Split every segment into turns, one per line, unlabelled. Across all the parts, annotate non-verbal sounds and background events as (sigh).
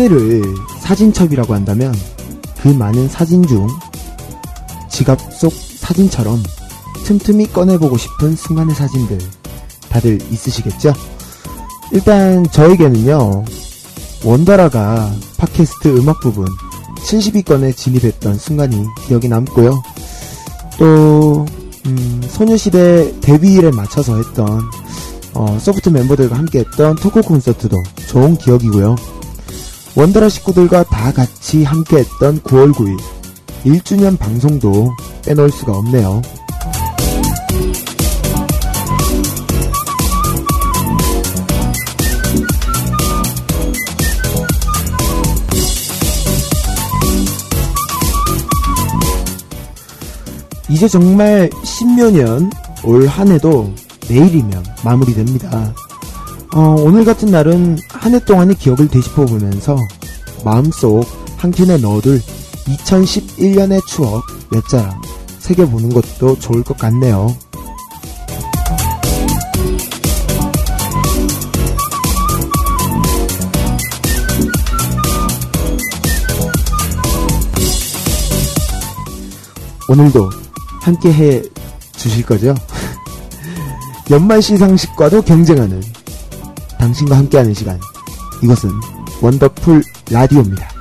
해를 사진첩이라고 한다면 그 많은 사진 중 지갑 속 사진처럼 틈틈이 꺼내보고 싶은 순간의 사진들 다들 있으시겠죠? 일단 저에게는요 원더라가 팟캐스트 음악 부분 70위권에 진입했던 순간이 기억에 남고요 또 음, 소녀시대 데뷔일에 맞춰서 했던 어, 소프트 멤버들과 함께 했던 토크 콘서트도 좋은 기억이고요 원더라 식구들과 다 같이 함께 했던 9월 9일 1주년 방송도 빼놓을 수가 없네요. 이제 정말 10여 년 올 한 해도 내일이면 마무리됩니다. 어, 오늘 같은 날은 한 해 동안의 기억을 되짚어 보면서 마음속 한 캔에 넣어둘 2011년의 추억 몇 자락 새겨보는 것도 좋을 것 같네요. 오늘도 함께 해 주실 거죠? (laughs) 연말 시상식과도 경쟁하는 당신과 함께하는 시간. 이것은 원더풀 라디오입니다.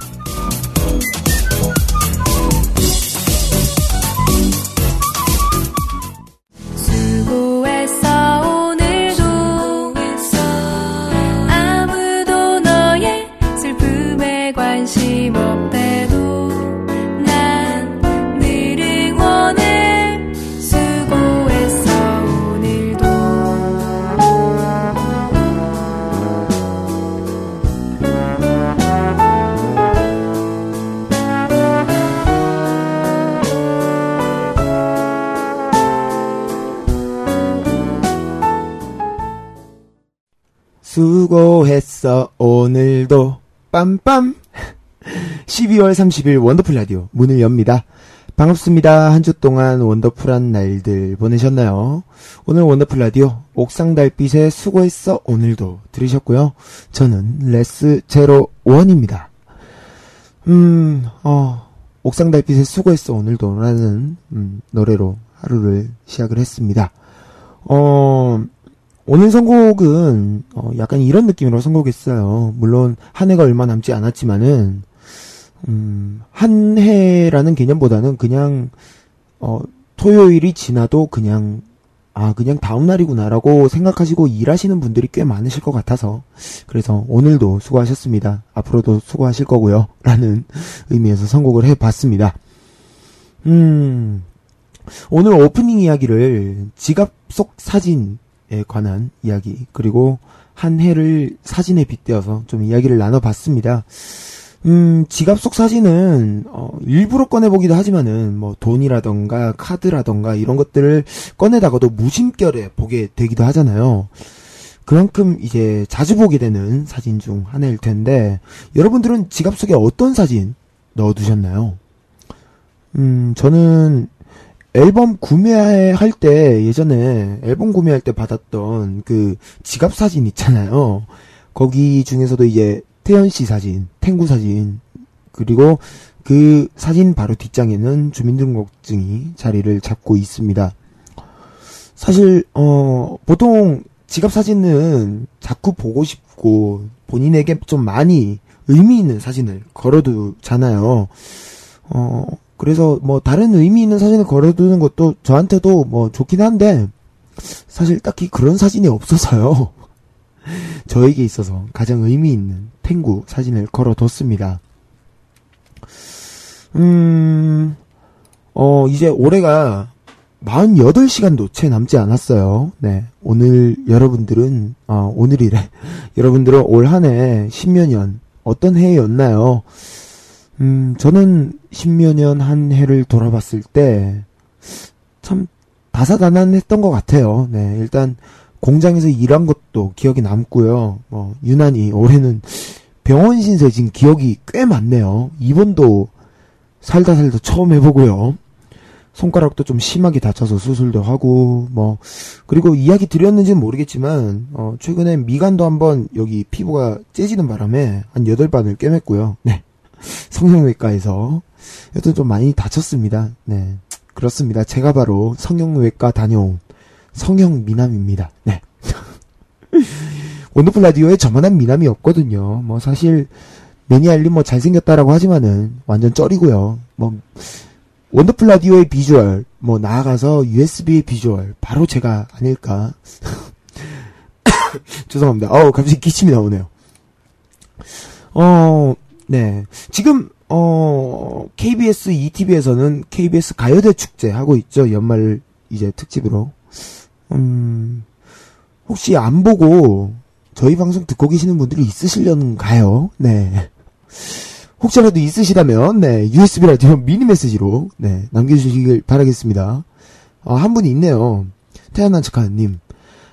빰빰 12월 30일 원더풀 라디오 문을 엽니다. 반갑습니다. 한 주 동안 wonderful한 날들 보내셨나요? 오늘 원더풀 라디오 옥상 달빛에 수고했어 오늘도 들으셨고요. 저는 레스 제로 원입니다. 음, 어, 옥상 달빛에 수고했어 오늘도라는 음, 노래로 하루를 시작을 했습니다. 어, 오늘 선곡은 어, 약간 이런 느낌으로 선곡했어요. 물론 한 해가 얼마 남지 않았지만은 음, 한 해라는 개념보다는 그냥 어, 토요일이 지나도 그냥 아 그냥 다음 날이구나라고 생각하시고 일하시는 분들이 꽤 많으실 것 같아서 그래서 오늘도 수고하셨습니다. 앞으로도 수고하실 거고요라는 (laughs) 의미에서 선곡을 해봤습니다. 음 오늘 오프닝 이야기를 지갑 속 사진 에 관한 이야기 그리고 한 해를 사진에 빗대어서 좀 이야기를 나눠봤습니다. 음, 지갑 속 사진은 어, 일부러 꺼내보기도 하지만은 뭐 돈이라던가 카드라던가 이런 것들을 꺼내다가도 무심결에 보게 되기도 하잖아요. 그만큼 이제 자주 보게 되는 사진 중 하나일 텐데 여러분들은 지갑 속에 어떤 사진 넣어두셨나요? 음, 저는 앨범 구매할 때 예전에 앨범 구매할 때 받았던 그 지갑 사진 있잖아요. 거기 중에서도 이제 태연 씨 사진, 탱구 사진 그리고 그 사진 바로 뒷장에는 주민등록증이 자리를 잡고 있습니다. 사실 어 보통 지갑 사진은 자꾸 보고 싶고 본인에게 좀 많이 의미 있는 사진을 걸어두잖아요. 어, 그래서 뭐 다른 의미 있는 사진을 걸어두는 것도 저한테도 뭐 좋긴 한데 사실 딱히 그런 사진이 없어서요. (laughs) 저에게 있어서 가장 의미 있는 탱구 사진을 걸어뒀습니다. 음, 어, 이제 올해가 48시간도 채 남지 않았어요. 네. 오늘 여러분들은, 어, 오늘이래. (laughs) 여러분들은 올 한 해, 십여년, 어떤 해였나요? 음, 저는 십여년 한 해를 돌아봤을 때, 참, 다사다난했던 것 같아요. 네. 일단, 공장에서 일한 것도 기억이 남고요. 뭐, 유난히 올해는 병원 신세 지금 기억이 꽤 많네요. 입원도 살다 살다 처음 해보고요. 손가락도 좀 심하게 다쳐서 수술도 하고 뭐 그리고 이야기 드렸는지는 모르겠지만 어 최근에 미간도 한번 여기 피부가 째지는 바람에 한 여덟 반을 꿰맸고요. 네. 성형외과에서 여튼 좀 많이 다쳤습니다. 네. 그렇습니다. 제가 바로 성형외과 다녀온 성형 미남입니다. 네. (laughs) 원더풀 라디오에 저만한 미남이 없거든요. 뭐 사실 매니아일리 뭐 잘생겼다라고 하지만은 완전 쩔이고요. 뭐 원더풀 라디오의 비주얼, 뭐 나아가서 USB의 비주얼 바로 제가 아닐까. (laughs) 죄송합니다. 어우 갑자기 기침이 나오네요. 어, 네. 지금 어 KBS ETV에서는 KBS 가요대 축제 하고 있죠. 연말 이제 특집으로. 음. 혹시 안 보고 저희 방송 듣고 계시는 분들이 있으시려는가요? 네. 혹시라도 있으시다면 네 USB 라디오 미니 메시지로 네 남겨주시길 바라겠습니다. 아, 한 분이 있네요. 태어난 척하님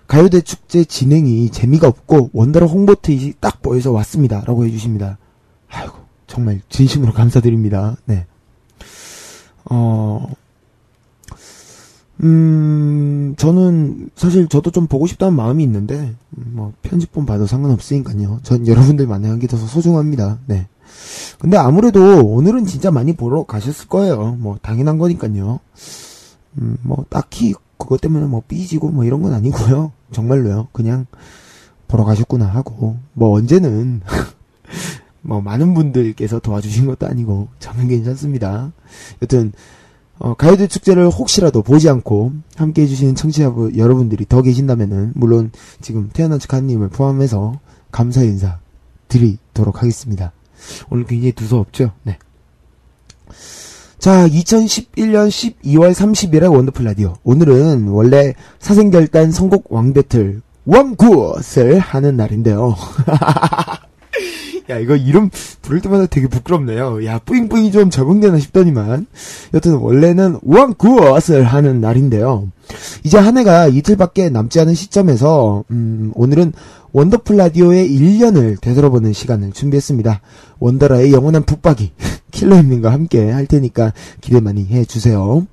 가요대 축제 진행이 재미가 없고 원더러 홍보 트윗이 딱 보여서 왔습니다 라고 해주십니다. 아이고 정말 진심으로 감사드립니다. 네. 어. 음, 저는 사실 저도 좀 보고 싶다는 마음이 있는데, 뭐, 편집본 봐도 상관없으니까요. 전 여러분들 만나는 게 더 소중합니다. 네. 근데 아무래도 오늘은 진짜 많이 보러 가셨을 거예요. 뭐, 당연한 거니까요. 음, 뭐, 딱히 그것 때문에 뭐 삐지고 뭐 이런 건 아니고요. 정말로요. 그냥 보러 가셨구나 하고, 뭐 언제는, (laughs) 뭐 많은 분들께서 도와주신 것도 아니고, 저는 괜찮습니다. 여튼, 어, 가요대 축제를 혹시라도 보지 않고 함께 해주시는 청취자 여러분들이 더 계신다면은, 물론 지금 태어난 척하님을 포함해서 감사 인사 드리도록 하겠습니다. 오늘 굉장히 두서없죠? 네. 자, 2011년 12월 30일의 원더풀 라디오. 오늘은 원래 사생결단 선곡 왕배틀 원굿을 하는 날인데요. (laughs) 야, 이거 이름 부를 때마다 되게 부끄럽네요. 야, 뿌잉뿌잉이 좀 적응되나 싶더니만. 여튼 원래는 원굿을 하는 날인데요. 이제 한 해가 이틀밖에 남지 않은 시점에서, 음, 오늘은 원더풀 라디오의 1년을 되돌아보는 시간을 준비했습니다. 원더라의 영원한 붙박이, (laughs) 킬러님과 함께 할 테니까 기대 많이 해주세요.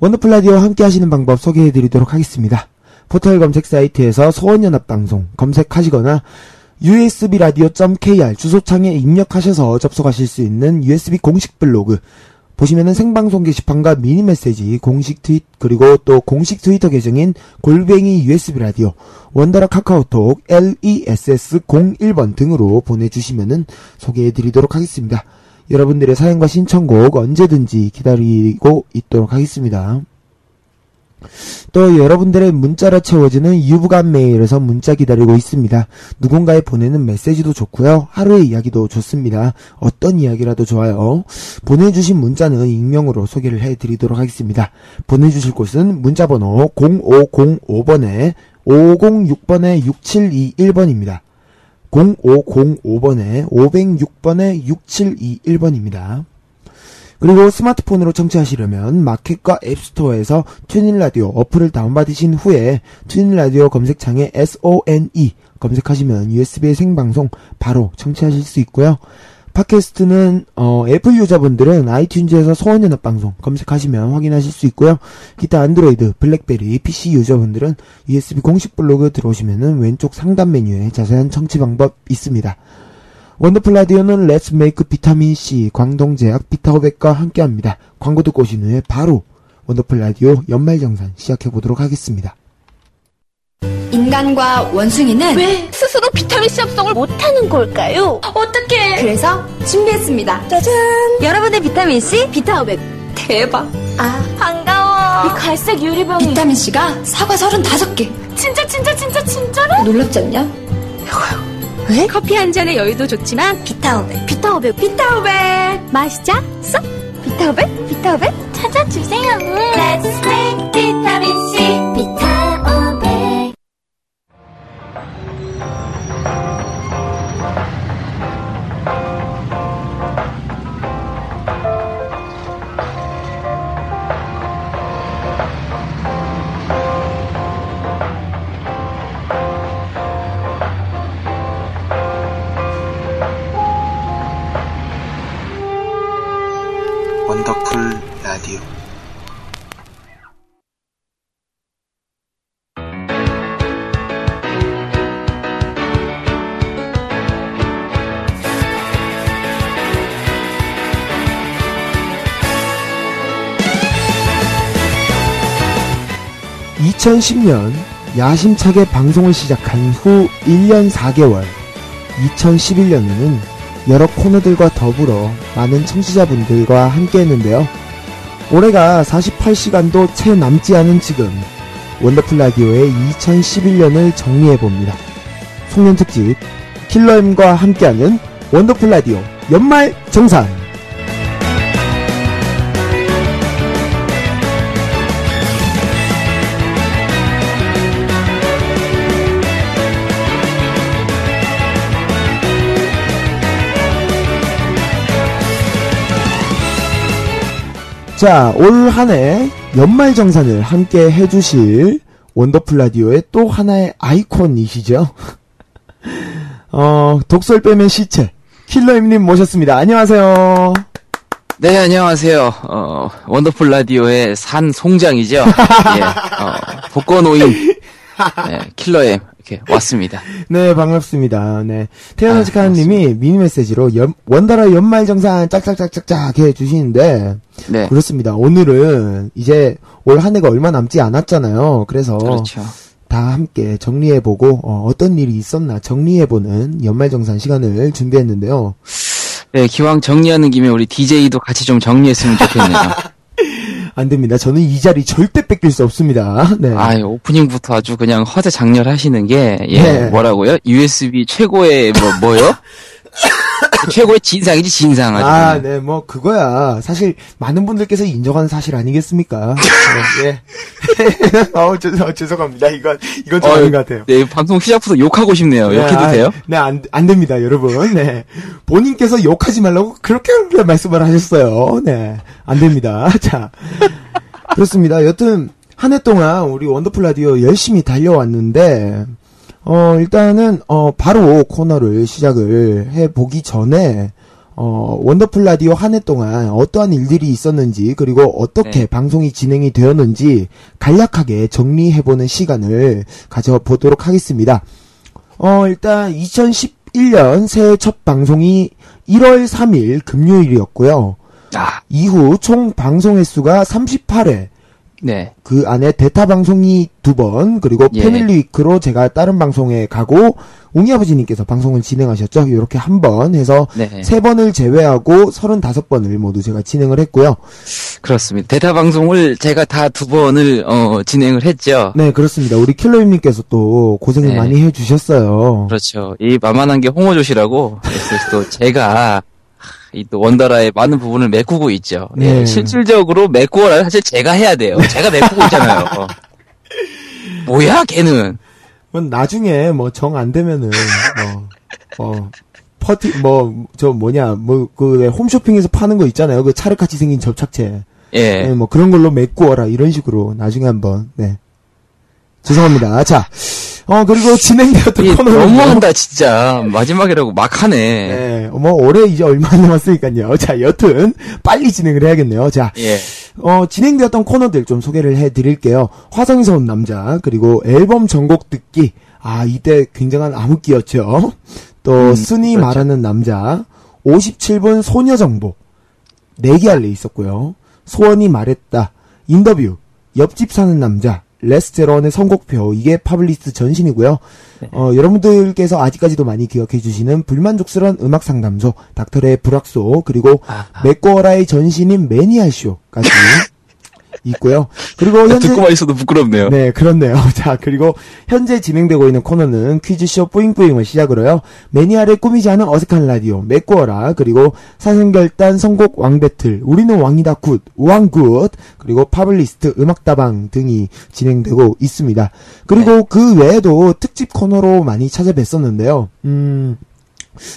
원더풀 라디오와 함께 하시는 방법 소개해 드리도록 하겠습니다. 포털 검색 사이트에서 소원연합방송 검색하시거나 usbradio.kr 주소창에 입력하셔서 접속하실 수 있는 USB 공식 블로그 보시면은 생방송 게시판과 미니 메시지, 공식 트윗 그리고 또 공식 트위터 계정인 골뱅이 USB 라디오, 원더라 카카오톡 LESS 01번 등으로 보내주시면은 소개해드리도록 하겠습니다. 여러분들의 사연과 신청곡 언제든지 기다리고 있도록 하겠습니다. 또 여러분들의 문자로 채워지는 유부간 메일에서 문자 기다리고 있습니다. 누군가에 보내는 메시지도 좋고요. 하루의 이야기도 좋습니다. 어떤 이야기라도 좋아요. 보내주신 문자는 익명으로 소개를 해드리도록 하겠습니다. 보내주실 곳은 문자번호 0505번에 506번에 6721번입니다. 0505번에 506번에 6721번입니다. 그리고 스마트폰으로 청취하시려면 마켓과 앱스토어에서 TuneIn 라디오 어플을 다운받으신 후에 TuneIn 라디오 검색창에 SONE 검색하시면 USB의 생방송 바로 청취하실 수 있고요. 팟캐스트는 어, 애플 유저분들은 아이튠즈에서 소원연합 방송 검색하시면 확인하실 수 있고요. 기타 안드로이드, 블랙베리, PC 유저분들은 USB 공식 블로그 들어오시면은 왼쪽 상단 메뉴에 자세한 청취 방법 있습니다. 원더풀 라디오는 Let's make 비타민 C 광동제약 비타오백과 함께합니다. 광고 듣고 오신 후에 바로 원더풀 라디오 연말 정산 시작해 보도록 하겠습니다.
인간과 원숭이는
왜 스스로 비타민C 합성을 못하는 걸까요?
어떻게? 그래서 준비했습니다.
짜잔!
여러분의 비타민C 비타오백 대박.
아, 반가워. 이 갈색 유리병이.
비타민C가 사과 35개.
진짜, 진짜, 진짜, 진짜로?
놀랍지 않냐?
왜? 커피 한 잔의 여유도 좋지만 비타오백, 비타오백, 비타오백. 맛있자? 쏙? 비타오백, 비타오백 찾아주세요. Let's make 비타민C 비타오
(2010년) 야심차게 방송을 시작한 후 (1년 4개월) (2011년에는) 여러 코너들과 더불어 많은 청취자분들과 함께 했는데요. 올해가 48시간도 채 남지 않은 지금 원더풀 라디오의 2011년을 정리해봅니다. 송년특집 킬러엠과 함께하는 원더풀 라디오 연말 정산 자, 올 한 해 연말 정산을 함께 해주실 원더풀 라디오의 또 하나의 아이콘이시죠. (laughs) 어, 독설 빼면 시체. 킬러엠님 모셨습니다. 안녕하세요.
네, 안녕하세요. 어, 원더풀 라디오의 산 송장이죠. (laughs) 예, 어, 복권오인, 네, 킬러엠, 이렇게 왔습니다. (laughs)
네, 반갑습니다. 네. 태연아직
아,
미니 메시지로 연, 원더라 연말 정산 짝짝짝짝짝 해 주시는데,
네,
그렇습니다. 오늘은 이제 올 한 해가 얼마 남지 않았잖아요. 그래서
그렇죠.
다 함께 정리해보고, 어, 떤 일이 있었나 정리해보는 연말 정산 시간을 준비했는데요.
네, 기왕 정리하는 김에 우리 DJ도 같이 좀 정리했으면 좋겠네요. (laughs)
안 됩니다. 저는 이 자리 절대 뺏길 수 없습니다. 네.
아, 오프닝부터 아주 그냥 허세 장렬하시는 게, 예,
네.
뭐라고요? USB 최고의, 뭐, 뭐요? (laughs) 최고의 진상이지, 진상 아주.
아, 네, 뭐, 그거야. 사실, 많은 분들께서 인정하는 사실 아니겠습니까? 네, 예. (laughs) 어, 죄송, 죄송합니다. 이건, 이건 좀
어이,
아닌 것 같아요.
네, 방송 시작부터 욕하고 싶네요. 욕해도
아,
돼요?
네, 안, 안 됩니다, 여러분. 네. 본인께서 욕하지 말라고 그렇게 말씀을 하셨어요. 네. 안 됩니다. (laughs) 자. 그렇습니다. 여튼, 한 해 동안 우리 원더풀 라디오 열심히 달려왔는데, 어, 일단은, 어, 바로 코너를 시작을 해보기 전에, 어, 원더풀 라디오 한 해 동안 어떠한 일들이 있었는지, 그리고 어떻게
네.
방송이 진행이 되었는지 간략하게 정리해보는 시간을 가져보도록 하겠습니다. 어, 일단 2011년 새해 첫 방송이 1월 3일 금요일이었고요.
아,
이후 총 방송 횟수가 38회.
네.
그 안에 대타 방송이 두 번, 그리고
예.
패밀리 위크로 제가 다른 방송에 가고, 웅이 아버지님께서 방송을 진행하셨죠? 이렇게 한 번 해서
네.
세 번을 제외하고 35번을 모두 제가 진행을 했고요.
그렇습니다. 대타 방송을 제가 다 두 번을 어, 진행을 했죠.
네, 그렇습니다. 우리 킬러님께서 또 고생을
네.
많이 해주셨어요.
그렇죠. 이 만만한 게 홍어조시라고 그래서 또 제가 이또 원더라의 많은 부분을 메꾸고 있죠.
네.
예, 실질적으로 메꾸어라 사실 제가 해야 돼요. 제가 메꾸고 있잖아요. 어. 뭐야 걔는.
뭐 나중에 뭐 정 안 되면은 뭐, 어, 퍼티 뭐 저 뭐냐 뭐 그 홈쇼핑에서 파는 거 있잖아요. 그 차르같이 생긴 접착제.
예.
네, 뭐 그런 걸로 메꾸어라 이런 식으로 나중에 한번 네. 죄송합니다. 자, 어 그리고 진행되었던
이
코너는
너무한다 진짜 마지막이라고 막 하네.
네, 뭐 올해 이제 얼마 안 남았으니까요. (laughs) 자, 여튼 빨리 진행을 해야겠네요. 자,
예.
어, 진행되었던 코너들 좀 소개를 해드릴게요. 화성에서 온 남자, 그리고 앨범 전곡 듣기. 아, 이때 굉장한 암흑기였죠. 또,
음,
순이
그렇죠.
말하는 남자, 57분 소녀 정보. 4개 할래 있었고요. 소원이 말했다. 인터뷰. 옆집 사는 남자. 레스테런의 선곡표 이게 파블리스트 전신이고요.
네.
어, 여러분들께서 아직까지도 많이 기억해 주시는 불만족스러운 음악 상담소 닥터의 불악소 그리고
아,
맥거라의 전신인 매니아쇼까지 (laughs) 있고요. 그리고 현재
듣고만 있어도 부끄럽네요.
네, 그렇네요. (laughs) 자, 그리고 현재 진행되고 있는 코너는 퀴즈쇼 뿌잉뿌잉을 시작으로요. 매니아를 꾸미지 않은 어색한 라디오, 맥구어라, 그리고 사생결단 선곡 왕배틀, 우리는 왕이다 굿, 왕굿, 그리고 파블리스트 음악다방 등이 진행되고 있습니다. 그리고 그 외에도 특집 코너로 많이 찾아뵀었는데요. 음,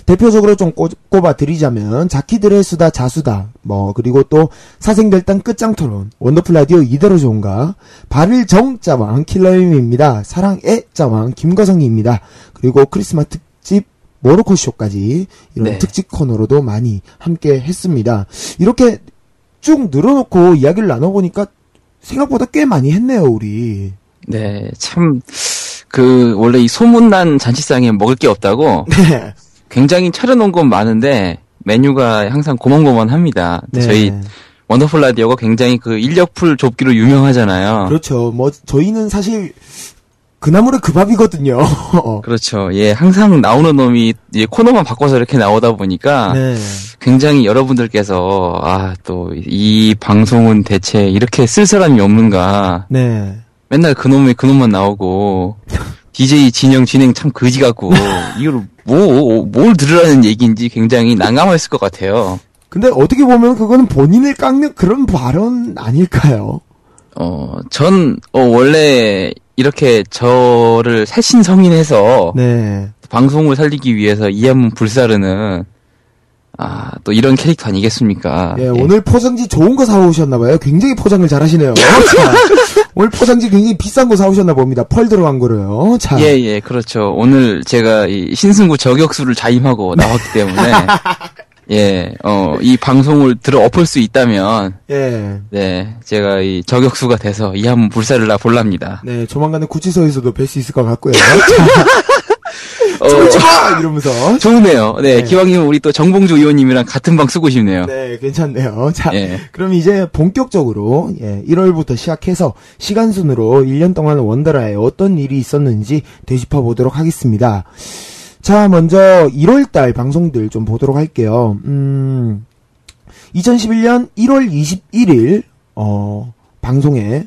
대표적으로 좀 꼽- 꼽아드리자면 자키들의 수다 자수다 뭐 그리고 또 사생결단 끝장토론 원더풀 라디오 이대로 좋은가? 발을 정자왕 킬러임입니다. 사랑의 자왕 김거성입니다. 그리고 크리스마스 특집 모로코 쇼까지 이런
네.
특집 코너로도 많이 함께 했습니다. 이렇게 쭉 늘어놓고 이야기를 나눠보니까 생각보다 꽤 많이 했네요 우리.
네, 참, 그, 원래 이 소문난 잔치상에 먹을 게 없다고? (laughs)
네,
굉장히 차려놓은 건 많은데 메뉴가 항상 고만고만합니다.
네.
저희 원더풀 라디오가 굉장히 그 인력풀 좁기로 유명하잖아요.
그렇죠 뭐 저희는 사실 그나물의 그 밥이거든요 (laughs)
그렇죠. 예, 항상 나오는 놈이 예, 코너만 바꿔서 이렇게 나오다 보니까
네.
굉장히 여러분들께서 아 또 이 방송은 대체 이렇게 쓸 사람이 없는가
네.
맨날 그놈이 그놈만 나오고 (laughs) DJ 진영 진행 참 그지 같고 (laughs) 이걸 뭐 뭘 들으라는 얘기인지 굉장히 난감했을 것 같아요.
근데 어떻게 보면 그거는 본인을 깎는 그런 발언 아닐까요?
어, 전, 어, 원래, 이렇게 저를 살신성인해서,
네.
방송을 살리기 위해서 이한문 불사르는, 아, 또 이런 캐릭터 아니겠습니까?
예, 오늘 포장지 좋은 거 사오셨나봐요. 굉장히 포장을 잘 하시네요. 자, 오늘 포장지 굉장히 비싼 거 사오셨나 봅니다. 펄 들어간 거로요. 자.
예, 예, 그렇죠. 오늘 제가 이 신승구 저격수를 자임하고 나왔기 때문에, (laughs) 예, 어, 이 방송을 들어 엎을 수 있다면,
예.
네, 제가 이 저격수가 돼서 이한문 불사를 나 볼랍니다.
네, 조만간에 구치소에서도 뵐 수 있을 것 같고요. (laughs)
어,
자, 이러면서.
좋네요. 네,
네.
기왕이면 우리 또 정봉주 의원님이랑 같은 방 쓰고 싶네요.
네, 괜찮네요. 자,
예.
그럼 이제 본격적으로 예, 1월부터 시작해서 시간 순으로 1년 동안 원더라에 어떤 일이 있었는지 되짚어 보도록 하겠습니다. 자, 먼저 1월 달 방송들 좀 보도록 할게요. 음, 2011년 1월 21일 어, 방송에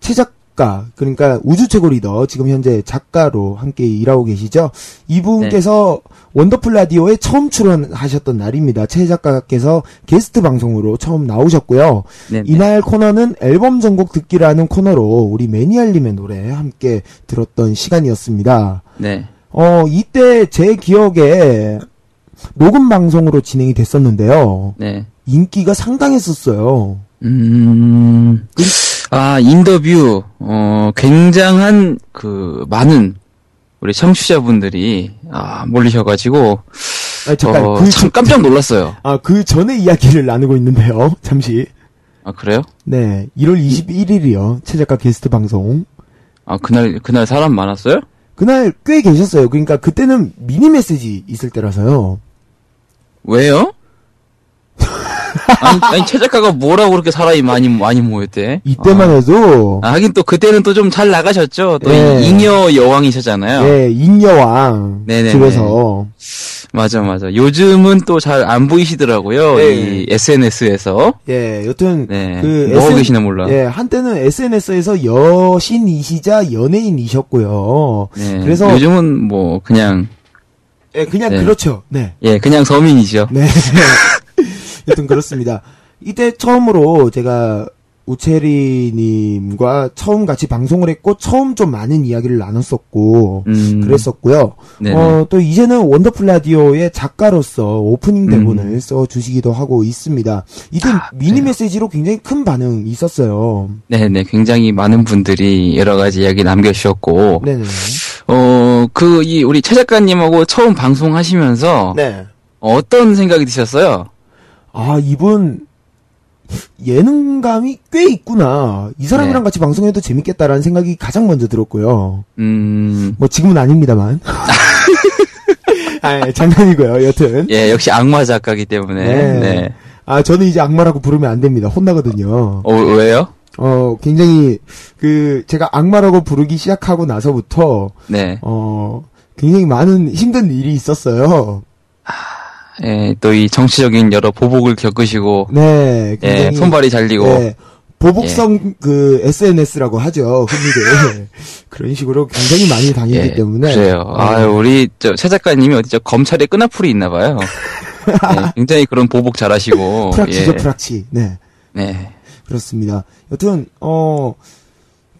최작 가 그러니까 우주 최고 리더 지금 현재 작가로 함께 일하고 계시죠. 이분께서 원더풀 라디오에 처음 출연하셨던 날입니다. 최 작가께서 게스트 방송으로 처음 나오셨고요.
네, 네.
이날 코너는 앨범 전곡 듣기라는 코너로 우리 매니알님의 노래 함께 들었던 시간이었습니다.
네.
어, 이때 제 기억에 녹음 방송으로 진행이 됐었는데요.
네.
인기가 상당했었어요.
음, 아, 인터뷰, 어, 굉장한, 그, 많은, 우리 청취자분들이, 아, 몰리셔가지고,
아, 잠깐,
어,
그,
참 깜짝 놀랐어요.
아, 그 전에 이야기를 나누고 있는데요. 잠시.
아, 그래요?
네, 1월 21일이요. 최 작가 게스트 방송.
아, 그날, 그날 사람 많았어요?
그날 꽤 계셨어요. 그러니까 그때는 미니 메시지 있을 때라서요.
왜요? 아니, 아니, 최 작가가 뭐라고 그렇게 사람이 많이, 많이 모였대?
이때만
아,
해도
아, 하긴 또 그때는 또 좀 잘 나가셨죠? 또
예.
이 잉여 여왕이셨잖아요.
예, 잉여왕
네네네.
집에서
맞아, 맞아. 요즘은 또 잘 안 보이시더라고요.
네.
이 SNS에서.
예, 여튼
네. 그뭐 하고
SN
계시나 몰라.
예, 한때는 SNS에서 여신이시자 연예인이셨고요.
네.
그래서-
요즘은 뭐 그냥
예, 그냥
네.
그렇죠. 네.
예, 그냥 서민이죠.
네. (laughs) 여튼 그렇습니다. 이때 처음으로 제가 우체리님과 처음 같이 방송을 했고 처음 좀 많은 이야기를 나눴었고
음.
그랬었고요.
네네.
어, 또 이제는 원더풀 라디오의 작가로서 오프닝 대본을
음.
써 주시기도 하고 있습니다. 이때
아,
미니? 메시지로 굉장히 큰 반응이 있었어요.
네, 네. 굉장히 많은 분들이 여러 가지 이야기 남겨 주셨고
네네.
어, 그 이 우리 최 작가님하고 처음 방송하시면서
네.
어떤 생각이 드셨어요?
아, 이분 예능감이 꽤 있구나. 이 사람이랑
네.
같이 방송해도 재밌겠다라는 생각이 가장 먼저 들었고요.
음.
뭐 지금은 아닙니다만. (laughs) 아, 예, 장난이고요. 여튼.
예, 역시 악마 작가기 때문에.
네.
네.
아, 저는 이제 악마라고 부르면 안 됩니다. 혼나거든요.
어, 왜요?
어, 굉장히, 그, 제가 악마라고 부르기 시작하고 나서부터,
네.
어, 굉장히 많은 힘든 일이 있었어요.
예, 또 이 정치적인 여러 보복을 겪으시고,
네,
예. 손발이 잘리고,
네, 보복성 그 SNS라고 하죠. 흔히들. (laughs) 그런 식으로 굉장히 많이 당했기
예,
때문에.
그래요.
네.
아유, 우리, 저, 최 작가님이 어디 저 검찰에 끈앞풀이 있나봐요. (laughs) 예, 굉장히 그런 보복 잘하시고,
프락치죠,
예,
프락치. 네.
네.
그렇습니다. 여튼, 어,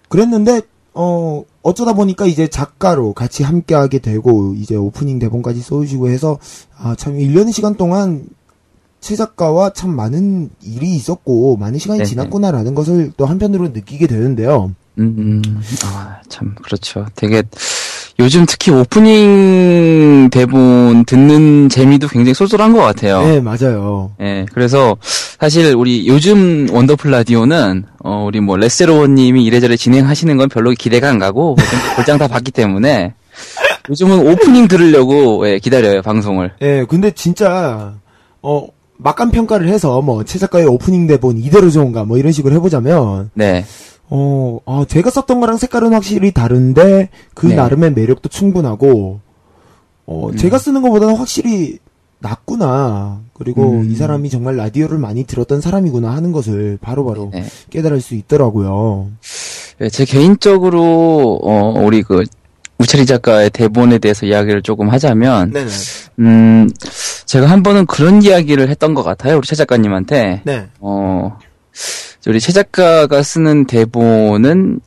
그랬는데, 어, 어쩌다 보니까 이제 작가로 같이 함께하게 되고, 이제 오프닝 대본까지 써주시고 해서, 아, 참, 1년의 시간 동안 최 작가와 참 많은 일이 있었고, 많은 시간이
네네.
지났구나라는 것을 또 한편으로 느끼게 되는데요.
음, 음, 아, 참, 그렇죠. 되게, 요즘 특히 오프닝 대본 듣는 재미도 굉장히 쏠쏠한 것 같아요.
네, 맞아요.
예, 그래서 사실 우리 요즘 원더풀 라디오는 어 우리 뭐 레세로원님이 이래저래 진행하시는 건 별로 기대가 안 가고 좀 골장 다 봤기 때문에 요즘은 오프닝 들으려고 예, 기다려요 방송을.
예, 근데 진짜, 어, 막간 평가를 해서, 뭐, 최 작가의 오프닝 대본 이대로 좋은가, 뭐, 이런 식으로 해보자면,
네,
어, 아, 제가 썼던 거랑 색깔은 확실히 다른데 그
네.
나름의 매력도 충분하고 어,
음.
제가 쓰는 것보다는 확실히 낫구나. 그리고
음.
이 사람이 정말 라디오를 많이 들었던 사람이구나 하는 것을 바로바로
네.
깨달을 수 있더라고요.
예, 제 개인적으로 어 우리 그 우철이 작가의 대본에 대해서 이야기를 조금 하자면
네네.
음 제가 한 번은 그런 이야기를 했던 것 같아요 우리 최 작가님한테
네.
어, 우리 최 작가가 쓰는 대본은,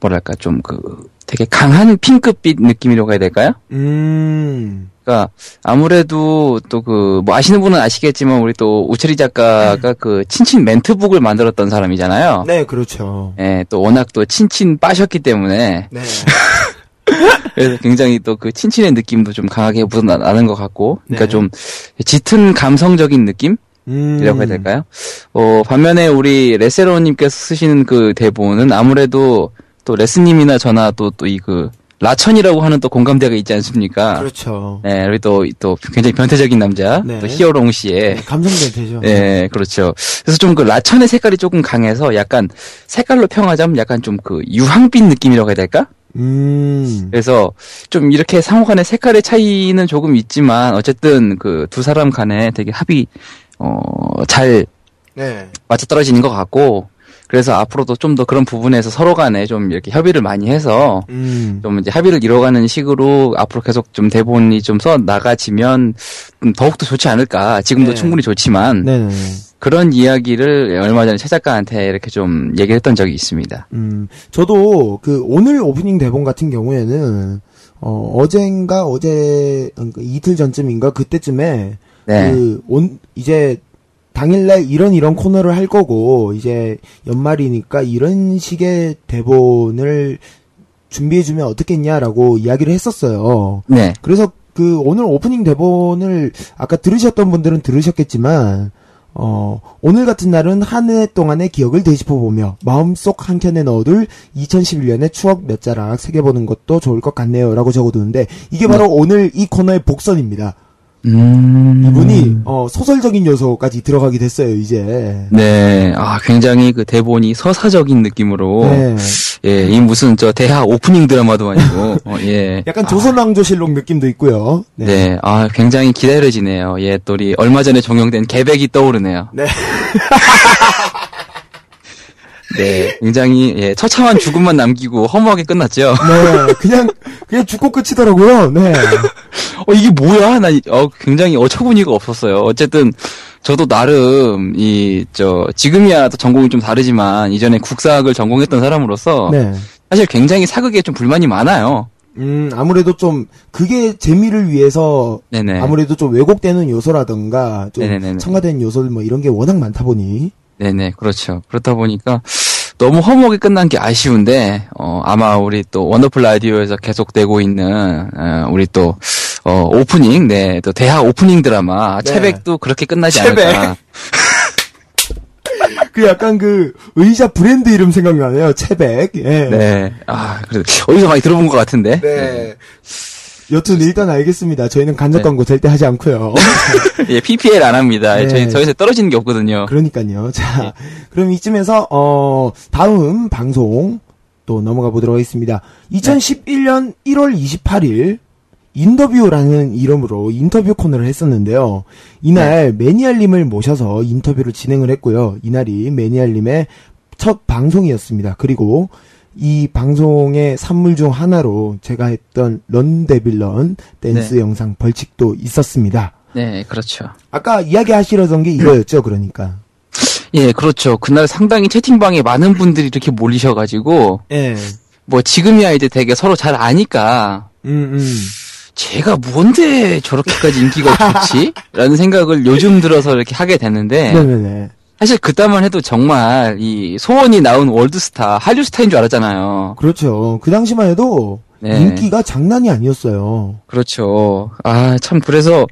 뭐랄까, 좀 그, 되게 강한 핑크빛 느낌이라고 해야 될까요?
음.
그니까, 아무래도 또 그, 뭐 아시는 분은 아시겠지만, 우리 또 우철이 작가가 그, 친친 멘트북을 만들었던 사람이잖아요.
네, 그렇죠.
예, 또 워낙 또 친친 빠셨기 때문에,
네. (laughs)
그래서 굉장히 또 그 친친의 느낌도 좀 강하게 묻어나는 것 같고, 그러니까
네.
좀 짙은 감성적인 느낌?
음.
이라고 해야 될까요? 어, 반면에 우리 레세로님께서 쓰시는 그 대본은 아무래도 또 레스님이나 저나 또, 또 이 그, 라천이라고 하는 또 공감대가 있지 않습니까?
그렇죠.
네, 우리 또, 또 굉장히 변태적인 남자,
네.
또 히어롱 씨의,
감성변태죠.
네, 그렇죠. 그래서 좀 그 라천의 색깔이 조금 강해서 약간 색깔로 평하자면 약간 좀 그 유황빛 느낌이라고 해야 될까?
음.
그래서 좀 이렇게 상호 간의 색깔의 차이는 조금 있지만 어쨌든 그 두 사람 간에 되게 합이 어 잘
네.
맞아 떨어지는 것 같고 그래서 앞으로도 좀 더 그런 부분에서 서로 간에 좀 이렇게 협의를 많이 해서
음.
좀 이제 합의를 이뤄가는 식으로 앞으로 계속 좀 대본이 좀 써 나가지면 좀 더욱더 좋지 않을까. 지금도
네.
충분히 좋지만
네네.
그런 이야기를 얼마 전에 최 작가한테 이렇게 좀 얘기를 했던 적이 있습니다.
음, 저도 그 오늘 오프닝 대본 같은 경우에는 어, 어젠가 어제 그러니까 이틀 전쯤인가 그때쯤에
네.
그 온 이제 당일날 이런 이런 코너를 할 거고 이제 연말이니까 이런 식의 대본을 준비해주면 어떻겠냐라고 이야기를 했었어요.
네.
그래서 그 오늘 오프닝 대본을 아까 들으셨던 분들은 들으셨겠지만 어 오늘 같은 날은 한 해 동안의 기억을 되짚어 보며 마음속 한 켠에 넣어둘 2011년의 추억 몇 자락 새겨보는 것도 좋을 것 같네요 라고 적어두는데 이게 바로 오늘 이 코너의 복선입니다.
음.
이분이 어 소설적인 요소까지 들어가게 됐어요 이제.
네. 아, 굉장히 그 대본이 서사적인 느낌으로
네.
예, 이 무슨 저 대하 오프닝 드라마도 아니고 (laughs) 어, 예.
약간 조선왕조실록 느낌도 있고요. 네.
네, 아, 굉장히 기다려지네요. 예, 또 우리 얼마 전에 종영된 개백이 떠오르네요.
네. (laughs)
네, 굉장히 예, 처참한 죽음만 남기고 허무하게 끝났죠.
네, 그냥 그냥 죽고 끝이더라고요. 네.
어, 이게 뭐야? 나, 이- 어, 굉장히 어처구니가 없었어요. 어쨌든, 저도 나름, 이, 저, 지금이야 또 전공이 좀 다르지만, 이전에 국사학을 전공했던 사람으로서,
네.
사실 굉장히 사극에 좀 불만이 많아요.
음, 아무래도 좀, 그게 재미를 위해서,
네네.
아무래도 좀 왜곡되는 요소라든가, 좀
네네네네.
첨가된 요소 뭐 이런 게 워낙 많다 보니.
네네, 그렇죠. 그렇다 보니까, 너무 허무하게 끝난 게 아쉬운데, 어, 아마 우리 또 원더풀 라디오에서 계속되고 있는, 어, 우리 또, 어, 오프닝, 네, 또 대하 오프닝 드라마,
네.
채백도 그렇게 끝나지
채백.
않을까. (laughs)
그 약간 그, 의자 브랜드 이름 생각나네요. 채백. 예.
네. 아, 그래 어디서 많이 들어본 것 같은데.
네. 여튼 일단 알겠습니다. 저희는 간접
네.
광고 절대 하지 않고요. (laughs)
예, PPL 안 합니다.
네.
저희 저희서 떨어지는 게 없거든요.
그러니까요. 자,
예.
그럼 이쯤에서 어 다음 방송 또 넘어가 보도록 하겠습니다. 2011년 1월 28일 인터뷰라는 이름으로 인터뷰 코너를 했었는데요. 이날 매니알님을 모셔서 인터뷰를 진행을 했고요. 이날이 매니알님의 첫 방송이었습니다. 그리고 이 방송의 산물 중 하나로 제가 했던 런 데빌런 댄스
네.
영상 벌칙도 있었습니다.
네, 그렇죠.
아까 이야기하시려던 게 이거였죠, 그러니까.
예, 그렇죠. 그날 상당히 채팅방에 많은 분들이 이렇게 몰리셔가지고
예.
뭐 지금이야 이제 되게 서로 잘 아니까
음, 음.
제가 뭔데 저렇게까지 인기가 좋지? 라는 생각을 요즘 들어서 이렇게 하게 됐는데
네네네.
사실 그때만 해도 정말 이 소원이 나온 월드스타 한류 스타인 줄 알았잖아요.
그렇죠. 그 당시만 해도
네.
인기가 장난이 아니었어요.
그렇죠. 아 참 그래서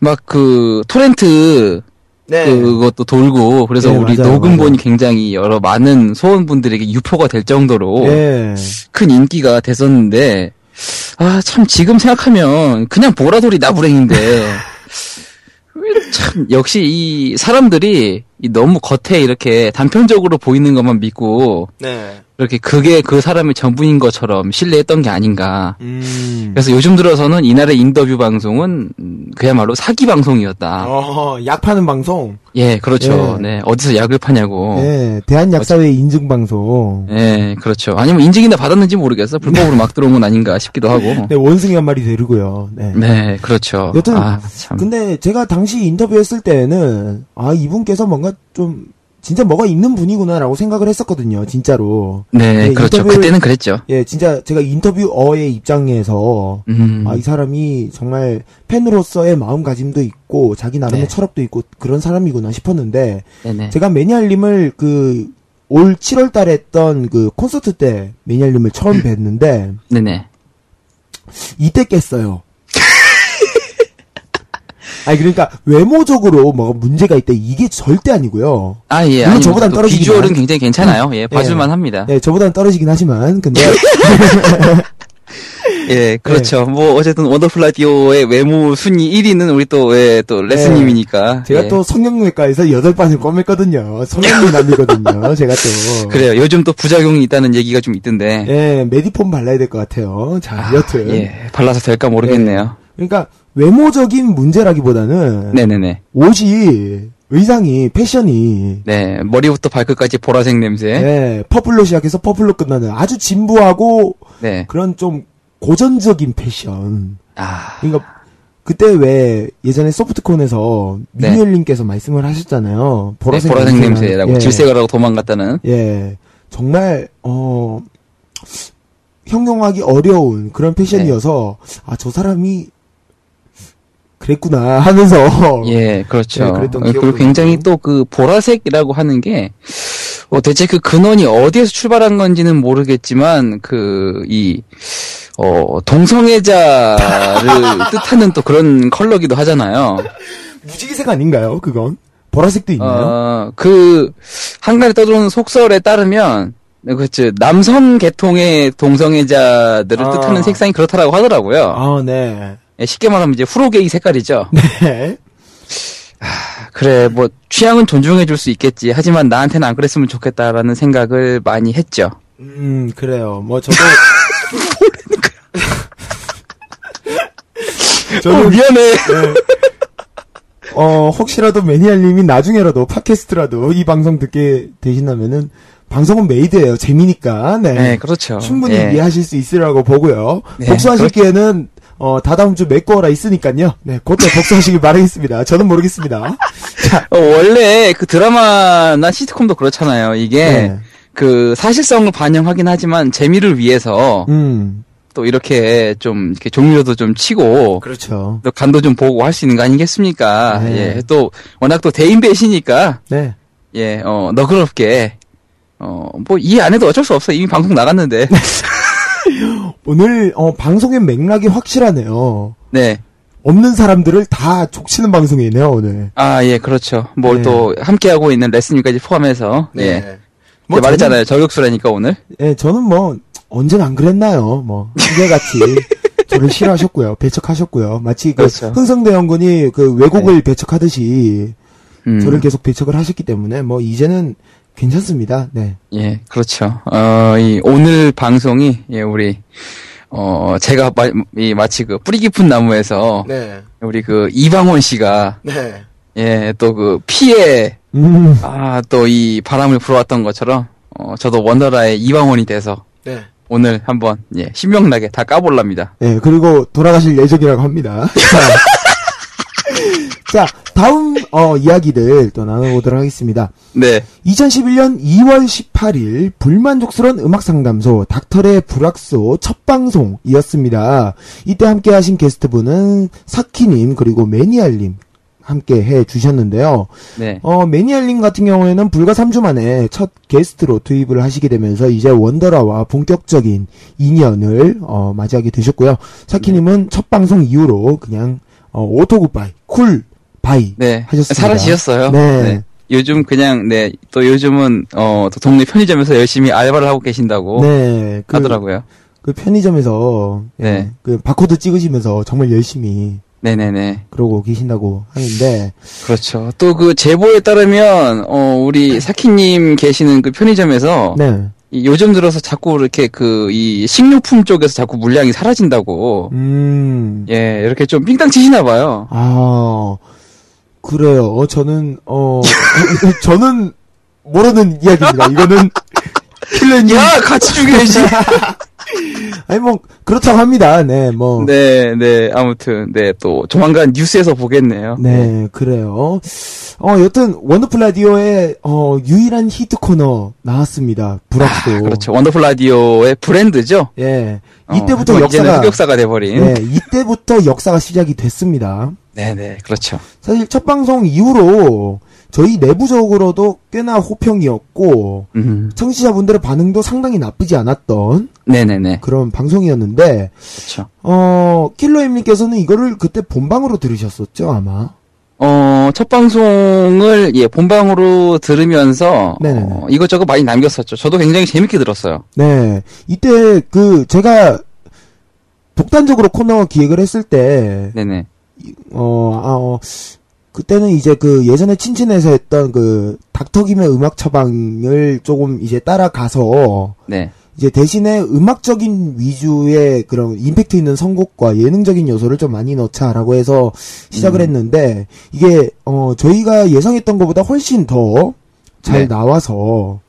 막 그 토렌트 그것도 돌고 그래서
네,
우리
맞아요,
녹음본이
맞아요.
굉장히 여러 많은 소원분들에게 유포가 될 정도로
예.
큰 인기가 됐었는데 아 참 지금 생각하면 그냥 보라돌이 나부랭인데. (laughs) 왜참 역시 이 사람들이 이 너무 겉에 이렇게 단편적으로 보이는 것만 믿고
네.
이렇게 그게 그 사람의 전부인 것처럼 신뢰했던 게 아닌가.
음.
그래서 요즘 들어서는 이날의 인터뷰 방송은 음, 그야말로 사기 방송이었다.
어, 약 파는 방송.
예, 그렇죠.
예.
네, 어디서 약을 파냐고.
예. 대한약사회 인증 방송.
예, 그렇죠. 아니면 인증이나 받았는지 모르겠어. 불법으로 막 들어온 건 아닌가 싶기도 하고. (laughs)
네, 원숭이 한 마리 데리고요. 네.
네, 그렇죠.
여튼
아, 참.
근데 제가 당시 인터뷰했을 때는 아 이분께서 뭔가 좀 진짜 뭐가 있는 분이구나라고 생각을 했었거든요. 진짜로.
네,
네,
그렇죠. 그때는 그랬죠.
예, 진짜 제가 인터뷰어의 입장에서
음.
아, 이 사람이 정말 팬으로서의 마음가짐도 있고 자기 나름의
네.
철학도 있고 그런 사람이구나 싶었는데
네네.
제가 매니알님을 그 올 7월 달에 했던 그 콘서트 때 매니알님을 처음 뵀는데
네네.
이때 깼어요. 아니 그러니까 외모적으로 뭐가 문제가 있다 이게 절대 아니고요.
아, 예.
물론
아니,
저보단
또
떨어지긴
비주얼은
한-
굉장히 괜찮아요. 예, 봐줄만 합니다.
네, 저보다는 떨어지긴 하지만 근데
예, (laughs) 그렇죠. 뭐, 어쨌든 원더풀 라디오의 외모 순위 1위는 우리 또, 예, 또, 레스님이니까.
네. 제가
예.
또 성형외과에서 여덟 반을 꿰맸거든요. 성형미남이거든요. (laughs) 제가 또.
그래요. 요즘 또 부작용이 있다는 얘기가 좀 있던데.
예, 메디폼 발라야 될 것 같아요. 자,
아,
여튼.
예, 발라서 될까 모르겠네요.
그러니까 외모적인 문제라기보다는
네네네.
옷이 의상이 패션이
네, 머리부터 발끝까지 보라색 냄새.
예, 퍼플로 시작해서 퍼플로 끝나는 아주 진부하고
네.
그런 좀 고전적인 패션.
아,
그러니까 그때 왜 예전에 소프트콘에서
네.
매니알님께서 말씀을 하셨잖아요.
네,
보라색,
보라색
냄새나-
냄새라고
예.
질색을 하고 도망갔다는.
예, 정말 어 형용하기 어려운 그런 패션이어서 아 저 사람이 그랬구나 하면서
예, (laughs) 그렇죠.
네, 그랬던
어, 그리고 굉장히. 또 그 보라색이라고 하는 게, 어, 대체 그 근원이 어디에서 출발한 건지는 모르겠지만, 그, 이, 어, 동성애자를 (laughs) 뜻하는 또 그런 컬러기도 하잖아요.
무지개색 아닌가요? 그건 보라색도 있나요?
어, 그, 한간에 떠도는 속설에 따르면, 그렇죠. 남성 계통의 동성애자들을
아.
뜻하는 색상이 그렇다라고 하더라고요.
아, 네.
예, 쉽게 말하면 이제 후로게이 색깔이죠. (laughs)
네.
그래, 뭐, 취향은 존중해 줄 수 있겠지. 하지만 나한테는 안 그랬으면 좋겠다라는 생각을 많이 했죠.
음, 그래요. 뭐 저도 저는 (laughs)
미안해.
네. 어, 혹시라도 매니알님이 나중에라도 팟캐스트라도 이 방송 듣게 되신다면은 방송은 메이드예요. 재미니까. 네.
네, 그렇죠.
충분히
예.
이해하실 수 있으라고 보고요.
네,
복수하실
그렇-
기회는 어, 다다음 주 메꿔라 있으니까요. 네, 그때 복수하시길 바라겠습니다. 저는 모르겠습니다.
어, 원래 그 드라마나 시트콤도 그렇잖아요. 이게
네.
그 사실성을 반영하긴 하지만 재미를 위해서
음,
또 이렇게 좀 이렇게 종류도 좀 치고
그렇죠.
또 간도 좀 보고 할 수 있는 거 아니겠습니까?
네.
예. 또 워낙 또 대인 배시니까
네.
예, 어, 너그럽게 어, 뭐이 안에도 어쩔 수 없어. 이미 방송 나갔는데. (laughs)
오늘 어, 방송의 맥락이 확실하네요.
네.
없는 사람들을 다 족치는 방송이네요, 오늘.
아, 예, 그렇죠. 뭘
네.
또 함께 하고 있는 레슨님까지 포함해서 예. 뭐뭐 말했잖아요. 저격수라니까 오늘.
예, 저는 뭐 언제는 안 그랬나요? 뭐 한결같이 (laughs) 저를 싫어하셨고요. 배척하셨고요. 마치 그
그렇죠.
흥성대 연군이 그 왜곡을 배척하듯이
음.
저를 계속 배척을 하셨기 때문에 뭐 이제는 괜찮습니다. 네.
예, 그렇죠. 어, 이, 오늘 방송이, 예, 우리, 어, 제가 마, 이, 마치 그 뿌리 깊은 나무에서,
네.
우리 그 이방원 씨가,
네.
예, 또 그 피에,
음.
아, 또 이 바람을 불어왔던 것처럼, 어, 저도 원더라의 이방원이 돼서,
네.
오늘 한번, 예, 신명나게 다 까볼랍니다.
네, 그리고 돌아가실 예정이라고 합니다. (laughs) 자, 다음 어, 이야기들 또 나눠보도록 하겠습니다.
네.
2011년 2월 18일 불만족스러운 음악 상담소 닥터의 불악소 첫 방송이었습니다. 이때 함께 하신 게스트분은 사키님 그리고 매니알님 함께 해 주셨는데요.
네.
어, 매니알님 같은 경우에는 불과 3주 만에 첫 게스트로 투입을 하시게 되면서 이제 원더라와 본격적인 인연을 어, 맞이하게 되셨고요. 사키님은 첫 방송 이후로 그냥 어, auto goodbye, cool bye
네.
하셨습니다.
사라지셨어요.
네.
요즘 그냥, 네, 또 요즘은, 어, 또 동네 편의점에서 열심히 알바를 하고 계신다고
네, 그,
하더라고요.
그 편의점에서 예,
네.
그 바코드 찍으시면서 정말 열심히
네네네.
그러고 계신다고 하는데
그렇죠. 또 그 제보에 따르면 어 우리 사키님 계시는 그 편의점에서
네,
이 요즘 들어서 자꾸 이렇게 그 이 식료품 쪽에서 자꾸 물량이 사라진다고
음,
예 이렇게 좀 삥땅 치시나 봐요.
아 그래요. 어, 저는 어 (laughs) 저는 모르는 이야기입니다. 이거는 킬러님
야 같이 죽여야지. (laughs)
아니 뭐 그렇다고 합니다. 네, 뭐 네.
네, 네 아무튼 네 또 조만간 뉴스에서 보겠네요.
그래요. 어, 여튼 원더풀 라디오의 어 유일한 히트 코너 나왔습니다. 불악소.
아, 그렇죠. 원더풀 라디오의 브랜드죠.
예.
어,
이때부터
이제는
역사가
흑역사가 돼버린.
네, 이때부터 역사가 시작이 됐습니다.
네, 네, 그렇죠.
사실 첫 방송 이후로 저희 내부적으로도 꽤나 호평이었고
음,
청취자분들의 반응도 상당히 나쁘지 않았던
네, 네, 네,
그런 방송이었는데
그렇죠.
어 킬러임님께서는 이거를 그때 본방으로 들으셨었죠 아마
어, 첫 방송을, 예, 본방으로 들으면서,
네네네.
어, 이것저것 많이 남겼었죠. 저도 굉장히 재밌게 들었어요.
네 이때 그 제가 독단적으로 코너 기획을 했을 때
네네.
어, 아, 어, 그때는 이제 그 예전에 친친에서 했던 그 닥터김의 음악 처방을 조금 이제 따라가서
네.
이제 대신에 음악적인 위주의 그런 임팩트 있는 선곡과 예능적인 요소를 좀 많이 넣자라고 해서 시작을
음.
했는데 이게 어 저희가 예상했던 것보다 훨씬 더잘
네.
나와서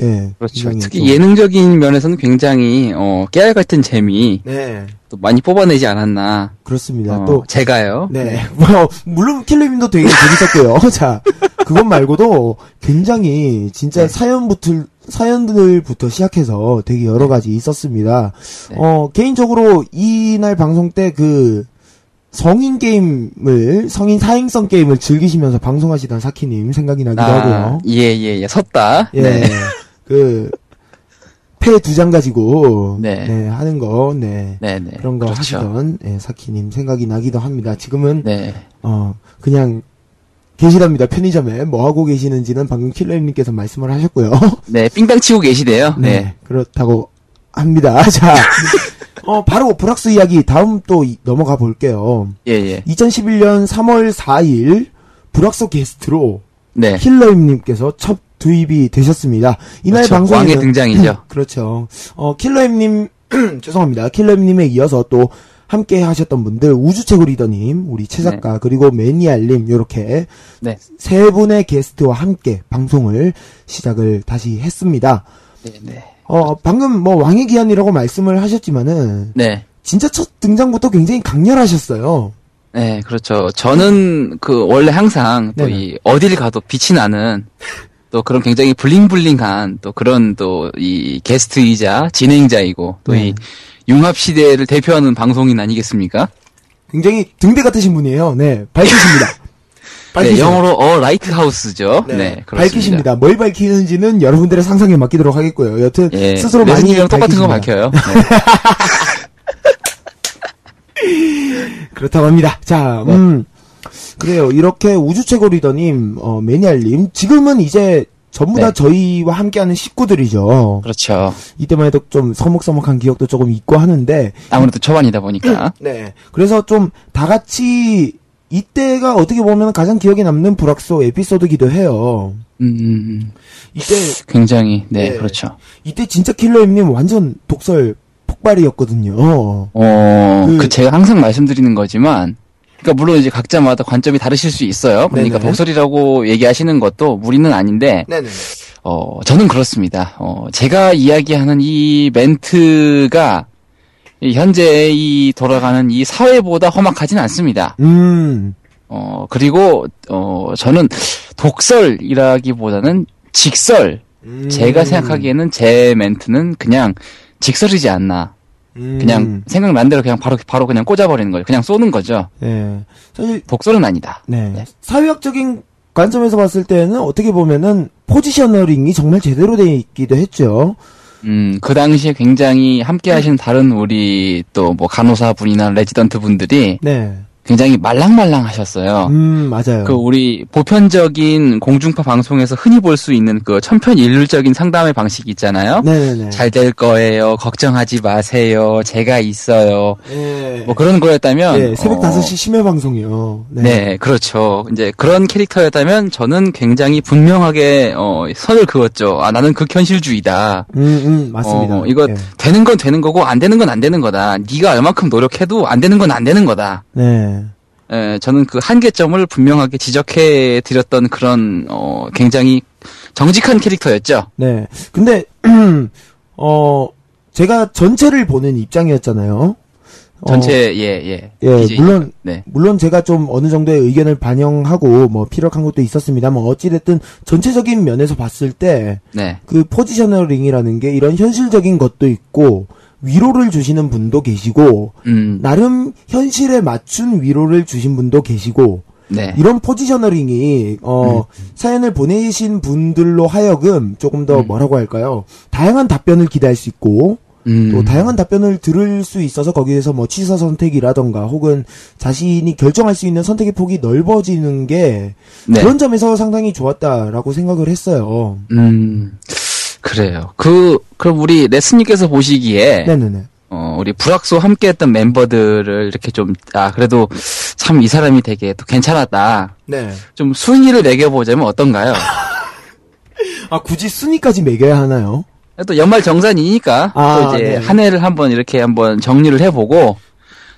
예
그렇죠. 특히
좀-
예능적인 면에서는 굉장히, 어, 깨알 같은 재미,
네
또 많이 뽑아내지 않았나.
그렇습니다
어,
또
제가요.
네. (laughs) 뭐, 물론 킬러님도 되게 재밌었고요. (laughs) 자, 그것 말고도 굉장히 진짜
네.
사연부터, 사연들부터 시작해서 되게 여러 가지 있었습니다.
네.
어, 개인적으로 이날 방송 때 그, 성인 게임을, 성인 사행성 게임을 즐기시면서 방송하시던 사키님 생각이 나기도 하고요.
예, 예, 예. 섰다.
예.
네. (laughs)
그, 패두장 가지고,
네.
네, 하는 거, 네.
네, 네.
그런 거
그렇죠.
하시던, 예, 사키님 생각이 나기도 합니다. 지금은
네.
어, 그냥 계시답니다. 편의점에 뭐 하고 계시는지는 방금 킬러님께서 말씀을 하셨고요. (laughs)
네, 삥땅 치고 계시대요.
네,
네.
그렇다고 합니다. (laughs) 자, (laughs) 어, 바로 브락스 이야기 다음 또 이- 넘어가 볼게요.
예, 예.
2011년 3월 4일 브락스 게스트로
네.
킬러임님께서 첫 투입이 되셨습니다. 이날
그렇죠.
방송에는
왕의 등장이죠. (laughs)
그렇죠. 어, 킬러임님, (clears throat) 죄송합니다. 킬러임님에 이어서 또 함께 하셨던 분들, 우주최고 리더님, 우리 최 작가, 그리고 매니알님, 요렇게
네.
세 분의 게스트와 함께 방송을 시작을 다시 했습니다.
네, 네.
어, 방금 뭐 왕의 기한이라고 말씀을 하셨지만은,
네.
진짜 첫 등장부터 굉장히 강렬하셨어요.
네, 그렇죠. 저는 그 원래 항상 또. 이 어딜 가도 빛이 나는 또 그런 굉장히 bling bling한 또 그런 또 이 게스트이자 진행자이고 또이
네.
융합 시대를 대표하는 방송인 아니겠습니까?
굉장히 등대 같으신 분이에요. 네, 밝히십니다. (laughs)
네. 영어로 어 lighthouse죠. 네, 그렇습니다.
밝히십니다. 뭘 밝히는지는 여러분들의 상상에 맡기도록 하겠고요. 여튼
예,
스스로 많이
레슨이랑 똑같은 거. 밝혀요. (laughs) 네.
그렇다고 합니다. 자, 음. 그래요. 이렇게 우주 최고 리더님, 어, 매니알님, 지금은 이제 전부
네.
다 저희와 함께하는 식구들이죠.
그렇죠.
이때만 해도 좀 서먹서먹한 기억도 조금 있고 하는데
아무래도 초반이다 보니까. (clears throat)
네. 그래서 좀 다 같이 이때가 어떻게 보면 가장 기억에 남는 불악소 에피소드기도 해요.
음, 음, 음.
이때
굉장히, 네,
네.
그렇죠.
이때 진짜 킬러임님 완전 독설 폭발이었거든요.
어,
그-
그, 제가 항상 말씀드리는 거지만, 그러니까 물론 이제 각자마다 관점이 다르실 수 있어요. 그러니까
네네.
독설이라고 얘기하시는 것도 무리는 아닌데,
네네.
어, 저는 그렇습니다. 어, 제가 이야기하는 이 멘트가 이 현재 이 돌아가는 이 사회보다 험악하진 않습니다.
음.
어, 그리고, 어, 저는 독설이라기보다는 직설.
음.
제가 생각하기에는 제 멘트는 그냥 직설이지 않나.
음.
그냥 생각난 대로 그냥 바로, 바로 그냥 꽂아버리는 거예요. 그냥 쏘는 거죠.
네. 사실
독설은 아니다.
네.
네.
사회학적인 관점에서 봤을 때는 어떻게 보면은 positioning이 정말 제대로 돼 있기도 했죠.
음, 그 당시에 굉장히 함께 하신 다른 우리 또 뭐 간호사 분이나 레지던트 분들이
네.
굉장히 말랑말랑 하셨어요.
음, 맞아요.
그 우리 보편적인 공중파 방송에서 흔히 볼 수 있는 그 천편일률적인 상담의 방식이 있잖아요.
네네네.
잘 될 거예요. 걱정하지 마세요. 제가 있어요.
네.
뭐 그런 거였다면
네, 새벽
어,
5시 심야 방송이요.
네. 그렇죠. 이제 그런 캐릭터였다면 저는 굉장히 분명하게 어, 선을 그었죠. 아 나는 극현실주의다.
음, 음, 맞습니다.
어, 이거
네.
되는 건 되는 거고 안 되는 건 안 되는 거다. 네가 얼마큼 노력해도 안 되는 건 안 되는 거다.
네.
에, 저는 그 한계점을 분명하게 지적해 드렸던 그런 어, 굉장히 정직한 캐릭터였죠.
네. 근데, (clears throat) 어, 제가 전체를 보는 입장이었잖아요. 어,
전체 예예.
예, 물론,
네.
물론 제가 좀 어느 정도의 의견을 반영하고 뭐 피력한 것도 있었습니다만 어찌 됐든 전체적인 면에서 봤을 때
네.
그 포지셔너링이라는 게 이런 현실적인 것도 있고 위로를 주시는 분도 계시고
음.
나름 현실에 맞춘 위로를 주신 분도 계시고
네.
이런 포지셔너링이 어 사연을 보내신 분들로 하여금 조금 더
음.
뭐라고 할까요? 다양한 답변을 기대할 수 있고
음.
또 다양한 답변을 들을 수 있어서 거기에서 뭐 취사 선택이라던가 혹은 자신이 결정할 수 있는 선택의 폭이 넓어지는 게
네.
그런 점에서 상당히 좋았다라고 생각을 했어요.
음. 그래요. 그 그럼 우리 레스님께서 보시기에
네네네.
어, 우리 불악소 함께 했던 멤버들을 이렇게 좀 아 그래도 참 이 사람이 되게 또 괜찮았다.
네.
좀 순위를 매겨보자면 어떤가요? (laughs)
아 굳이 순위까지 매겨야 하나요?
또 연말 정산이니까
아,
또 이제
네.
한 해를 한번 이렇게 한번 정리를 해보고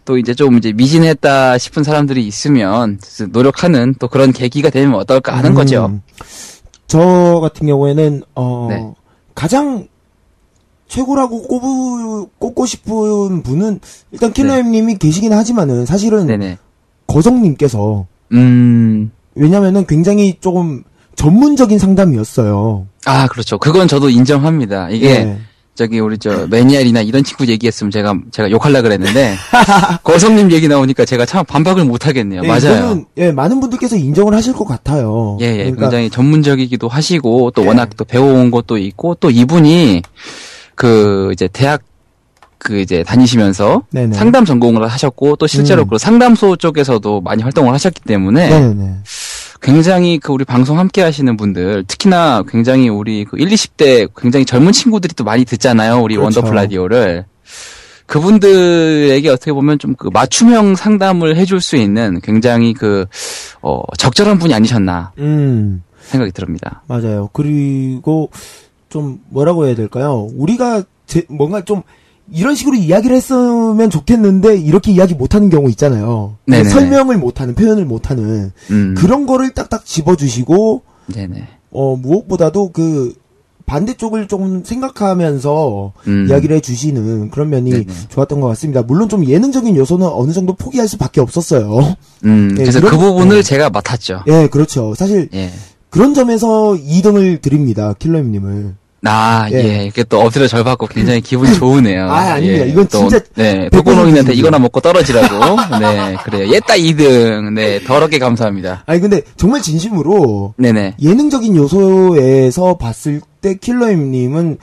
또 이제 좀 이제 미진했다 싶은 사람들이 있으면 노력하는 또 그런 계기가 되면 어떨까 하는
음,
거죠.
저 같은 경우에는 어
네.
가장 최고라고 꼽으, 꼽고 싶은 분은 일단 킬러엠님이 계시긴 하지만은 사실은
네네.
거성님께서
음.
왜냐면은 굉장히 조금 전문적인 상담이었어요.
아 그렇죠. 그건 저도 인정합니다. 이게
네.
저기 우리 저 매니아리나 이런 친구 얘기했으면 제가 제가 욕할라 그랬는데 (laughs) 거성님 얘기 나오니까 제가 참 반박을 못 하겠네요.
예,
맞아요.
이거는, 예, 많은 분들께서 인정을 하실 것 같아요.
예, 예,
그러니까
굉장히 전문적이기도 하시고 또
예.
워낙 또 배워온 것도 있고 또 이분이 그 이제 대학 그 이제 다니시면서
네네.
상담 전공을 하셨고 또 실제로
음.
그 상담소 쪽에서도 많이 활동을 하셨기 때문에
네네네.
굉장히 그 우리 방송 함께 하시는 분들 특히나 굉장히 우리 그 1, 20대 굉장히 젊은 친구들이 또 많이 듣잖아요. 우리
그렇죠.
원더풀 라디오를. 그분들에게 어떻게 보면 좀 그 맞춤형 상담을 해줄 수 있는 굉장히 그, 어, 적절한 분이 아니셨나
음,
생각이 듭니다.
맞아요. 그리고 좀 뭐라고 해야 될까요? 우리가 제, 뭔가 좀 이런 식으로 이야기를 했으면 좋겠는데 이렇게 이야기 못하는 경우 있잖아요.
네네네.
설명을 못하는, 표현을 못하는
음.
그런 거를 딱딱 집어주시고
네네.
어 무엇보다도 그 반대쪽을 좀 생각하면서
음.
이야기를 해주시는 그런 면이
네네.
좋았던 것 같습니다. 물론 좀 예능적인 요소는 어느 정도 포기할 수밖에 없었어요.
음,
예,
그래서
이런-
그 부분을
예.
제가 맡았죠.
예, 그렇죠. 사실
예.
그런 점에서 2등을 드립니다. 킬러님을.
아,
예.
예. 이게 또 엎드려 절 받고 굉장히 기분이 좋으네요.
아, 아닙니다.
예.
이건
또,
진짜
네. 독고노인한테. 이거나 먹고 떨어지라고. (laughs) 네, 그래요. 얘따 2등. 네, 더럽게 감사합니다.
아니 근데 정말 진심으로
네네.
예능적인 요소에서 봤을 때 킬러임님은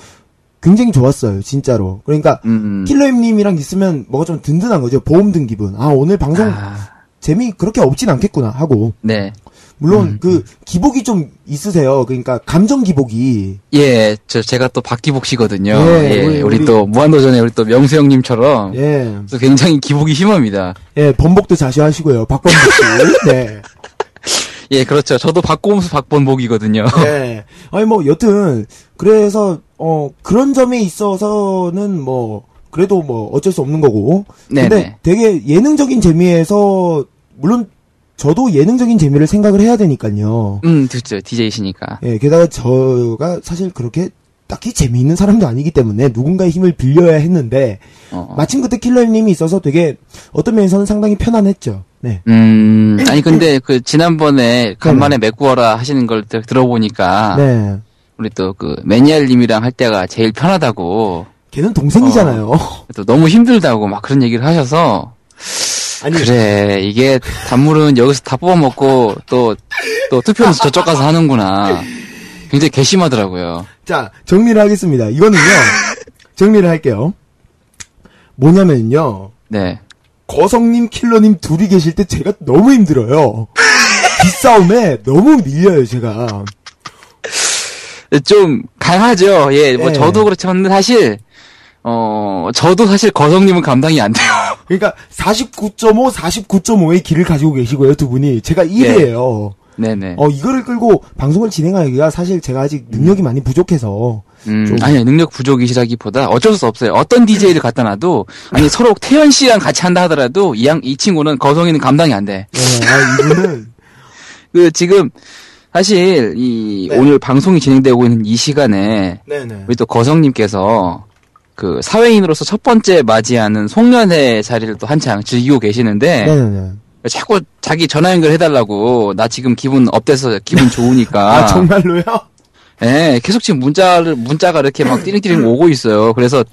굉장히 좋았어요, 진짜로. 그러니까
음.
킬러임님이랑 있으면 뭐가 좀 든든한 거죠. 보험 든 기분. 아 오늘 방송
아,
재미 그렇게 없진 않겠구나 하고
네.
물론
음.
그 기복이 좀 있으세요. 그러니까 감정 기복이
예, 저 제가 또 박기복 씨거든요.
예,
예,
우리-
우리, 또 무한도전에 우리 또 명수 형님처럼
예,
또 굉장히 기복이 심합니다.
예 번복도 자시하시고요. 박범복 씨. (laughs) 네.
예, 그렇죠. 저도 박곰수 박본복이거든요.
네. 아니 뭐 여튼 그래서 어 그런 점에 있어서는 뭐 그래도 뭐 어쩔 수 없는 거고. 근데
네네.
되게 예능적인 재미에서 물론 저도 예능적인 재미를 생각을 해야 되니까요.
음, 그렇죠. DJ시니까.
예, 게다가 저가 사실 그렇게 딱히 재미있는 사람도 아니기 때문에 누군가의 힘을 빌려야 했는데
어.
마침 그때 킬러님이 있어서 되게 어떤 면에서는 상당히 편안했죠. 네.
음, 아니 근데 그 지난번에 간만에 메꾸어라 하시는 걸 들- 들어보니까
네.
우리 또 그 매니아님이랑 할 때가 제일 편하다고
걔는 동생이잖아요.
또 너무 힘들다고 막 그런 얘기를 하셔서
아니
그래 이게 단물은 여기서 다 뽑아먹고 또또 투표는 저쪽 가서 하는구나 굉장히 괘씸하더라고요
자, 정리를 하겠습니다. 이거는요, (laughs) 정리를 할게요. 뭐냐면요,
네
거성님, 킬러님 둘이 계실 때 제가 너무 힘들어요. 뒷싸움에 너무 밀려요, 제가.
좀 강하죠 예뭐
네.
저도 그렇지만 사실 어 저도 사실 거성님은 감당이 안 돼요 (laughs)
그러니까 49.5, 49.5의 길을 가지고 계시고요, 두 분이. 제가 1이에요.
네 네
어, 이거를 끌고 방송을 진행하기가 사실 제가 아직 능력이 많이 부족해서.
음,
좀-
아니 능력 부족이시라기보다 어쩔 수 없어요. 어떤 DJ를 갖다 놔도 아니 서로 태연 씨랑 같이 한다 하더라도 이, 양, 이 친구는 거성이는 감당이 안 돼.
네, 아, 이분은. (laughs)
그 지금 사실 이
네.
오늘 방송이 진행되고 있는 이 시간에
네 네.
우리 또 거성님께서 그 사회인으로서 첫 번째 맞이하는 송년회 자리를 또 한창 즐기고 계시는데
네네네.
자꾸 자기 전화 연결해달라고 나 지금 기분 업돼서 기분 좋으니까 (laughs)
아, 정말로요?
예, 계속 지금 문자를, 문자가 이렇게 막 띠링띠링 오고 있어요. 그래서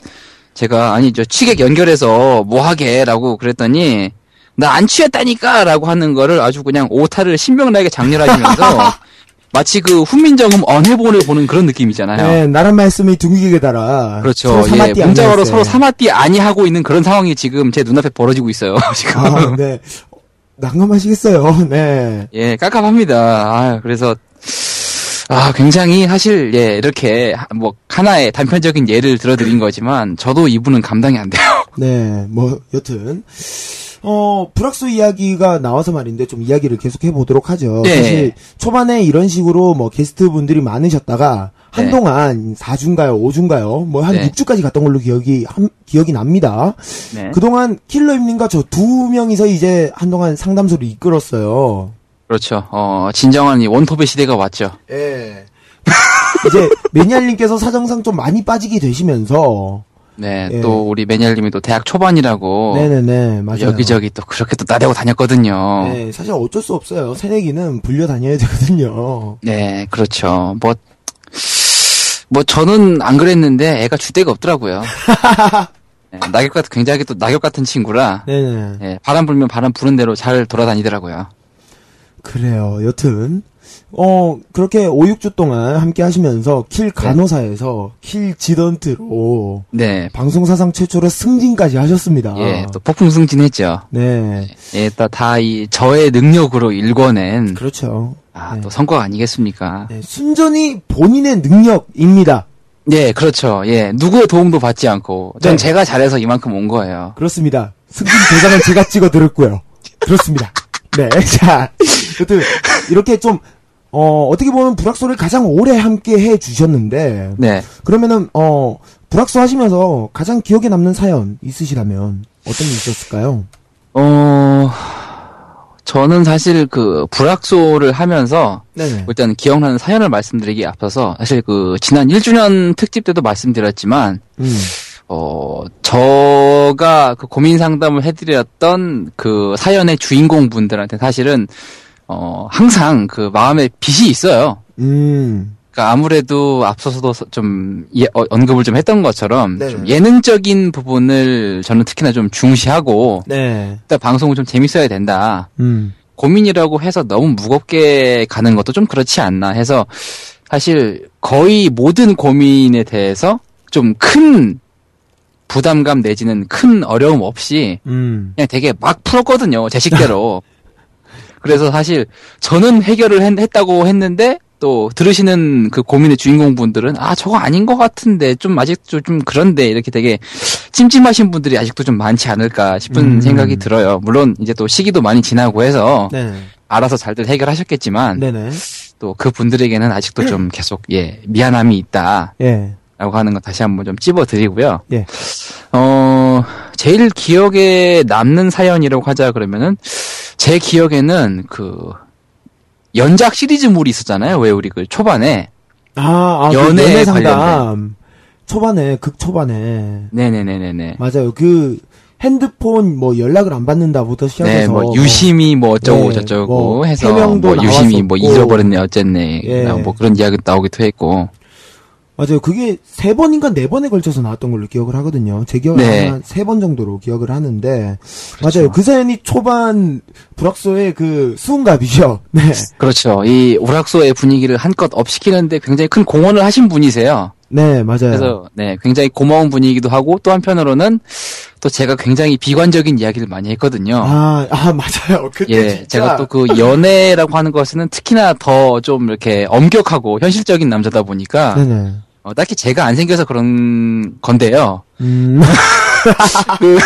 제가, 아니, 저 취객 연결해서 뭐 하게? 라고 그랬더니, 나 안 취했다니까! 라고 하는 거를 아주 그냥 오타를 신명나게 장렬하시면서, (laughs) 마치 그 훈민정음 언해본을 보는 그런 느낌이잖아요.
네, 나란 말씀이 둥기게 달아.
그렇죠. 예, 문자어로
아니었어요.
서로 사마띠 아니 하고 있는 그런 상황이 지금 제 눈앞에 벌어지고 있어요. (laughs) 지금.
아, 네. 난감하시겠어요. (laughs) 네.
예, 깝깝합니다. 아, 그래서 아, 굉장히 사실 예, 이렇게 하- 뭐 하나의 단편적인 예를 들어드린 거지만 저도 이분은 감당이 안 돼요. (laughs)
네, 뭐, 여튼. 어, 불악수 이야기가 나와서 말인데 좀 이야기를 계속 해 보도록 하죠.
네.
사실 초반에 이런 식으로 뭐 게스트 분들이 많으셨다가
네.
한동안 4주인가요? 5주인가요? 뭐한
네.
6주까지 갔던 걸로 기억이, 한- 기억이 납니다.
네.
그동안 킬러님과 저 두 명이서 이제 한동안 상담소를 이끌었어요.
그렇죠. 어, 진정한 이 원톱의 시대가 왔죠.
예. (laughs) 이제 매니아님께서 사정상 좀 많이 빠지게 되시면서
네,
예.
또 우리 매니아님이 또 대학 초반이라고
네네네 맞아요.
여기저기 또 그렇게 또 나대고 다녔거든요. 네.
네, 사실 어쩔 수 없어요. 새내기는 불려 다녀야 되거든요.
그렇죠. 뭐, 뭐 저는 안 그랬는데 애가 주대가 없더라고요. (laughs) 네, 낙엽 같은 굉장히 또 낙엽 같은 친구라
네네.
예, 바람 불면 바람 부는 대로 잘 돌아다니더라고요.
그래요. 여튼 어 그렇게 5, 6주 동안 함께 하시면서 킬 간호사에서 킬 지던트로
네,
방송 사상 최초로 승진까지 하셨습니다.
예, 또 폭풍 승진했죠.
네.
예, 다 이 저의 능력으로 일궈낸
그렇죠.
아,
네.
또 성과가 아니겠습니까?
네, 순전히 본인의 능력입니다.
예, 그렇죠. 예, 누구의 도움도 받지 않고 전
네.
제가 잘해서 이만큼 온 거예요.
그렇습니다. 승진 대상은 제가 찍어 드렸고요. 그렇습니다. 네. (laughs) 자, 여튼 이렇게 좀 어, 어떻게 보면 불악소를 가장 오래 함께 해 주셨는데
네,
그러면은 어 불악소 하시면서 가장 기억에 남는 사연 있으시라면 어떤 게 있었을까요?
어, 저는 사실 그 불악소를 하면서
네네.
일단 기억나는 사연을 말씀드리기에 앞서서 사실 그 지난 1주년 특집 때도 말씀드렸지만
음.
어 저가 그 고민 상담을 해드렸던 그 사연의 주인공 분들한테 사실은 어 항상 그 마음에 빚이 있어요.
음.
그러니까 아무래도 앞서서도 서- 좀 예- 어, 언급을 좀 했던 것처럼
네네.
좀 예능적인 부분을 저는 특히나 좀 중시하고
네.
일단 방송은 좀 재밌어야 된다.
음.
고민이라고 해서 너무 무겁게 가는 것도 좀 그렇지 않나 해서 사실 거의 모든 고민에 대해서 좀 큰 부담감 내지는 큰 어려움 없이
음.
그냥 되게 막 풀었거든요. 제 식대로. (laughs) 그래서 사실 저는 해결을 했, 다고 했는데 또 들으시는 그 고민의 주인공분들은 아 저거 아닌 것 같은데 좀 아직도 좀 그런데 이렇게 되게 찜찜하신 분들이 아직도 좀 많지 않을까 싶은
음.
생각이 들어요. 물론 이제 또 시기도 많이 지나고 해서
네.
알아서 잘들 해결하셨겠지만. 또 그 분들에게는 아직도 좀 (clears throat) 계속 예 미안함이 있다.
예.
라고 하는 거 다시 한번 좀 찝어드리고요.
예.
어, 제일 기억에 남는 사연이라고 하자 그러면은, 제 기억에는 그, 연작 시리즈물이 있었잖아요. 왜 우리 그 초반에.
아, 아, 그
연애
상담. 초반에, 극 초반에.
네네네네네.
맞아요. 그, 핸드폰 뭐 연락을 안 받는다부터 시작해서.
네, 뭐 유심히 뭐 어쩌고
네,
저쩌고
뭐
해서 뭐 유심히 뭐
나왔었고.
잊어버렸네 어쨌네
예.
뭐 그런 이야기 나오기도 했고
맞아요. 그게 세 번인가 네 번에 걸쳐서 나왔던 걸로 기억을 하거든요. 제 기억에
네.
한세 번 정도로 기억을 하는데.
그렇죠.
맞아요. 그 사연이 초반 불악소의 그 수은갑이죠. (laughs) 네.
그렇죠. 이 오락소의 분위기를 한껏 업시키는데 굉장히 큰 공헌을 하신 분이세요.
네, 맞아요.
그래서 네 굉장히 고마운 분위기도 하고 또 한편으로는 또 제가 굉장히 비관적인 이야기를 많이 했거든요.
아, 아, 맞아요. 그때
예,
진짜.
제가 또 그 연애라고 하는 것은 특히나 더 좀 이렇게 엄격하고 현실적인 남자다 보니까
네네.
어, 딱히 제가 안 생겨서 그런 건데요.
음. (laughs)
그,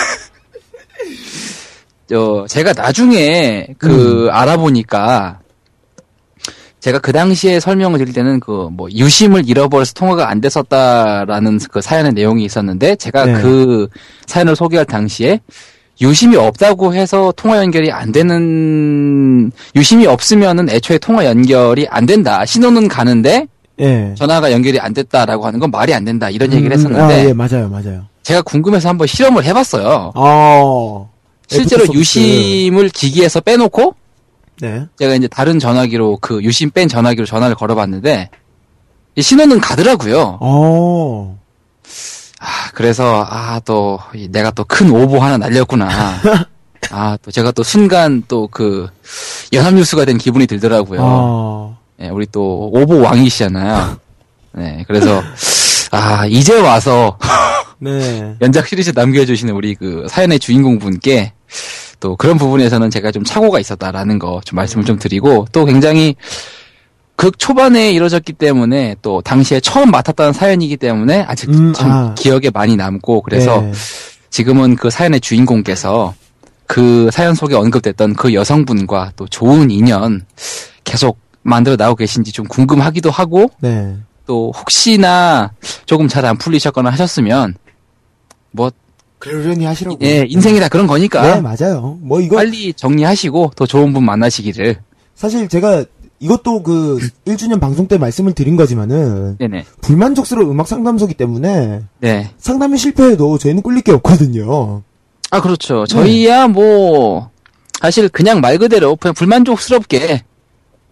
저, 제가 나중에
음.
그 알아보니까 제가 그 당시에 설명을 드릴 때는 그 뭐 유심을 잃어버려서 통화가 안 됐었다라는 그 사연의 내용이 있었는데 제가
네.
그 사연을 소개할 당시에 유심이 없다고 해서 통화 연결이 안 되는 유심이 없으면은 애초에 통화 연결이 안 된다. 신호는 가는데
예.
전화가 연결이 안 됐다라고 하는 건 말이 안 된다. 이런 얘기를
음,
했었는데
아, 예, 맞아요, 맞아요.
제가 궁금해서 한번 실험을 해봤어요.
어.
실제로. 유심을 기기에서 빼놓고
네.
제가 이제 다른 전화기로 그 유심 뺀 전화기로 전화를 걸어봤는데 이 신호는 가더라고요.
어.
아 그래서 아 또 내가 또 큰 오보 하나 날렸구나. (laughs) 아 또 제가 또 순간 또 그 연합뉴스가 된 기분이 들더라고요.
어.
예, 우리 또 오보 왕이시잖아요. 네 그래서 아 이제 와서 (laughs)
네.
연작 시리즈 남겨주시는 우리 그 사연의 주인공 분께 또 그런 부분에서는 제가 좀 착오가 있었다라는 거 좀 말씀을 좀 드리고 또 굉장히 극 초반에 이루어졌기 때문에 또 당시에 처음 맡았다는 사연이기 때문에 아직
음,
참
아.
기억에 많이 남고 그래서
네.
지금은 그 사연의 주인공께서 그 사연 속에 언급됐던 그 여성분과 또 좋은 인연 계속 만들어 나오고 계신지 좀 궁금하기도 하고
네.
또 혹시나 조금 잘 안 풀리셨거나 하셨으면 뭐
그러려니 하시라고.
예, 인생이 다 그런 거니까.
네, 맞아요. 뭐 이거
빨리 정리하시고 더 좋은 분 만나시기를.
사실 제가 이것도 그 1주년 방송 때 말씀을 드린 거지만은
네네.
불만족스러운 음악 상담소기 때문에
네.
상담이 실패해도 저희는 꿀릴 게 없거든요.
아, 그렇죠. 저희야 뭐, 사실 그냥 말 그대로 그냥 불만족스럽게,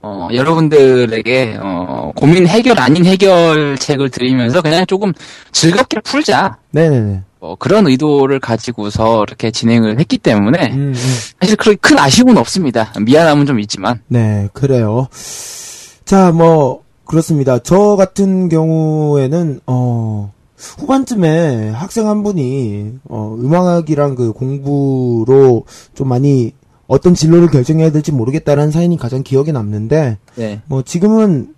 어, 여러분들에게, 어, 고민 해결 아닌 해결책을 드리면서 그냥 조금 즐겁게 풀자.
네네네.
뭐 그런 의도를 가지고서 이렇게 진행을 했기 때문에
음, 음.
사실 그렇게 큰 아쉬움은 없습니다. 미안함은 좀 있지만.
네, 그래요. 자, 뭐 그렇습니다. 저 같은 경우에는 어 후반쯤에 학생 한 분이 어 음악이랑 그 공부로 좀 많이 어떤 진로를 결정해야 될지 모르겠다라는 사연이 가장 기억에 남는데
네.
뭐 지금은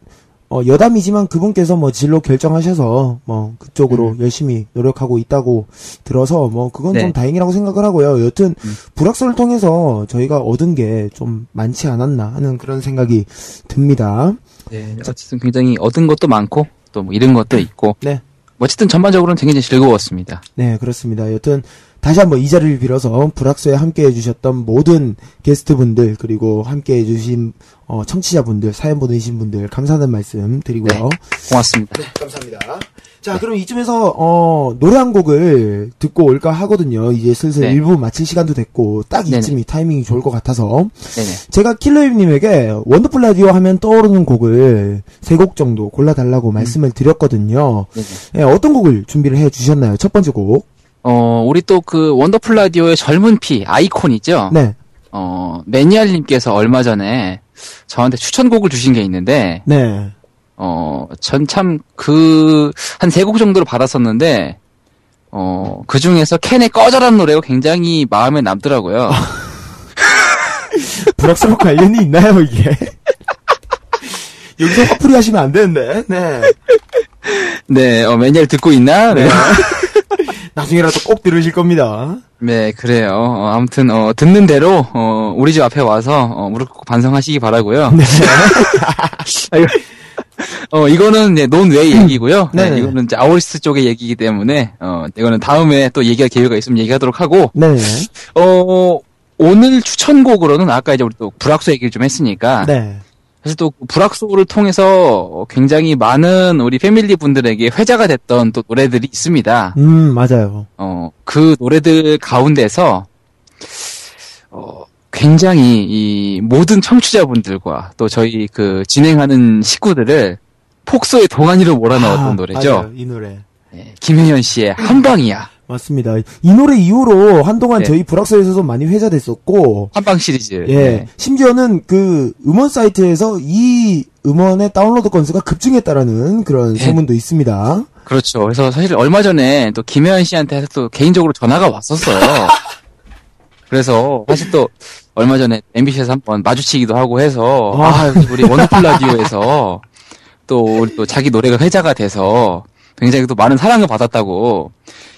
어 여담이지만 그분께서 뭐 진로 결정하셔서 뭐 그쪽으로 열심히 노력하고 있다고 들어서 뭐 그건
네.
좀 다행이라고 생각을 하고요. 여튼
음.
불악설을 통해서 저희가 얻은 게 좀 많지 않았나 하는 그런 생각이 듭니다.
네. 어쨌든 굉장히 얻은 것도 많고 또 뭐 잃은 것도 있고.
네.
어쨌든 전반적으로는 굉장히 즐거웠습니다.
네, 그렇습니다. 여튼 다시 한번 이 자리를 빌어서 불악서에 함께 해주셨던 모든 게스트분들 그리고 함께 해주신 어, 청취자분들 사연 보내신 분들 감사하는 말씀 드리고요.
고맙습니다.
감사합니다. 자, 그럼 이쯤에서 어, 노래 한 곡을 듣고 올까 하거든요. 이제 슬슬
네.
일부 마칠 시간도 됐고 딱
네네.
이쯤이 타이밍이 좋을 것 같아서
네네.
제가 킬러님에게 원더풀 라디오 하면 떠오르는 곡을 세 곡 정도 골라달라고 말씀을 드렸거든요.
네네.
예, 어떤 곡을 준비를 해 주셨나요? 첫 번째 곡.
어, 우리 또 그 원더풀 라디오의 젊은 피 아이콘이죠.
네,
어, 매니알 님께서 얼마 전에 저한테 추천곡을 주신 게 있는데,
네.
어, 전 참 그, 한 세 곡 정도를 받았었는데, 어, 그 중에서 캔의 꺼져라는 노래가 굉장히 마음에 남더라고요. (laughs)
불확실한 관련이 있나요, 이게? 여기서 화풀이 하시면 안 되는데, 네.
네, 어, 매니아를 듣고 있나? 네.
나중에라도 꼭 들으실 겁니다.
네, 그래요. 어, 아무튼, 어, 듣는 대로, 어, 우리 집 앞에 와서, 어, 무릎 꿇고 반성하시기 바라고요
네. (laughs)
어, 이거는, 네, 논외 얘기고요. 네,
네네.
이거는 이제 아오리스트 쪽의 얘기이기 때문에, 어, 이거는 다음에 또 얘기할 기회가 있으면 얘기하도록 하고,
네.
어, 오늘 추천곡으로는 아까 이제 우리 또 불악소 얘기를 좀 했으니까,
네.
사실 또 불악소를 통해서 굉장히 많은 우리 패밀리 분들에게 회자가 됐던 또 노래들이 있습니다.
음, 맞아요.
어, 그 노래들 가운데서, 어, 굉장히 이 모든 청취자분들과 또 저희 그 진행하는 식구들을 폭소의 동안이로 몰아넣었던
아,
노래죠.
맞아요, 이 노래.
네, 김혜연 씨의 한방이야.
맞습니다. 이 노래 이후로 한동안
네.
저희 불악서에서도 많이 회자됐었고,
한방 시리즈.
예.
네.
심지어는 그 음원 사이트에서 이 음원의 다운로드 건수가 급증했다라는 그런
네.
소문도 있습니다.
그렇죠. 그래서 사실 얼마 전에 또 김혜연 씨한테 또 개인적으로 전화가 왔었어요. (laughs) 그래서 사실 또 얼마 전에 MBC에서 한번 마주치기도 하고 해서
아.
아, 우리 원더풀 라디오에서 또 우리 또 자기 노래가 회자가 돼서 굉장히 또 많은 사랑을 받았다고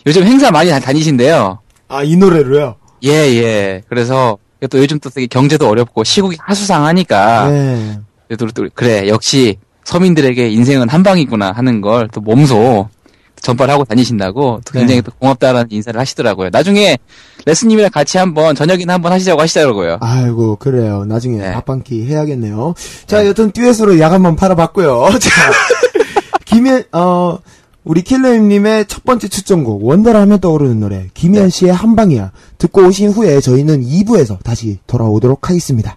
요즘 행사 많이 다- 다니신대요.
아, 이 노래로요?
예, 예. 그래서 또 요즘 또 되게 경제도 어렵고 시국이 하수상하니까
네.
그래도 또 그래 역시 서민들에게 인생은 한 방이구나 하는 걸 또 몸소 전파를 하고 다니신다고 또 굉장히
네.
또 고맙다라는 인사를 하시더라고요. 나중에 레스님이랑 같이 한번 저녁이나 한번 하시자고 하시더라고요.
아이고, 그래요. 나중에
네.
밥한끼 해야겠네요. 자, 여튼 듀엣으로 약 한번 팔아봤고요. (laughs) 자, 김현, 어, 우리 킬러님의 첫 번째 추천곡, 원더라 하면 떠오르는 노래, 김현
네.
씨의 한방이야. 듣고 오신 후에 저희는 2부에서 다시 돌아오도록 하겠습니다.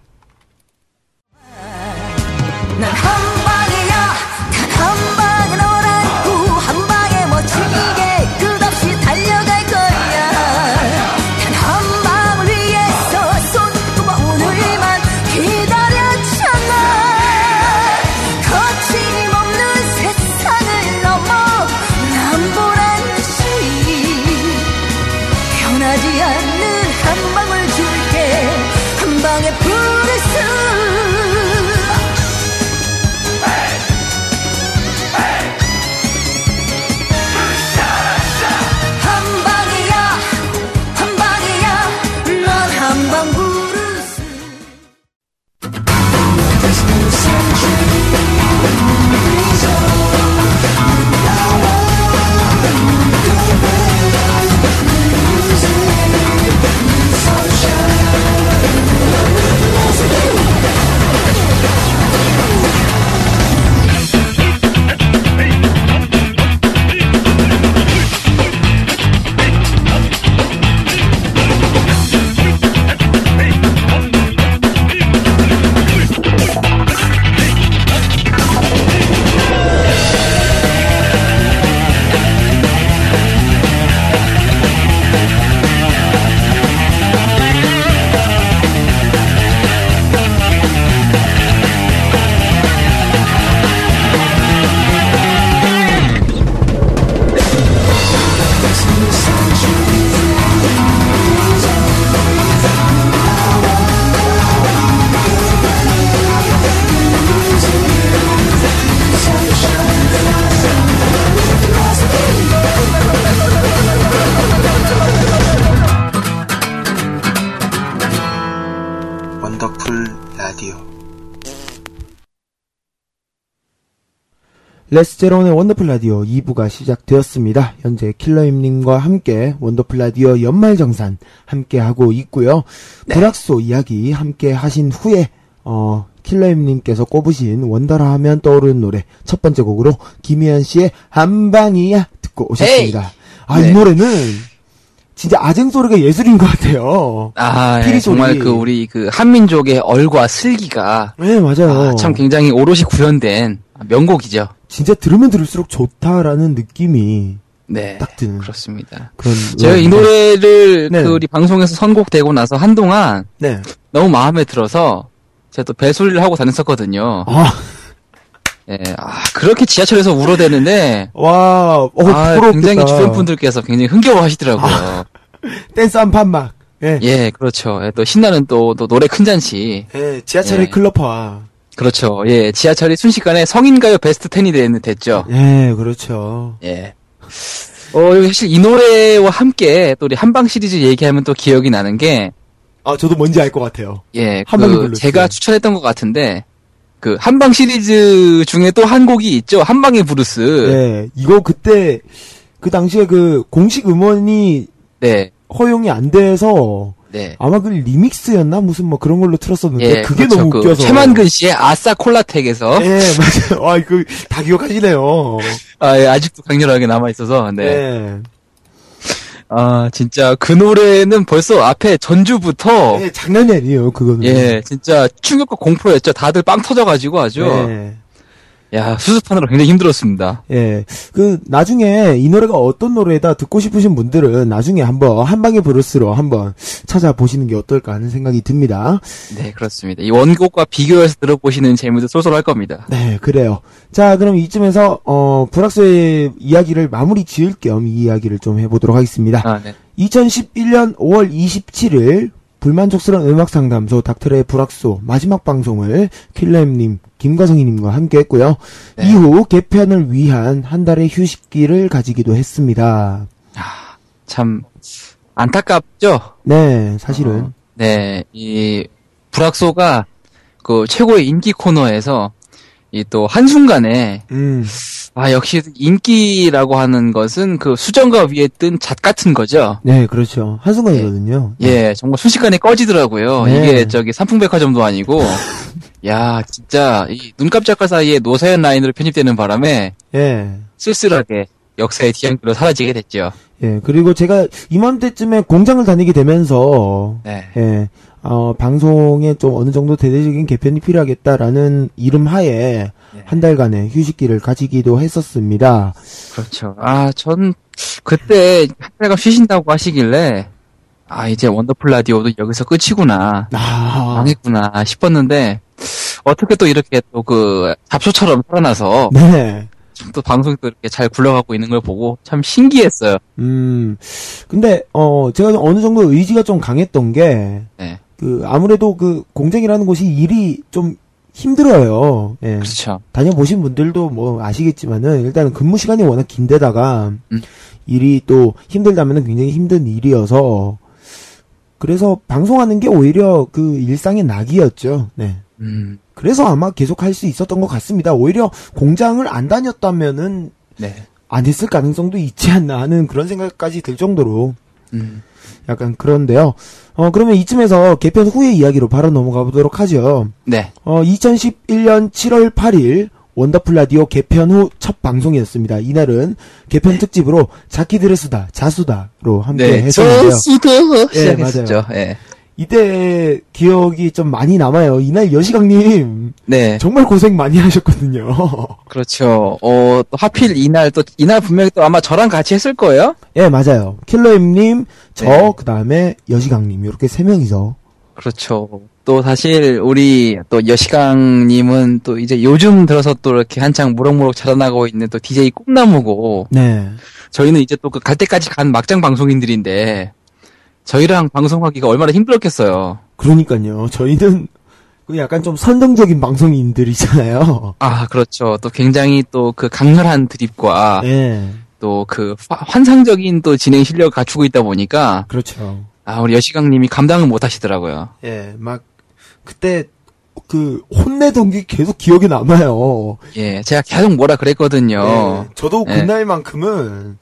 레스제로원의 원더풀 라디오 2부가 시작되었습니다. 현재 킬러엠님과 함께 원더풀 라디오 연말 정산 함께 하고 있고요. 불악소 이야기 함께 하신 후에 어 킬러엠님께서 꼽으신 원더라 하면 떠오르는 노래 첫 번째 곡으로 김혜연 씨의 한방이야 듣고 오셨습니다. 아이
네.
노래는 진짜 아쟁 소리가 예술인 것 같아요.
아, 예, 정말. 그 우리 그 한민족의 얼과 슬기가
네 맞아요.
아, 참 굉장히 오롯이 구현된 명곡이죠.
진짜 들으면 들을수록 좋다라는 느낌이
네.
딱 드는
그렇습니다.
그런
제가 이 노래를
네.
그 우리 방송에서 선곡되고 나서 한동안
네.
너무 마음에 들어서 제가 또 배소리를 하고 다녔었거든요.
아,
예, 아, 그렇게 지하철에서 울어대는데 (laughs)
와, 어,
아,
부럽겠다.
굉장히 주변 분들께서 굉장히 흥겨워하시더라고요.
댄스 한 판 막. 예.
예, 그렇죠. 예, 또 신나는 또, 또 노래 큰 잔치.
예, 지하철의
예.
클럽화.
그렇죠. 예, 지하철이 순식간에 성인가요 베스트 10이 됐, 됐죠.
예, 그렇죠.
예. 어, 사실 이 노래와 함께 또 우리 한방 시리즈 얘기하면 또 기억이 나는 게,
아, 저도 뭔지 알 것 같아요.
예, 그. 제가 추천했던 것 같은데, 그 한방 시리즈 중에 또 한 곡이 있죠. 한방의 브루스.
예, 이거 그때, 그 당시에 그 공식 음원이
네.
허용이 안 돼서
네.
아마 그 리믹스였나 무슨 뭐 그런 걸로 틀었었는데
예,
그게
그렇죠.
너무
그
웃겨서
최만근 씨의 아싸 콜라텍에서
예 맞아요 아 이거 다 기억하시네요
아, 예, 아직도 강렬하게 남아 있어서 네.
예.
아 진짜 그 노래는 벌써 앞에 전주부터
예, 장난이 아니에요 그거는
예 진짜 충격과 공포였죠. 다들 빵 터져가지고 아주
예.
야 수습하느라 굉장히 힘들었습니다.
예. 그, 나중에 이 노래가 어떤 노래다 듣고 싶으신 분들은 나중에 한번 한방의 브루스로 한번 찾아보시는 게 어떨까 하는 생각이 듭니다.
네 그렇습니다. 이 원곡과 비교해서 들어보시는 재미도 쏠쏠할 겁니다.
네, 그래요. 자, 그럼 이쯤에서, 어, 브락스의 이야기를 마무리 지을 겸 이 이야기를 좀 해보도록 하겠습니다.
아 네.
2011년 5월 27일 불만족스러운 음악 상담소 닥터의 불악소 마지막 방송을 킬러엠님, 김과성이님과 함께 했고요.
네.
이후 개편을 위한 한 달의 휴식기를 가지기도 했습니다.
참 안타깝죠.
네, 사실은.
어, 네, 이 불악소가 그 최고의 인기 코너에서 이 또 한순간에
음,
아 역시 인기라고 하는 것은 그 수정과 위에 뜬 잣 같은 거죠.
네, 그렇죠. 한순간이거든요.
예, 정말 순식간에 꺼지더라고요.
네.
이게 저기 삼풍백화점도 아니고, (laughs) 야, 진짜 이눈 깜짝할 사이에 노사연 라인으로 편입되는 바람에
예.
쓸쓸하게 역사의 뒤안길로 사라지게 됐죠.
예, 그리고 제가 이맘때쯤에 공장을 다니게 되면서,
네,
예, 어, 방송에 좀 어느 정도 대대적인 개편이 필요하겠다라는 이름 하에
네.
한 달간의 휴식기를 가지기도 했었습니다.
그렇죠. 아, 전 그때 한 달간 쉬신다고 하시길래 아 이제 원더풀 라디오도 여기서 끝이구나,
아,
망했구나 싶었는데 어떻게 또 이렇게 또 그 잡초처럼 살아나서
네.
또 방송이 또 이렇게 잘 굴러가고 있는 걸 보고 참 신기했어요.
음, 근데, 어, 제가 어느 정도 의지가 좀 강했던 게,
네,
그, 아무래도 그 공장이라는 곳이 일이 좀 힘들어요. 예.
그렇죠.
다녀보신 분들도 뭐 아시겠지만은, 일단은 근무 시간이 워낙 긴데다가,
음.
일이 또 힘들다면은 굉장히 힘든 일이어서, 그래서 방송하는 게 오히려 그 일상의 낙이었죠. 네.
음,
그래서 아마 계속 할 수 있었던 것 같습니다. 오히려 공장을 안 다녔다면은
네,
안 했을 가능성도 있지 않나 하는 그런 생각까지 들 정도로
음,
약간 그런데요. 어, 그러면 이쯤에서 개편 후의 이야기로 바로 넘어가 보도록 하죠.
네,
어, 2011년 7월 8일 원더풀 라디오 개편 후 첫 방송이었습니다. 이날은 개편 특집으로 자키드레스다, 자수다로 함께
네,
했었는데요.
저수도
예,
시작했었죠. 예,
이때 기억이 좀 많이 남아요. 이날 여시강님
네,
정말 고생 많이 하셨거든요. (laughs)
그렇죠. 어, 또 하필 이날 또 이날 분명히 또 아마 저랑 같이 했을 거예요.
예, 맞아요. 킬러임님, 저,
네.
그 다음에 여시강님 이렇게 세 명이서
그렇죠. 또 사실 우리 또 여시강님은 또 이제 요즘 들어서 또 이렇게 한창 무럭무럭 자라나고 있는 또 DJ 꿈나무고
네.
저희는 이제 또 그 갈 때까지 간 막장 방송인들인데 저희랑 방송하기가 얼마나 힘들었겠어요.
그러니까요. 저희는 그 약간 좀 선정적인 방송인들이잖아요.
아 그렇죠. 또 굉장히 또 그 강렬한 드립과
예.
또그 환상적인 또 진행 실력을 갖추고 있다 보니까
그렇죠.
아 우리 여시강님이 감당을 못 하시더라고요.
예, 막 그때 그 혼내던 게 계속 기억에 남아요.
예, 제가 계속 뭐라 그랬거든요.
예, 저도
예.
그날만큼은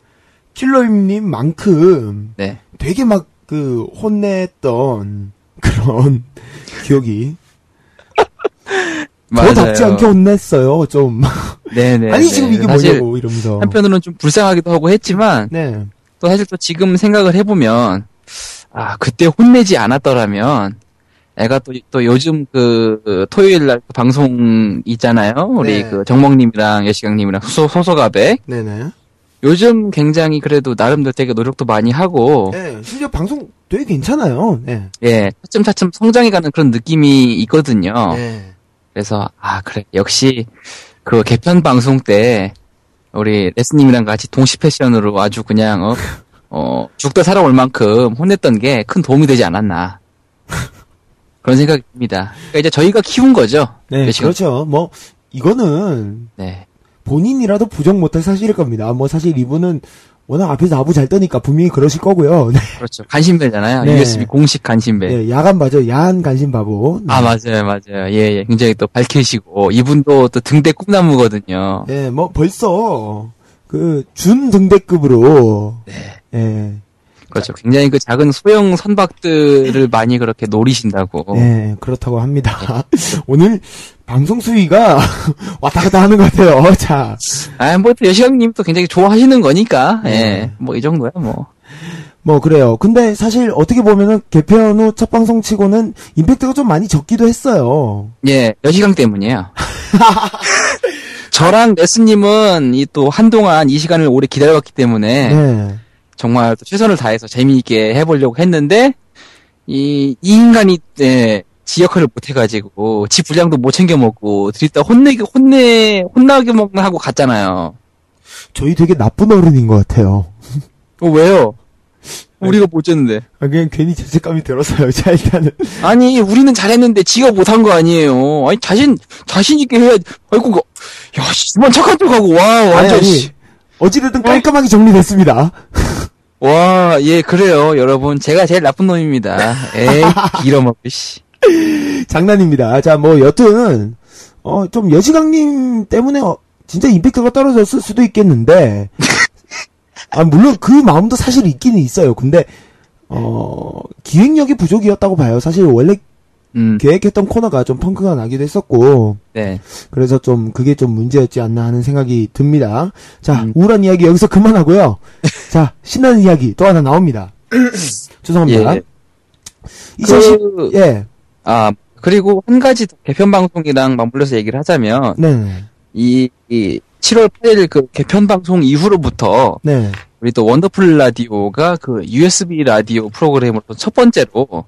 킬러임님만큼
네.
되게 막 그 혼냈던 그런 (laughs) 기억이 저답지 않게 혼냈어요. 좀 (laughs)
네네.
아니 지금 이게 뭐냐고 이러면서.
한편으로는 좀 불쌍하기도 하고 했지만
네.
또 사실 또 지금 생각을 해보면 아 그때 혼내지 않았더라면 애가 또, 또 요즘 그, 그 토요일 날 방송 있잖아요. 우리
네.
그 정목님이랑 여시강님이랑 소, 소소가백.
네네.
요즘 굉장히 그래도 나름대로 되게 노력도 많이 하고
네, 심지어 방송 되게 괜찮아요. 네.
예 차츰차츰 성장해가는 그런 느낌이 있거든요.
네.
그래서 아 그래 역시 그 개편 방송 때 우리 레스님이랑 같이 동시 패션으로 아주 그냥 어 (laughs) 어, 죽다 살아올 만큼 혼냈던 게 큰 도움이 되지 않았나. 그런 생각이 듭니다. 그러니까 이제 저희가 키운 거죠.
네,
몇 시간-
그렇죠. 뭐 이거는
네.
본인이라도 부정 못할 사실일 겁니다. 뭐 사실 이분은 워낙 앞에서 아부 잘 떠니까 분명히 그러실 거고요. (laughs) 네,
그렇죠. 간신배잖아요.
네.
USB 공식 간신배.
네, 야간 바죠. 야한 간신 바보. 네.
아, 맞아요, 맞아요. 예, 예. 굉장히 또 밝히시고, 이분도 또 등대 꿈나무거든요.
네, 뭐 벌써 그 준 등대급으로
네.
예.
그렇죠. 굉장히 그 작은 소형 선박들을 (laughs) 많이 그렇게 노리신다고.
네, 그렇다고 합니다. (laughs) 오늘 방송 수위가 (laughs) 왔다 갔다 하는 것 같아요. 자,
아, 뭐, 또 굉장히 좋아하시는 거니까,
네.
예. 뭐, 이 정도야, 뭐.
뭐 그래요. 근데 사실 어떻게 보면은 개편 후 첫 방송 치고는 임팩트가 좀 많이 적기도 했어요.
예, 여시강 때문이에요. 저랑 레스님은 이 또 한동안 이 시간을 오래 기다려왔기 때문에,
네.
정말 또 최선을 다해서 재미있게 해보려고 했는데, 이, 이 인간이, 예, 지 역할을 못 해가지고, 지 분량도 못 챙겨 먹고, 들이다 혼내게, 혼내, 혼나게 먹나 하고 갔잖아요.
저희 되게 나쁜 어른인 것 같아요.
어, 왜요? 우리가 못 졌는데.
아, 그냥 괜히 죄책감이 들었어요. 자, 일단은.
아니, 우리는 잘했는데 지가 못한 거 아니에요. 아니, 자신, 자신있게 해야지. 아이고, 그, 야, 씨, 이만 착한 척하고, 와,
아니,
완전,
아니.
씨.
어찌됐든 깔끔하게 정리됐습니다.
와, 예, 그래요, 여러분. 제가 제일 나쁜 놈입니다. 에이, (laughs) 길어먹고, 씨.
장난입니다. 자, 뭐, 여튼, 어, 좀 여시강님 때문에, 어, 진짜 임팩트가 떨어졌을 수도 있겠는데, 아, 물론 그 마음도 사실 있기는 있어요. 근데, 어, 기획력이 부족이었다고 봐요. 사실 원래
음,
계획했던 코너가 좀 펑크가 나기도 했었고,
네.
그래서 좀 그게 좀 문제였지 않나 하는 생각이 듭니다. 자,
음.
우울한 이야기 여기서 그만하고요. (laughs) 자, 신나는 이야기 또 하나 나옵니다. (clears throat) 죄송합니다.
예.
2010,
그,
예,
아, 그리고 한 가지 더 개편 방송이랑 맞물려서 얘기를 하자면,
네,
이, 이 7월 8일 그 개편 방송 이후로부터,
네.
우리 또 원더풀 라디오가 그 USB 라디오 프로그램으로 첫 번째로, 또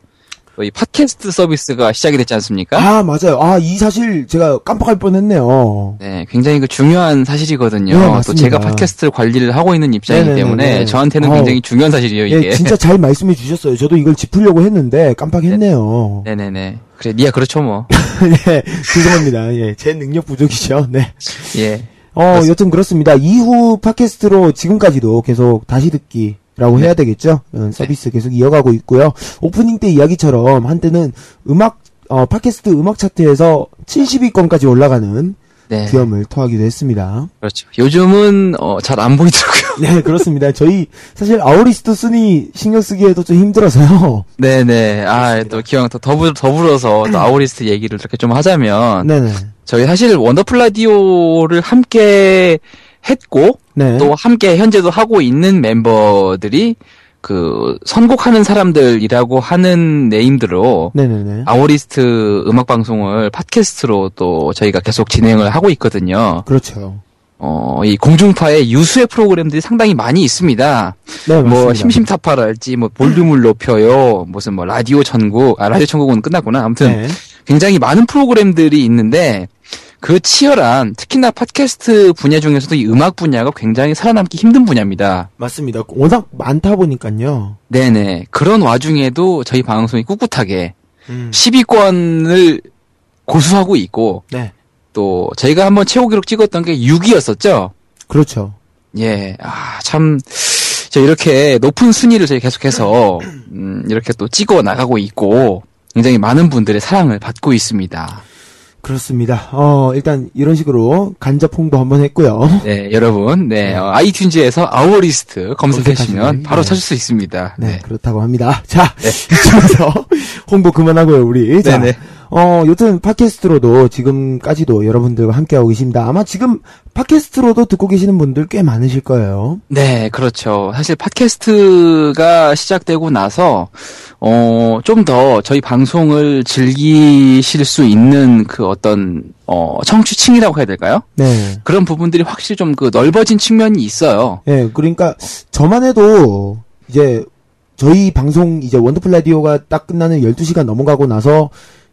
이 팟캐스트 서비스가 시작이 됐지 않습니까?
아, 맞아요. 아, 이 사실 제가 깜빡할 뻔 했네요.
네, 굉장히 그 중요한 사실이거든요.
네,
또. 제가 팟캐스트를 관리를 하고 있는 입장이기
네네네네.
때문에 저한테는
어우.
굉장히 중요한 사실이에요, 이게.
예, 진짜 잘 말씀해 주셨어요. 저도 이걸 짚으려고 했는데 깜빡했네요.
네 네 네. 그래, 니야 그렇죠, 뭐. (laughs)
예, 죄송합니다. 예, 제 능력 부족이죠. 네.
예.
어, 여튼 그렇습니다. 이후 팟캐스트로 지금까지도 계속 다시 듣기 라고 해야 되겠죠? 어, 서비스 계속 이어가고 있고요. 오프닝 때 이야기처럼 한때는 음악, 어, 팟캐스트 음악 차트에서 70위권까지 올라가는
네.
귀염을 토하기도 했습니다.
그렇죠. 요즘은, 어, 잘 안 보이더라고요.
네, 그렇습니다. 저희 사실 아우리스트 순위 신경 쓰기에도 좀 힘들어서요.
네 네. 아, 또 기왕 또 더불, 더불어서 또 아우리스트 얘기를 이렇게 좀 하자면,
네네.
저희 사실 원더풀 라디오를 함께 했고,
네.
또 함께 현재도 하고 있는 멤버들이, 그, 선곡하는 사람들이라고 하는 네임들로,
네네네.
아워리스트 음악 방송을 팟캐스트로 또 저희가 계속 진행을 하고 있거든요.
그렇죠.
어, 이 공중파의 유수의 프로그램들이 상당히 많이 있습니다.
네, 맞습니다.
뭐 심심타파랄지 뭐 볼륨을 높여요. 무슨 뭐 라디오 천국, 아 라디오 천국은 끝났구나. 아무튼
네.
굉장히 많은 프로그램들이 있는데 그 치열한 특히나 팟캐스트 분야 중에서도 이 음악 분야가 굉장히 살아남기 힘든 분야입니다.
맞습니다. 워낙 많다 보니까요.
네네. 그런 와중에도 저희 방송이 꿋꿋하게
음.
10위권을 고수하고 있고
네.
또 저희가 한번 최고 기록 찍었던 게 6위였었죠.
그렇죠.
예, 아, 참, 저 이렇게 높은 순위를 저희 계속해서, 음, 이렇게 또 찍어 나가고 있고, 굉장히 많은 분들의 사랑을 받고 있습니다.
그렇습니다. 어, 일단 이런 식으로 간접 홍보 한번 했고요. (laughs)
네, 여러분, 네, 어, 아이튠즈에서 아워리스트 검색하시면 바로
네.
찾을 수 있습니다.
네,
네.
그렇다고 합니다. (laughs) 자, 이쯤에서 (laughs) 홍보 그만하고요, 우리. 자,
네네.
어, 여튼 팟캐스트로도 지금까지도 여러분들과 함께하고 계십니다. 아마 지금 팟캐스트로도 듣고 계시는 분들 꽤 많으실 거예요.
네, 그렇죠. 사실 팟캐스트가 시작되고 나서, 어, 좀 더 저희 방송을 즐기실 수 있는 그 어떤, 어, 청취층이라고 해야 될까요?
네.
그런 부분들이 확실히 좀 그 넓어진 측면이 있어요.
예, 그러니까 저만 해도 이제 저희 방송 이제 원더풀 라디오가 딱 끝나는 12시간 넘어가고 나서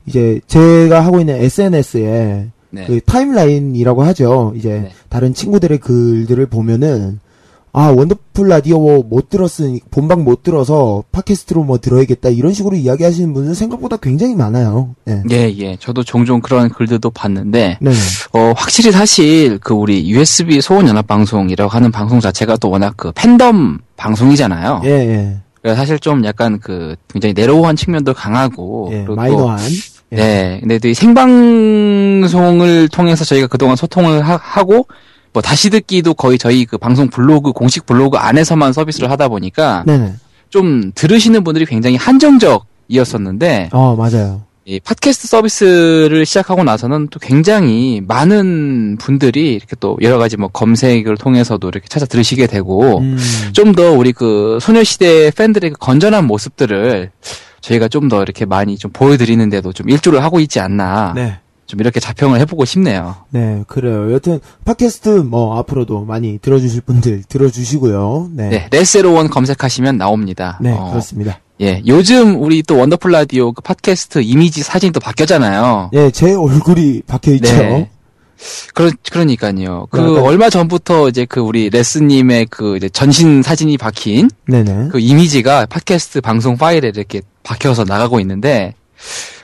이제 제가 하고 있는 SNS에
네.
그 timeline이라고 하죠. 이제
네.
다른 친구들의 글들을 보면은 아, 원더풀 라디오 뭐 못 들었으니, 본방 못 들어서 팟캐스트로 뭐 들어야겠다, 이런 식으로 이야기하시는 분은 생각보다 굉장히 많아요. 예.
예, 예. 저도 종종 그런 글들도 봤는데,
네.
어, 확실히 사실 그 우리 USB 소원 연합 방송이라고 하는 방송 자체가 또 워낙 그 팬덤 방송이잖아요.
예, 예.
사실 좀 약간 그 굉장히 narrow한 측면도 강하고,
예, 마이너한. 예.
네. 근데 또이 생방송을 통해서 저희가 그동안 소통을 하, 고뭐 다시 듣기도 거의 저희 그 방송 블로그 공식 블로그 안에서만 서비스를 하다 보니까
네네.
좀 들으시는 분들이 굉장히 한정적이었었는데
어, 맞아요.
이 팟캐스트 서비스를 시작하고 나서는 또 굉장히 많은 분들이 이렇게 또 여러 가지 뭐 검색을 통해서도 이렇게 찾아 들으시게 되고
음.
좀더 우리 그 소녀시대 팬들의 그 건전한 모습들을 저희가 좀 더 이렇게 많이 좀 보여드리는데도 좀 일조를 하고 있지 않나
네.
좀 이렇게 자평을 해보고 싶네요.
네, 그래요. 여튼, 팟캐스트 뭐, 앞으로도 많이 들어주실 분들 들어주시고요. 네.
네, 레세로원 검색하시면 나옵니다.
네,
어,
그렇습니다.
예, 요즘 우리 또 원더풀 라디오 그 팟캐스트 이미지 사진도 바뀌었잖아요.
예, 제 얼굴이 박혀있죠.
네. 그러, 그러니까요. 그
약간-
얼마 전부터 이제 그 우리 레스님의 그 이제 전신 사진이 박힌
네네.
그 이미지가 팟캐스트 방송 파일에 이렇게 박혀서 나가고 있는데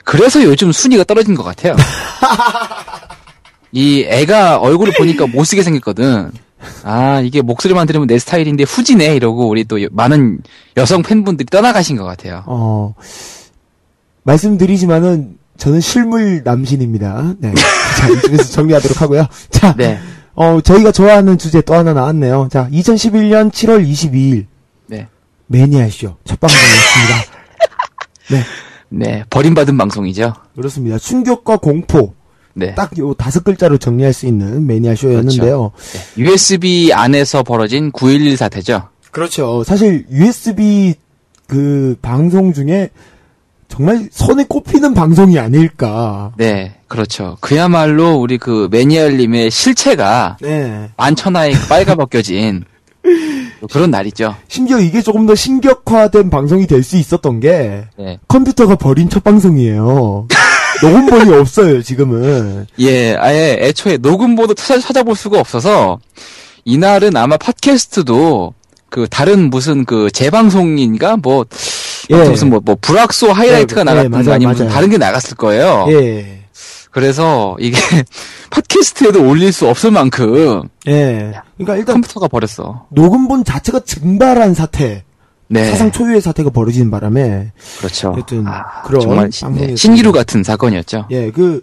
그래서 요즘 순위가 떨어진 것 같아요. (laughs) 이 애가 얼굴을 보니까 못쓰게 생겼거든. 아 이게 목소리만 들으면 내 스타일인데 후지네 이러고 우리 또 여- 많은 여성 팬분들이 떠나가신 것 같아요.
어, 말씀드리지만은, 저는 실물 남신입니다. 네. (laughs) 자, 이쯤에서 정리하도록 하고요. 자,
네,
어, 저희가 좋아하는 주제 또 하나 나왔네요. 자, 2011년 7월 22일,
네,
매니아쇼 첫 방송이었습니다. 네,
네 버림받은 방송이죠.
그렇습니다. 충격과 공포,
네,
딱 요 다섯 글자로 정리할 수 있는 매니아쇼였는데요.
USB 안에서 벌어진 9.11 사태죠.
그렇죠. 사실 USB 그 방송 중에 정말 손에 꼽히는 방송이 아닐까.
네, 그렇죠. 그야말로 우리 그 매니아님의 실체가
네.
만천하에 빨가벗겨진 (laughs) 그런 날이죠.
심지어 이게 조금 더 신격화된 방송이 될 수 있었던 게
네.
컴퓨터가 버린 첫 방송이에요. (laughs) 녹음본이 없어요, 지금은.
예, 아예 애초에 녹음보도 찾아, 찾아 볼 수가 없어서 이날은 아마 팟캐스트도 그 다른 무슨 그 재방송인가 뭐
예.
무슨 뭐, 뭐 불악소 하이라이트가
네, 네,
나갔던가
맞아요,
아니면
맞아요.
다른 게 나갔을 거예요.
예.
그래서 이게 (laughs) 팟캐스트에도 올릴 수 없을 만큼
예. 그러니까 일단
컴퓨터가 버렸어.
녹음본 자체가 증발한 사태,
네,
사상 초유의 사태가 벌어지는 바람에
그렇죠.
여튼
아,
그런
정말 시- 네. 신기루 같은 사건이었죠.
예, 그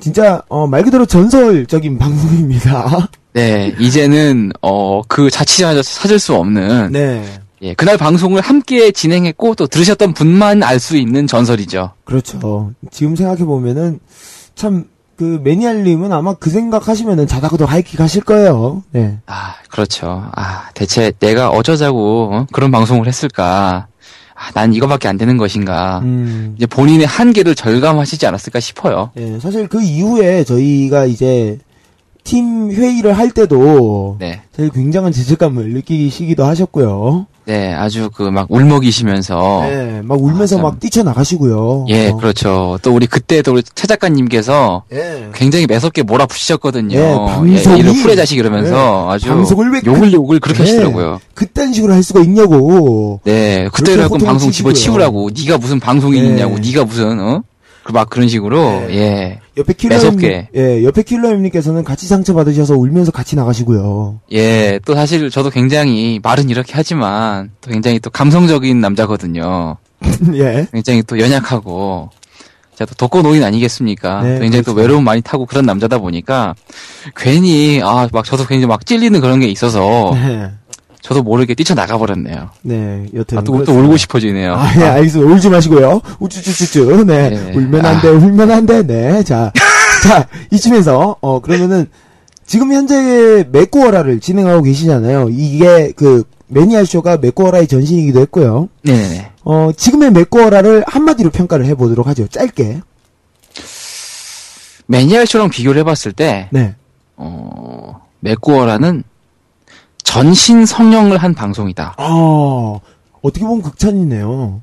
진짜 어, 말 그대로 전설적인 방송입니다.
네, 이제는 어 그 자취자마저 찾을 수 없는
네.
예, 그날 방송을 함께 진행했고 또 들으셨던 분만 알 수 있는 전설이죠.
그렇죠. 지금 생각해 보면은 참 그 매니아님은 아마 그 생각하시면은 자다가도 하이킥 하실 거예요. 네.
아, 그렇죠. 아, 대체 내가 어쩌자고 어? 그런 방송을 했을까? 아, 난 이거밖에 안 되는 것인가?
음.
이제 본인의 한계를 절감하시지 않았을까 싶어요.
예, 사실 그 이후에 저희가 이제 팀 회의를 할 때도
네.
제일 굉장한 죄책감을 느끼시기도 하셨고요.
네, 아주 그 막 울먹이시면서
네, 막 울면서
아, 참.
막 뛰쳐나가시고요.
예,
어.
그렇죠. 또 우리 그때도 우리 최 작가님께서
예.
굉장히 매섭게 몰아붙이셨거든요.
예, 방송이-
이런 후레 자식 이러면서 아주
방송을 왜
욕을
그-
욕을 그렇게
네.
하시더라고요.
그딴 식으로 할 수가 있냐고.
네, 그때라고 방송. 집어치우라고 네가 무슨 방송인이냐고
네.
네가 무슨 어? 그 막 그런 식으로
네.
예.
옆에 킬러님,
매섭게.
예, 옆에 킬러님께서는 같이 상처 받으셔서 울면서 같이 나가시고요.
예, 또 사실 저도 굉장히 말은 이렇게 하지만 또 굉장히 또 감성적인 남자거든요. (laughs)
예.
굉장히 또 연약하고 제가 또 독거노인 아니겠습니까?
네,
굉장히 또
그렇습니다.
외로움 많이 타고 그런 남자다 보니까 괜히 아 막 저도 굉장히 막 찔리는 그런 게 있어서
네.
저도 모르게 뛰쳐나가 버렸네요.
네, 여튼.
아, 또, 또. 울고 싶어지네요.
아, 예, 알겠습니다. 울지 마시고요. 우쭈쭈쭈쭈. 네.
네.
울면 안 돼, 울면 안 돼. 네. 자. (laughs) 자, 이쯤에서, 어, 그러면은, 지금 현재 맥고어라를 진행하고 계시잖아요. 이게 그, 매니아 쇼가 맥고어라의 전신이기도 했고요.
네네네.
어, 지금의 맥고어라를 한마디로 평가를 해보도록 하죠. 짧게.
매니아 쇼랑 비교를 해봤을 때
네.
어, 맥구어라는 전신 성형을 한 방송이다.
아, 어떻게 보면 극찬이네요.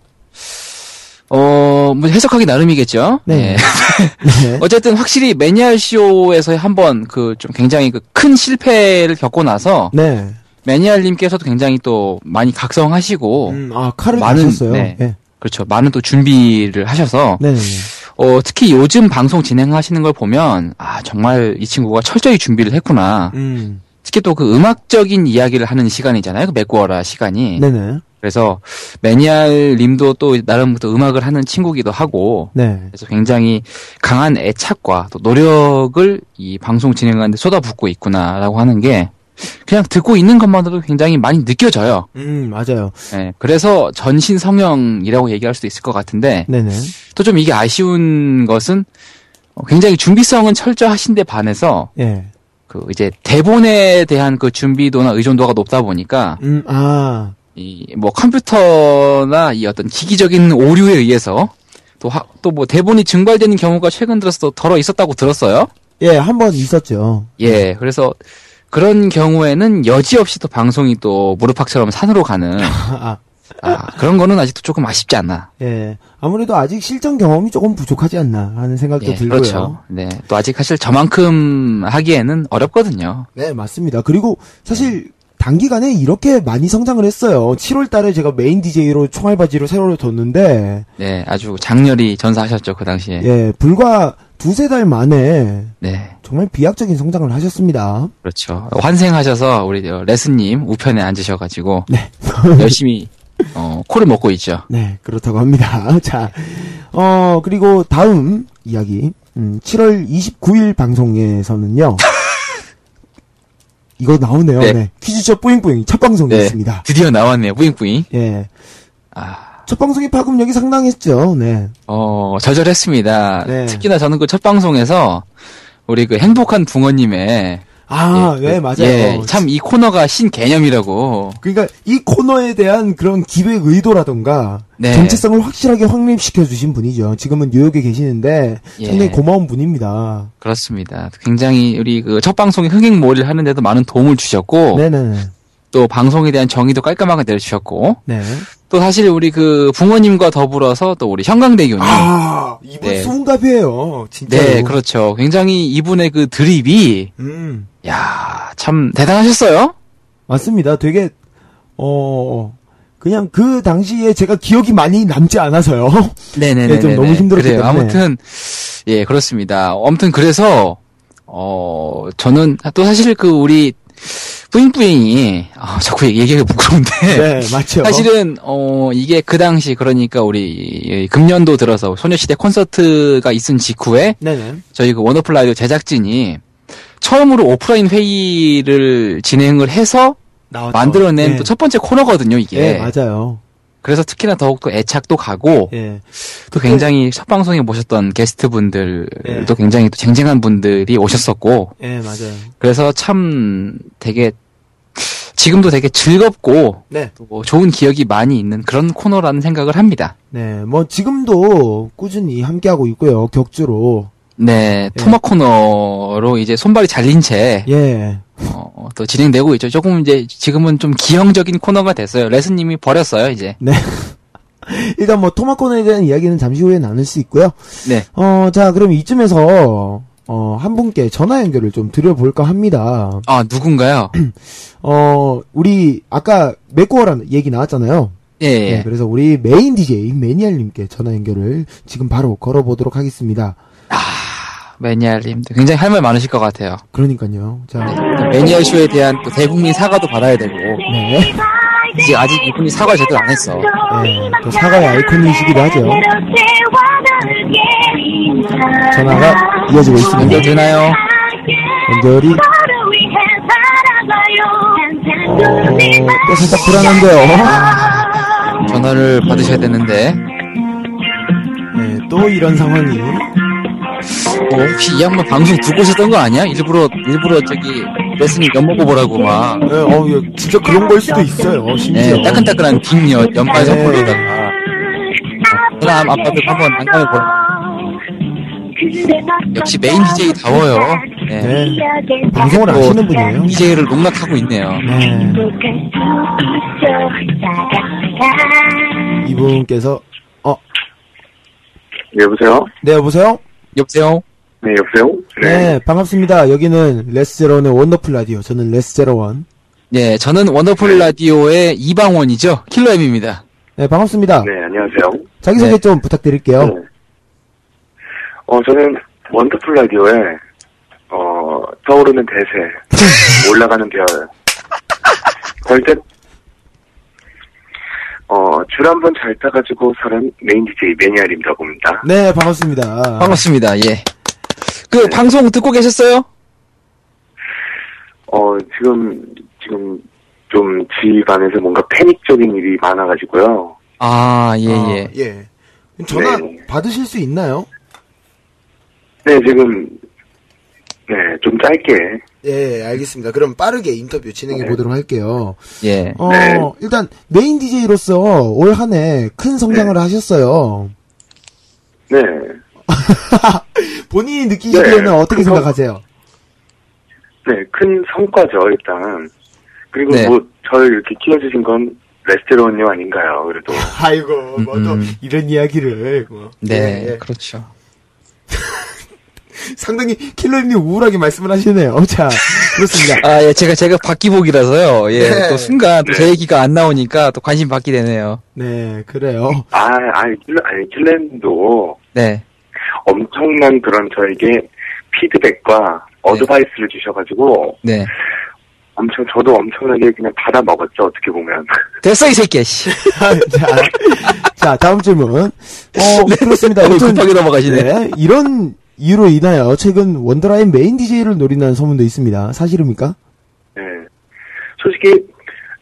어, 뭐 해석하기 나름이겠죠.
네.
네. (laughs)
네.
어쨌든 확실히 매니아 쇼에서 한번 그 좀 굉장히 그 큰 실패를 겪고 나서
네.
매니아님께서도 굉장히 또 많이 각성하시고
음, 아, 칼을
많은-. 네.
네.
그렇죠. 많은 또 준비를 하셔서
네네네.
어, 특히 요즘 방송 진행하시는 걸 보면 아 정말 이 친구가 철저히 준비를 했구나.
음,
특히 또 그 음악적인 이야기를 하는 시간이잖아요. 그 맥구어라 시간이.
네네.
그래서 매니아님도 또 나름 또 음악을 하는 친구기도 하고
네.
그래서 굉장히 강한 애착과 또 노력을 이 방송 진행하는데 쏟아붓고 있구나라고 하는 게 그냥 듣고 있는 것만으로도 굉장히 많이 느껴져요.
음, 맞아요.
예, 그래서 전신 성형이라고 얘기할 수도 있을 것 같은데
네네.
또좀 이게 아쉬운 것은 어, 굉장히 준비성은 철저하신데 반해서
예.
그 이제 대본에 대한 그 준비도나 의존도가 높다 보니까
음, 아,
이 뭐 컴퓨터나 이 어떤 기기적인 오류에 의해서 또 또 뭐 대본이 증발되는 경우가 최근 들어서 또 덜어 있었다고 들었어요.
예, 한 번 있었죠.
예, 그래서 그런 경우에는 여지없이 또 방송이 또 무릎팍처럼 산으로 가는 (laughs)
아,
아, 그런 거는 아직도 조금 아쉽지 않나.
예. 아무래도 아직 실전 경험이 조금 부족하지 않나 하는 생각도
예,
들고요.
그렇죠. 네, 또 아직 사실 저만큼 하기에는 어렵거든요.
네, 맞습니다. 그리고 사실 단기간에 이렇게 많이 성장을 했어요. 7월 달에 제가 메인 DJ로 총알바지로 세월을 뒀는데,
네, 아주 장렬히 전사하셨죠 그 당시에.
예, 불과 두세 달 만에
네,
정말 비약적인 성장을 하셨습니다.
그렇죠. 환생하셔서 우리 어, 레스님 우편에 앉으셔가지고
네. (laughs)
열심히 어, 코를 먹고 있죠.
네, 그렇다고 합니다. (laughs) 자, 어, 그리고 다음 이야기. 음, 7월 29일 방송에서는요. (laughs) 이거 나오네요.
네.
네. 퀴즈쇼 뿌잉뿌잉 첫 방송이었습니다.
드디어 나왔네요, 뿌잉뿌잉.
예.
아,
첫 방송의 파급력이 상당했죠. 네.
어, 절절했습니다.
네.
특히나 저는 그 첫 방송에서 우리 그 행복한 붕어님의
아,
예,
네,
그-
맞아요.
예, 참이 코너가 신 개념이라고.
그러니까 이 코너에 대한 그런 기획 의도라던가
네.
정체성을 확실하게 확립시켜 주신 분이죠. 지금은 뉴욕에 계시는데
예.
상당히 고마운 분입니다.
그렇습니다. 굉장히 우리 그 첫 방송에 흥행몰이를 하는데도 많은 도움을 주셨고
네네네.
또 방송에 대한 정의도 깔끔하게 내려주셨고
네.
또 사실 우리 그 붕어님과 더불어서 또 우리 형광대교님
아, 이분
네.
수문갑이에요. 진짜.
네 그렇죠 굉장히 이분의 그 드립이
음,
야 참 대단하셨어요
맞습니다. 되게 어 그냥 그 당시에 제가 기억이 많이 남지 않아서요.
네네네
네, 좀 너무 힘들었기
그래요
때문에.
아무튼 예 그렇습니다 아무튼 그래서 어 저는 또 사실 그 우리 뿌잉뿌잉이 아 자꾸 얘기하기 부끄러운데
네, 맞죠.
사실은 어 이게 그 당시 그러니까 우리 이 금년도 들어서 소녀시대 콘서트가 있은 직후에
네네.
저희 그 원어플 라디오 제작진이 처음으로 오프라인 회의를 진행을 해서
나왔죠.
만들어낸
네.
또첫 번째 코너거든요 이게.
네, 맞아요.
그래서 특히나 더욱더 애착도 가고
예.
또 굉장히 첫 방송에 모셨던 게스트 분들도
네.
굉장히 또 쟁쟁한 분들이 오셨었고
예, 맞아요.
그래서 참 되게 지금도 되게 즐겁고
네.
또 좋은 기억이 많이 있는 그런 코너라는 생각을 합니다.
네, 뭐 지금도 꾸준히 함께하고 있고요. 격주로.
네,
예.
토마 코너로 이제 손발이 잘린 채,
예.
어, 또 진행되고 있죠. 조금 이제 지금은 좀 기형적인 코너가 됐어요. 레스님이 버렸어요, 이제. (laughs)
일단 뭐 토마 코너에 대한 이야기는 잠시 후에 나눌 수 있고요.
네.
어, 자, 그럼 이쯤에서 어, 한 분께 전화 연결을 좀 드려볼까 합니다.
아, 누군가요? (clears throat)
어, 우리 아까 맥고어라는 얘기 나왔잖아요.
예, 예.
네, 그래서 우리 메인 DJ 매니알님께 전화 연결을 지금 바로 걸어보도록 하겠습니다.
매니아님도 굉장히 할 말 많으실 것 같아요.
그러니까요. 자,
매니아 쇼에 대한 또 대국민 사과도 받아야 되고,
네.
이제 아직 이분이 사과 제대로 안 했어.
네, 또 사과의 아이콘이시기도 하죠. 전화가 이어지고 있습니다.
연결 되나요?
연결이 어, 또 살짝 불안한데요.
전화를 받으셔야 되는데,
네, 또 이런 상황이
어, 혹시 이 양반 방송 듣고 있었던 거 아니야? 일부러, 일부러 저기, 레스님 엿먹어 보라고 막,
네, 어, 예, 진짜 그런 걸 수도 있어요. 심지어.
네, 따끈따끈한 빅엿, 연말
네.
선물로다가, 그럼 아빠들 한번 난감해 보라. 역시 메인 DJ 다워요. 네.
네, 방송을 아시는 분이에요.
DJ를 농락하고 있네요.
네, 이분께서 어,
네, 여보세요?
네 여보세요.
여보세요?
네, 여보세요?
네, 반갑습니다. 여기는 레스제로원의 원더풀 라디오. 저는 레스제로원.
예, 저는 원더풀 라디오의 이방원이죠. 킬러엠입니다.
네, 반갑습니다.
네, 안녕하세요.
자기소개
네.
좀 부탁드릴게요.
네. 어, 저는 원더풀 라디오에, 어, 떠오르는 대세, (laughs) 올라가는 별, 절대, 어, 줄 한 번 잘 따가지고 사는 메인 DJ 매니아림이라고 합니다.
네, 반갑습니다.
반갑습니다. 예. 그 방송 듣고 계셨어요?
어, 지금, 지금, 좀 집안에서 뭔가 패닉적인 일이 많아가지고요.
아, 예,
아,
예.
예. 전화
네.
받으실 수 있나요?
네, 지금, 네, 좀 짧게,
예, 알겠습니다. 그럼 빠르게 인터뷰 진행해
네.
보도록 할게요.
예.
어,
네.
일단 메인 DJ로서 올 한 해 큰 성장을 하셨어요.
네. (laughs)
본인이 느끼시기에는
네,
어떻게 생각하세요?
네, 큰 성과죠, 일단. 그리고
네.
뭐, 저를 이렇게 키워주신 건 레스테로님 아닌가요, 그래도. (laughs)
아이고, 뭐또
음.
이런 이야기를. 뭐.
네,
예, 예.
그렇죠. (laughs)
상당히 킬러님 우울하게 말씀을 하시네요. 자, 그렇습니다.
아, 예, 제가, 제가 바퀴복이라서요. 예,
네.
또 순간 또제
네.
얘기가 안 나오니까 또 관심 받게 되네요.
네, 그래요.
아, 아니, 킬러, 아니, 킬렌도
네.
엄청난 그런 저에게 피드백과 어드바이스를 주셔가지고,
네.
엄청, 저도 엄청나게 그냥 받아 먹었죠, 어떻게 보면. (laughs)
됐어, 이 새끼야, 씨.
자, (laughs) 자, 다음 질문. 어, (laughs) 그렇습니다.
너무
아무튼,
급하게 넘어가시네.
네, 이런 이유로 인하여 최근 원더라의 메인 DJ를 노린다는 소문도 있습니다. 사실입니까?
네. 솔직히,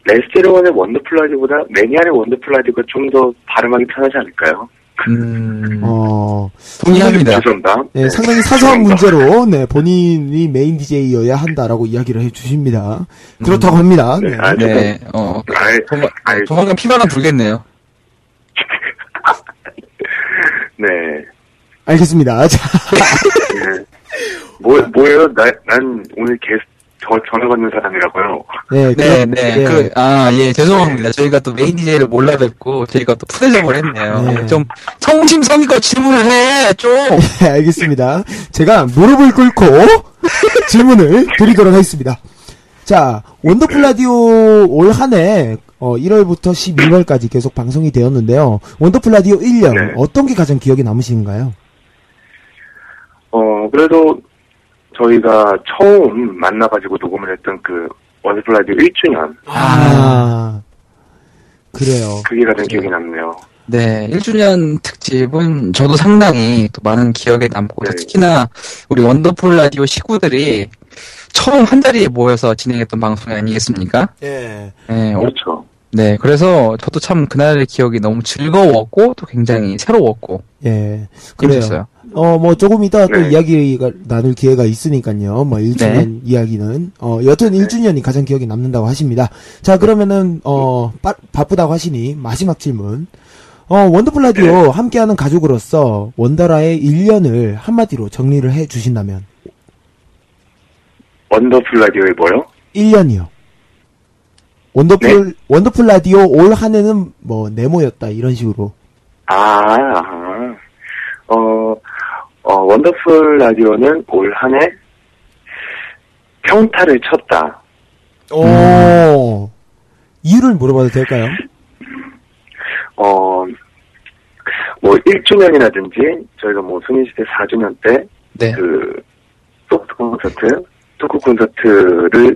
레스제로원의 원더풀라디보다 매니아의 원더풀라디가 좀 더 발음하기 편하지 않을까요?
음,
어,
동의합니다.
죄송합니다.
예, 상당히 사소한 문제로, 네, 본인이 메인 DJ여야 한다라고 이야기를 해 주십니다. 그렇다고 합니다.
네,
네.
아,
네, 어,
아이,
조만,
아이,
조만간 피만 한 불겠네요. (laughs)
네.
알겠습니다. (laughs) 자,
네. 뭐, 뭐예요? 나, 난 오늘 게스트, 저, 전화 받는 사람이라고요.
네,
네,
그렇-
네. 그, 아, 예, 죄송합니다. 저희가 또 메인 DJ를 몰라 뵙고, 저희가 또 푸대접을 했네요.
네.
좀, 성심성의껏 질문을 해, 좀! (laughs)
네, 알겠습니다. 제가 무릎을 꿇고 (laughs) 질문을 드리도록 하겠습니다. 자, 원더풀 라디오 올 한 해, 어, 1월부터 12월까지 계속 방송이 되었는데요. 원더풀 라디오 1년,
네.
어떤 게 가장 기억에 남으신가요?
어, 그래도 저희가 처음 만나가지고 녹음을 했던 그 원더풀 라디오 1주년.
아, 그래요.
그게 가장 기억에 남네요.
네, 1주년 특집은 저도 상당히 또 많은 기억에 남고,
네.
특히나 우리 원더풀 라디오 식구들이 처음 한 자리에 모여서 진행했던 방송이 아니겠습니까?
예.
네, 어,
그렇죠.
네, 그래서 저도 참 그날의 기억이 너무 즐거웠고, 또 굉장히 새로웠고,
예.
재밌었어요.
어, 뭐, 조금 이따 또
네.
이야기가 나눌 기회가 있으니까요. 뭐, 1주년 이야기는. 어, 여튼 1주년이 가장 기억에 남는다고 하십니다. 자, 그러면은, 어, 빠, 바쁘다고 하시니, 마지막 질문. 어, 원더풀 라디오 함께하는 가족으로서 원더라의 1년을 한마디로 정리를 해 주신다면,
원더풀 라디오에 뭐요?
1년이요. 원더풀, 원더풀 라디오 올 한 해는 뭐, 네모였다, 이런 식으로.
아, 아. 어, 어, 원더풀 라디오는 올 한 해 평타를 쳤다.
오. 이유를 물어봐도 될까요?
어, 뭐 1주년이라든지 저희가 뭐 소녀시대 4주년 때
네.
그 소프트 콘서트, 토크 콘서트를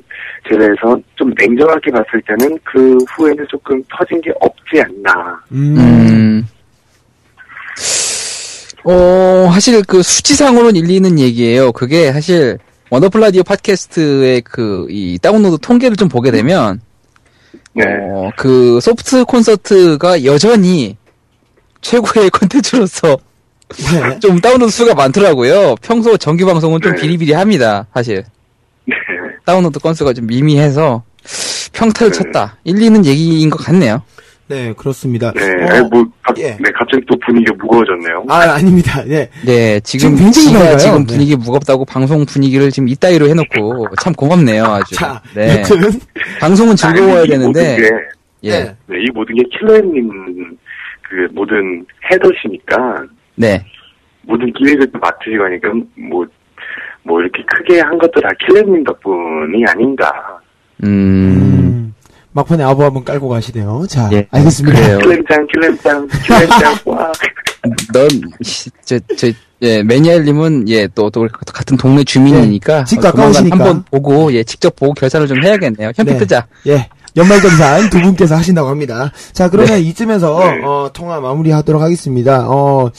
제외해서 좀 냉정하게 봤을 때는 그 후에는 조금 터진 게 없지 않나.
음.
음. 어, 사실 그 수치상으로는 일리 있는 얘기예요. 그게 사실 원더풀 라디오 팟캐스트의 그 이 다운로드 통계를 좀 보게 되면
네.
어, 그 소프트 콘서트가 여전히 최고의 (laughs) 콘텐츠로서
네. (laughs)
좀 다운로드 수가 많더라고요. 평소 정규 방송은 좀
네.
비리비리합니다. 사실
네.
다운로드 건수가 좀 미미해서 평타를
네.
쳤다. 일리 있는 얘기인 것 같네요.
네, 그렇습니다.
네.
어,
뭐, 갑,
예.
네, 갑자기 또 분위기가 무거워졌네요.
아, 아닙니다. 네.
네, 지금
지금 굉장히.
지금
네.
분위기 무겁다고 방송 분위기를 지금 이따위로 해놓고 참 고맙네요, 아주.
자,
네,
여튼,
방송은 즐거워야
아니, 이
되는데,
게,
예,
네.
네, 이 모든 게 킬러님 그 모든 헤더시니까
네,
모든 기획을 또 맡으시고 하니까 뭐, 뭐 이렇게 크게 한 것도 다 킬러님 덕분이 아닌가.
음,
막판에 아부 한번 깔고 가시네요. 자,
예,
알겠습니다.
그래요.
킬렘짱, 킬렘짱, 킬렘짱, 와.
넌, 씨, 저, 저, 예, 매니아님은, 예, 또, 또, 같은 동네 주민이니까.
예, 집
어, 조만간
가까우시니까.
한번 보고, 예, 직접 보고 결산을 좀 해야겠네요. 현피
네.
뜨자.
예. 연말정산 두 분께서 하신다고 합니다. 자, 그러면
네.
이쯤에서,
네.
어, 통화 마무리 하도록 하겠습니다. 어,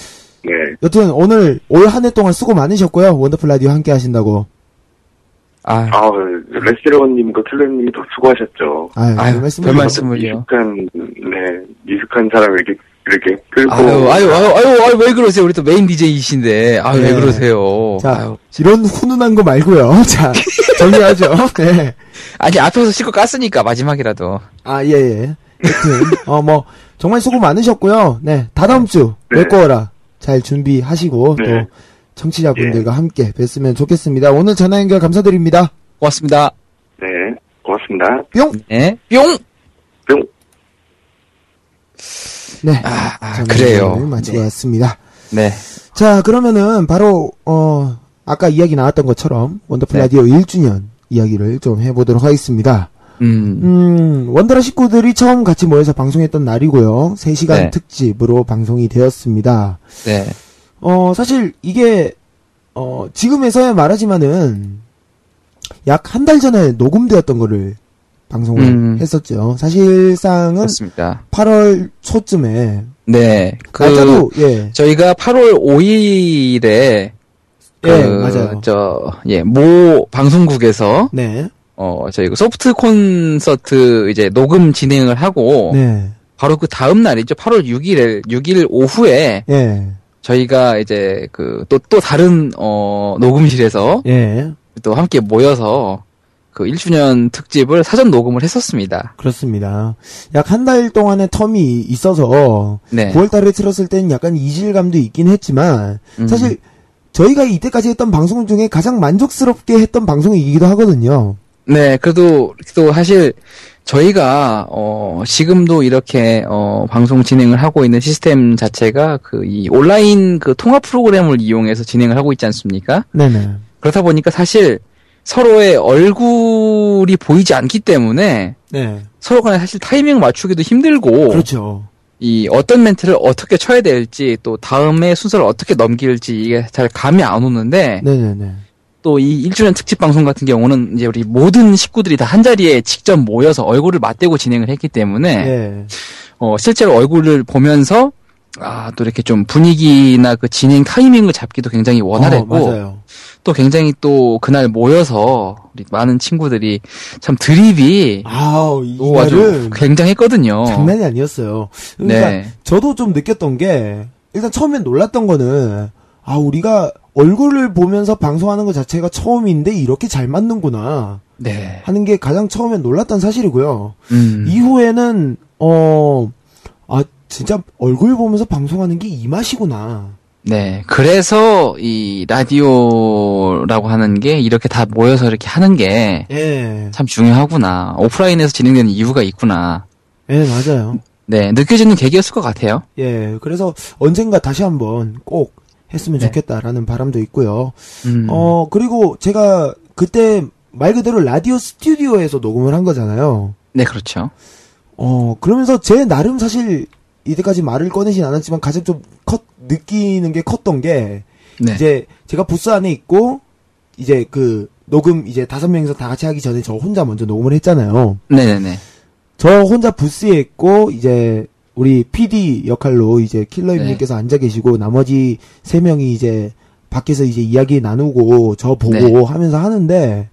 네.
여튼 오늘 올 한 해 동안 수고 많으셨고요. 원더풀 라디오 함께 하신다고.
아,
아, 레스제로님과 킬렘님이 더 수고하셨죠.
아유,
아유,
별 말씀을.
별 말씀을요.
미숙한, 네, 미숙한 사람을 이렇게, 이렇게 끌고.
아유, 아유, 아유, 아유, 아유, 왜 그러세요? 우리 또 메인 DJ이신데. 아유,
네.
왜 그러세요?
자,
아유.
이런 훈훈한 거 말고요. (laughs) 자, 정리하죠. (laughs) 네.
아니, 앞에서 실컷 깠으니까, 마지막이라도.
아, 예, 예. 여튼, 어, 뭐, 정말 수고 많으셨고요. 네, 다다음 주,
네.
외꺼워라. 잘 준비하시고,
네.
또, 청취자분들과 함께 뵀으면 좋겠습니다. 오늘 전화 연결 감사드립니다.
고맙습니다.
네, 고맙습니다.
뿅!
네, 뿅!
뿅.
네.
아, 아, 그래요.
마치고 왔습니다.
네.
자, 그러면은, 바로, 어, 아까 이야기 나왔던 것처럼, 원더풀
네.
라디오 1주년 이야기를 좀 해보도록 하겠습니다.
음,
음, 원더라 식구들이 처음 같이 모여서 방송했던 날이고요. 3시간
네.
특집으로 방송이 되었습니다.
네.
어, 사실 이게, 어, 지금에서야 말하지만은, 약 한 달 전에 녹음되었던 거를 방송을
음.
했었죠. 사실상은
그렇습니다.
8월 초쯤에,
네. 그,
날짜도, 예,
저희가 8월 5일에, 그,
예, 맞아요.
저, 예, 모 방송국에서,
네,
어, 저희 그 소프트 콘서트 이제 녹음 진행을 하고,
네,
바로 그 다음 날이죠. 8월 6일에, 6일 오후에,
예,
저희가 이제 그, 또, 또 다른, 어, 녹음실에서
예,
또 함께 모여서 그 1주년 특집을 사전 녹음을 했었습니다.
그렇습니다. 약 한 달 동안의 텀이 있어서,
네.
9월 달에 틀었을 때는 약간 이질감도 있긴 했지만,
음.
사실, 저희가 이때까지 했던 방송 중에 가장 만족스럽게 했던 방송이기도 하거든요.
네, 그래도 또 사실 저희가 어 지금도 이렇게 어 방송 진행을 하고 있는 시스템 자체가 그 이 온라인 그 통화 프로그램을 이용해서 진행을 하고 있지 않습니까?
네네.
그렇다 보니까 사실 서로의 얼굴이 보이지 않기 때문에
네.
서로 간에 사실 타이밍 맞추기도 힘들고
그렇죠.
이 어떤 멘트를 어떻게 쳐야 될지 또 다음에 순서를 어떻게 넘길지 이게 잘 감이 안 오는데
네네네.
또 이 1주년 특집 방송 같은 경우는 이제 우리 모든 식구들이 다 한 자리에 직접 모여서 얼굴을 맞대고 진행을 했기 때문에
예.
어 실제로 얼굴을 보면서 아 또 이렇게 좀 분위기나 그 진행 타이밍을 잡기도 굉장히 원활했고
어.
또 굉장히 또 그날 모여서 우리 많은 친구들이 참 드립이
아우,
또 아주 굉장했거든요.
장난이 아니었어요. 그러니까
네.
저도 좀 느꼈던 게 일단 처음엔 놀랐던 거는 아 우리가 얼굴을 보면서 방송하는 것 자체가 처음인데 이렇게 잘 맞는구나
네.
하는 게 가장 처음엔 놀랐던 사실이고요.
음.
이후에는 어 아 진짜 얼굴 보면서 방송하는 게 이 맛이구나.
네. 그래서 이 라디오라고 하는 게 이렇게 다 모여서 이렇게 하는 게
예,
참 중요하구나. 오프라인에서 진행되는 이유가 있구나.
예 맞아요.
네, 느껴지는 계기였을 것 같아요.
예, 그래서 언젠가 다시 한번 꼭 했으면
네.
좋겠다라는 바람도 있고요.
음.
어, 그리고 제가 그때 말 그대로 라디오 스튜디오에서 녹음을 한 거잖아요.
네, 그렇죠.
어, 그러면서 제 나름 사실 이때까지 말을 꺼내진 않았지만 가장 좀 컸, 느끼는 게 컸던 게
네.
이제 제가 부스 안에 있고 이제 그 녹음 이제 다섯 명이서 다 같이 하기 전에 저 혼자 먼저 녹음을 했잖아요.
네네네.
저 혼자 부스에 있고 이제 우리 PD 역할로 이제 킬러님께서 앉아 계시고 나머지 세 명이 이제 밖에서 이제 이야기 나누고 저 보고
네.
하면서 하는데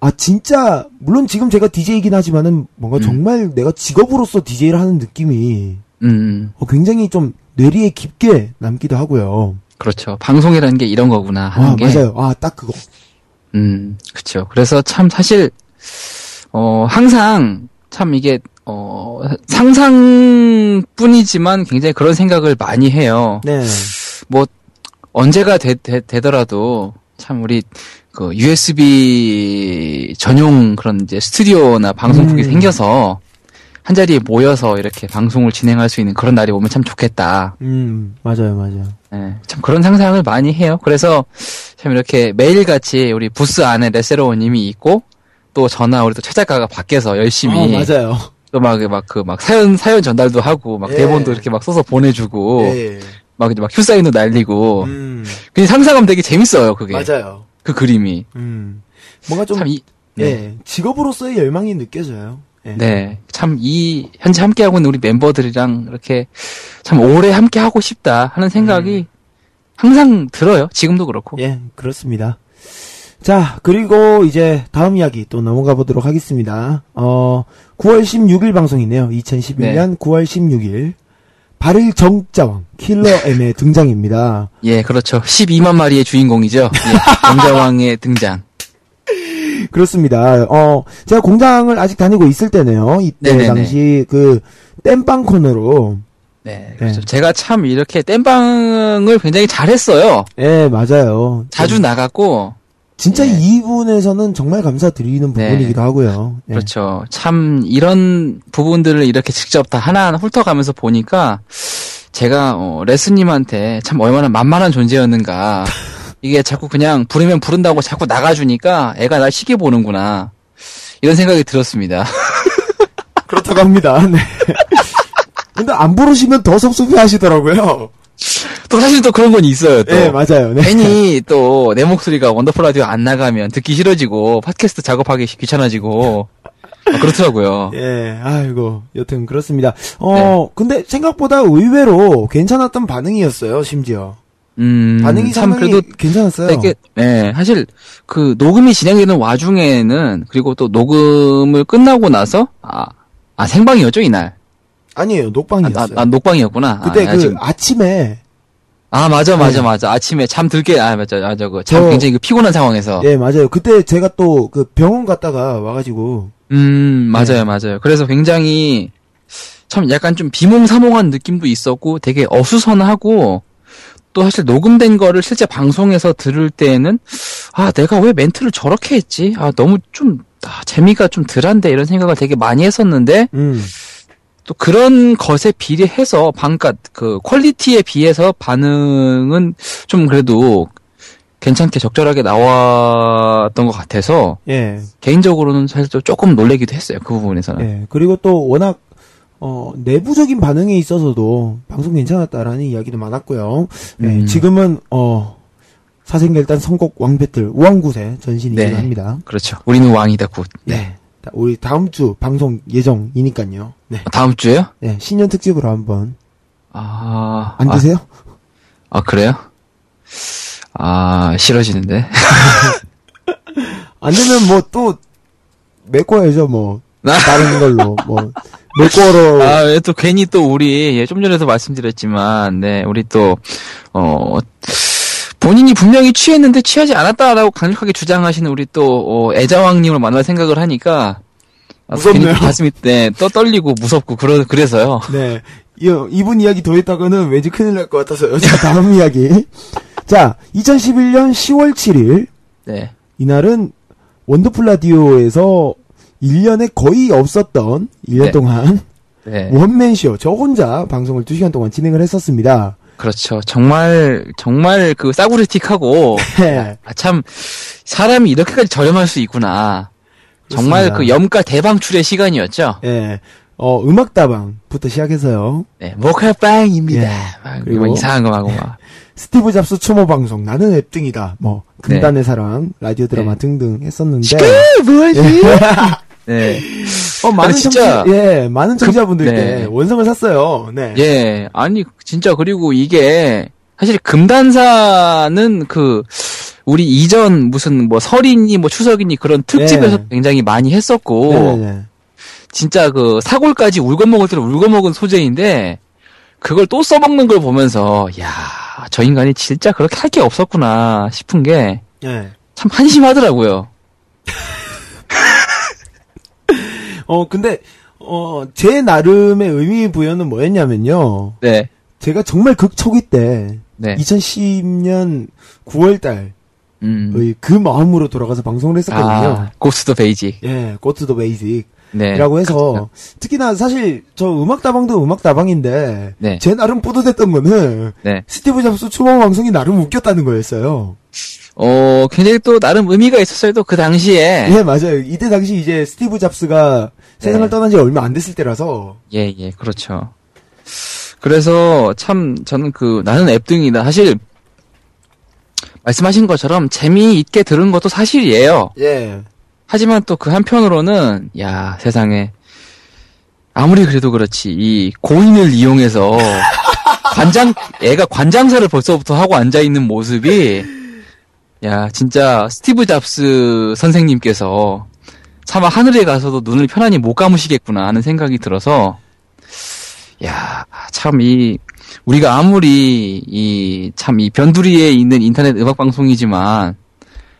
아 진짜 물론 지금 제가 DJ이긴 하지만은 뭔가
음.
정말 내가 직업으로서 DJ를 하는 느낌이
음,
어, 굉장히 좀 뇌리에 깊게 남기도 하고요.
그렇죠. 방송이라는 게 이런 거구나 하는
아
게.
맞아요. 아 딱 그거.
음, 그렇죠. 그래서 참 사실 어 항상 참 이게 어 상상뿐이지만 굉장히 그런 생각을 많이 해요.
네.
뭐 언제가 되, 더라도참 우리 그 USB 전용 그런 이제 스튜디오나 방송국이
음.
생겨서 한 자리에 모여서 이렇게 방송을 진행할 수 있는 그런 날이 오면 참 좋겠다.
음 맞아요 맞아요.
예, 참 그런 상상을 많이 해요. 그래서 참 이렇게 매일같이 우리 부스 안에 레세로우님이 있고 또 저나 우리 또 최 작가가 밖에서 열심히
어, 맞아요.
또막막그 막 사연 사연 전달도 하고 막
예.
대본도 이렇게 막 써서 보내주고
예.
막 이제 막 휴사인도 날리고
음,
그냥 상상하면 되게 재밌어요 그게
맞아요.
그 그림이
음, 뭔가 좀,
참이 네.
예, 직업으로서의 열망이 느껴져요. 예.
네. 참, 이, 현재 함께하고 있는 우리 멤버들이랑 이렇게 참 오래 함께하고 싶다 하는 생각이 항상 들어요. 지금도 그렇고.
예, 그렇습니다. 자, 그리고 이제 다음 이야기 또 넘어가 보도록 하겠습니다. 어, 9월 16일 방송이네요. 2011년 9월 16일. 발을 정자왕, 킬러 M의 (laughs) 등장입니다.
예, 그렇죠. 12만 마리의 주인공이죠. 예, 영자왕의 등장. (laughs)
그렇습니다. 어, 제가 공장을 아직 다니고 있을 때네요. 이때
네네네.
당시 그 땜빵 코너로.
네, 그렇죠.
네.
제가 참 이렇게 땜빵을 굉장히 잘했어요.
예, 맞아요.
자주
좀
나갔고,
진짜
예.
이 부분에서는 정말 감사드리는
네.
부분이기도 하고요. 예.
그렇죠. 참 이런 부분들을 이렇게 직접 다 하나하나 훑어가면서 보니까 제가 어, 레스님한테 참 얼마나 만만한 존재였는가. (laughs) 이게 자꾸 그냥 부르면 부른다고 자꾸 나가주니까 애가 날 시계 보는구나. 이런 생각이 들었습니다. (laughs)
그렇다고 합니다. 네. 근데 안 부르시면 더 섭섭해 하시더라고요.
또 사실 또 그런 건 있어요. 또.
네, 맞아요. 네.
괜히 또 내 목소리가 원더풀 라디오 안 나가면 듣기 싫어지고 팟캐스트 작업하기 귀찮아지고 아, 그렇더라고요.
예, 아이고, 여튼 그렇습니다.
네.
어, 근데 생각보다 의외로 괜찮았던 반응이었어요, 심지어.
음,
반응이
참 그래도
괜찮았어요.
되게, 네, 사실, 그, 녹음이 진행되는 와중에는, 그리고 또 녹음을 끝나고 나서, 아, 아, 생방이었죠, 이날?
아니에요,
아,
녹방이었어요.
아, 아, 녹방이었구나.
그때
아,
그
지금-
아침에,
아, 맞아, 맞아,
네.
맞아. 아침에 잠 들게, 아, 맞아, 맞아, 그, 참
저-
굉장히 그 피곤한 상황에서.
예, 맞아요. 그때 제가 또 그 병원 갔다가 와가지고,
음, 맞아요,
네.
맞아요. 그래서 굉장히, 참 약간 좀 비몽사몽한 느낌도 있었고, 되게 어수선하고, 또 사실 녹음된 거를 실제 방송에서 들을 때에는, 아, 내가 왜 멘트를 저렇게 했지? 아, 너무 좀, 아, 재미가 좀 덜한데, 이런 생각을 되게 많이 했었는데,
음,
또 그런 것에 비례해서, 반값, 그, quality에 비해서 반응은 좀 그래도 괜찮게 적절하게 나왔던 것 같아서,
예,
개인적으로는 사실 좀 조금 놀래기도 했어요, 그 부분에서는.
예. 그리고 또 워낙, 어, 내부적인 반응에 있어서도 방송 괜찮았다라는 이야기도 많았고요. 예,
음.
지금은, 어, 사생결단 선곡 왕배틀 우왕굿의 전신이기도
네.
합니다.
그렇죠. 우리는 왕이다, 굿. 네.
우리 다음 주 방송 예정이니까요. 네.
다음 주에요?
네, 신년 특집으로 한번
아,
안
아,
드세요?
아, 그래요? 아, 싫어지는데. (laughs)
안 되면 뭐 또 메꿔야죠 뭐 다른 걸로 뭐 메꿔로 (laughs)
아, 왜또 괜히 또 우리, 예, 좀 전에도 말씀드렸지만, 네, 우리 또, 어, 본인이 분명히 취했는데 취하지 않았다라고 강력하게 주장하시는 우리 또, 어, 애자왕님을 만날 생각을 하니까, 아,
무섭네요.
가슴이, 네, 떠 떨리고 무섭고, 그러, 그래서요. (laughs)
네. 이, 이분 이야기 더 했다가는 왠지 큰일 날 것 같아서요. 자, 다음 이야기. 자, 2011년 10월 7일.
네.
이날은 원더풀 라디오에서 1년에 거의 없었던 1년
네.
동안
네.
원맨쇼, 저 혼자 방송을 2시간 동안 진행을 했었습니다.
그렇죠. 정말, 정말 그 싸구리틱하고, (laughs)
네.
아, 참, 사람이 이렇게까지 저렴할 수 있구나. 정말
그렇습니다.
그 염가 대방출의 시간이었죠.
예. 어, 음악다방부터 시작해서요.
네, 모카빵입니다.
예.
막,
그리고-
막 이상한 거 하고 막. (laughs)
스티브 잡스 추모 방송, 나는 앱등이다. 뭐, 금단의 사랑, 라디오 드라마
네.
등등 했었는데.
뭐하지? (laughs)
예.
네.
어, 많은
진짜
청취, 예, 많은 청취자분들께
네.
원성을 샀어요. 네.
예, 아니, 진짜, 그리고 이게, 사실 금단사는 그, 우리 이전 무슨 뭐 설이니 뭐 추석이니 그런 특집에서
네.
굉장히 많이 했었고,
네네네.
진짜 그 사골까지 울거먹을 대로 울거먹은 소재인데 그걸 또 써먹는 걸 보면서 야 저 인간이 진짜 그렇게 할 게 없었구나 싶은 게참
예.
한심하더라고요. (laughs)
어, 근데, 어, 제 나름의 의미 부여는 뭐였냐면요.
네,
제가 정말 극초기 때,
네,
2010년 9월달,
음,
그 마음으로 돌아가서 방송을 했었거든요.
아, Go to the basic,
예, Go to the basic.
네,
이라고 해서, 특히나 사실, 저 음악 다방도 음악 다방인데,
네.
제 나름 뿌듯했던 거는,
네,
스티브 잡스 초반 방송이 나름 웃겼다는 거였어요.
어, 굉장히 또 나름 의미가 있었어요. 또 그 당시에.
예, 맞아요. 이때 당시 이제 스티브 잡스가 세상을
네.
떠난 지 얼마 안 됐을 때라서.
예, 예, 그렇죠. 그래서 참 저는 그 나는 앱등이다. 사실 말씀하신 것처럼 재미있게 들은 것도 사실이에요.
예.
하지만 또 그 한편으로는 야 세상에 아무리 그래도 그렇지 이 고인을 이용해서 (laughs) 관장 애가 관장사를 벌써부터 하고 앉아 있는 모습이 야 진짜 스티브 잡스 선생님께서 차마 하늘에 가서도 눈을 편안히 못 감으시겠구나 하는 생각이 들어서 야 참 이 우리가 아무리 이 참이 변두리에 있는 인터넷 음악 방송이지만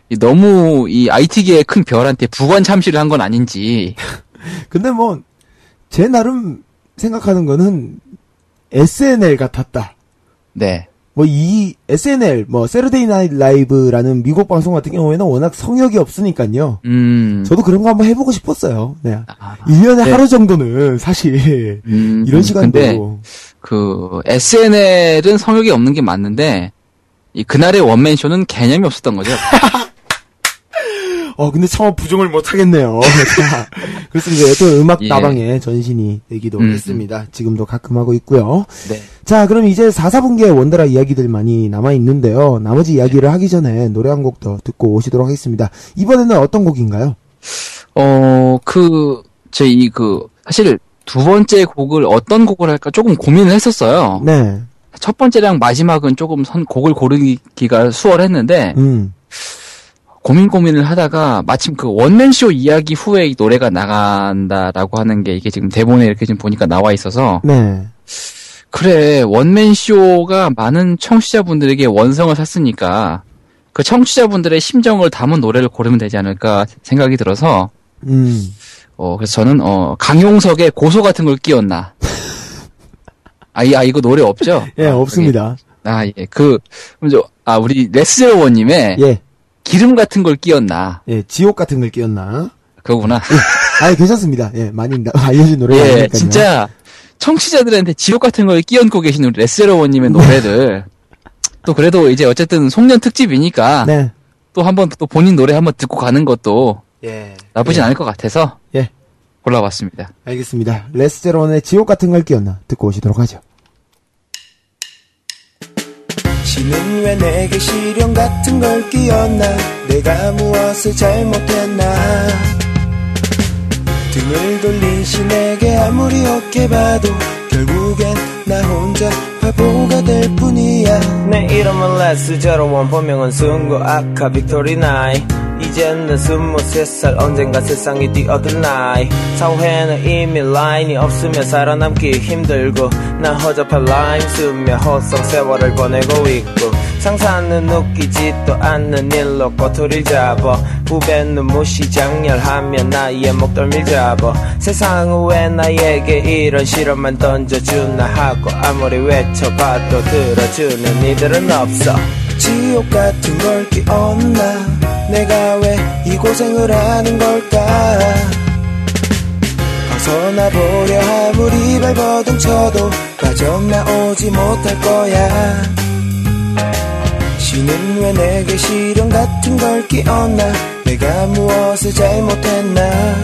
이 너무 이 IT계의 큰 별한테 부관 참시를 한 건 아닌지. (laughs)
근데 뭐, 제 나름 생각하는 거는 SNL 같았다.
네.
뭐 이 SNL, 뭐 Saturday Night Live라는 미국 방송 같은 경우에는 워낙 성역이 없으니까요.
음.
저도 그런 거 한번 해보고 싶었어요. 네.
아,
1년에
네.
하루 정도는 사실
음,
이런
음,
시간도
그 SNL은 성욕이 없는 게 맞는데 이 그날의 원맨 쇼는 개념이 없었던 거죠. (laughs)
어 근데 차마 부정을 못 하겠네요. (laughs) 자, 그렇습니다. 또 음악
예.
나방의 전신이 되기도
음,
했습니다. 지금도 가끔 하고 있고요.
네.
자, 그럼 이제 4, 4분기의 원더라 이야기들 많이 남아 있는데요. 나머지 이야기를 하기 전에 노래 한 곡 더 듣고 오시도록 하겠습니다. 이번에는 어떤 곡인가요?
어, 그, 저희 그, 사실 두 번째 곡을 어떤 곡을 할까 조금 고민을 했었어요.
네.
첫 번째랑 마지막은 조금 선, 곡을 고르기가 수월했는데,
음.
고민 고민을 하다가 마침 그 원맨쇼 이야기 후에 이 노래가 나간다라고 하는 게 이게 지금 대본에 이렇게 지금 보니까 나와 있어서,
네.
그래, 원맨쇼가 많은 청취자분들에게 원성을 샀으니까, 그 청취자분들의 심정을 담은 노래를 고르면 되지 않을까 생각이 들어서,
음.
어, 그래서 저는, 어, 강용석의 고소 같은 걸 끼웠나. (laughs) 아, 이, 아, 이거 노래 없죠?
예,
아,
없습니다.
그게- 아, 예. 그, 먼저, 아, 우리 레스제로원님의
예.
기름 같은 걸 끼웠나.
예, 지옥 같은 걸 끼웠나?
그거구나.
아, 괜찮습니다. 예, 많이 나- 알려진 노래가
예,
아니니까요.
진짜, 청취자들한테 지옥 같은 걸 끼얹고 계신 우리 레스제로원님의 노래를, (laughs) 또 그래도 이제 어쨌든 송년 특집이니까,
네.
또 한번 또 본인 노래 한번 듣고 가는 것도
예.
나쁘진 않을 것 같아서,
예.
골라봤습니다.
알겠습니다. 레스제론의 지옥 같은 걸 끼웠나? 듣고 오시도록 하죠.
지는 왜 내게 시련 같은 걸 끼웠나? 내가 무엇을 잘못했나? 등을 돌린 신에게 아무리 욕해봐도 결국엔 나 혼자 바보가 될 뿐이야.
내 이름은 레스 제로원 본명은 승구 a.k.a. Victory Nine. 이젠 내 스물세 살 언젠가 세상에 뛰어들 나이. 사회는 이미 라인이 없으면 살아남기 힘들고 난 허접한 rhyme 쓰며 허송세월을 보내고 있고 상사는 웃기지도 않는 일로 꼬투리를 잡아. 후배는 무시 작렬하며 나의 목덜미를 잡아. 세상은 왜 나에게 이런 시련만 던져주나 하고 아무리 외쳐봐도 들어주는 이들은 없어.
지옥 같은 걸 끼얹나? 내가 왜 이 고생을 하는 걸까? 벗어나보려 아무리 발버둥 쳐도 빠져나오지 못할 거야 신은 왜 내게 시련 같은 걸 끼얹나? 내가 무엇을 잘못했나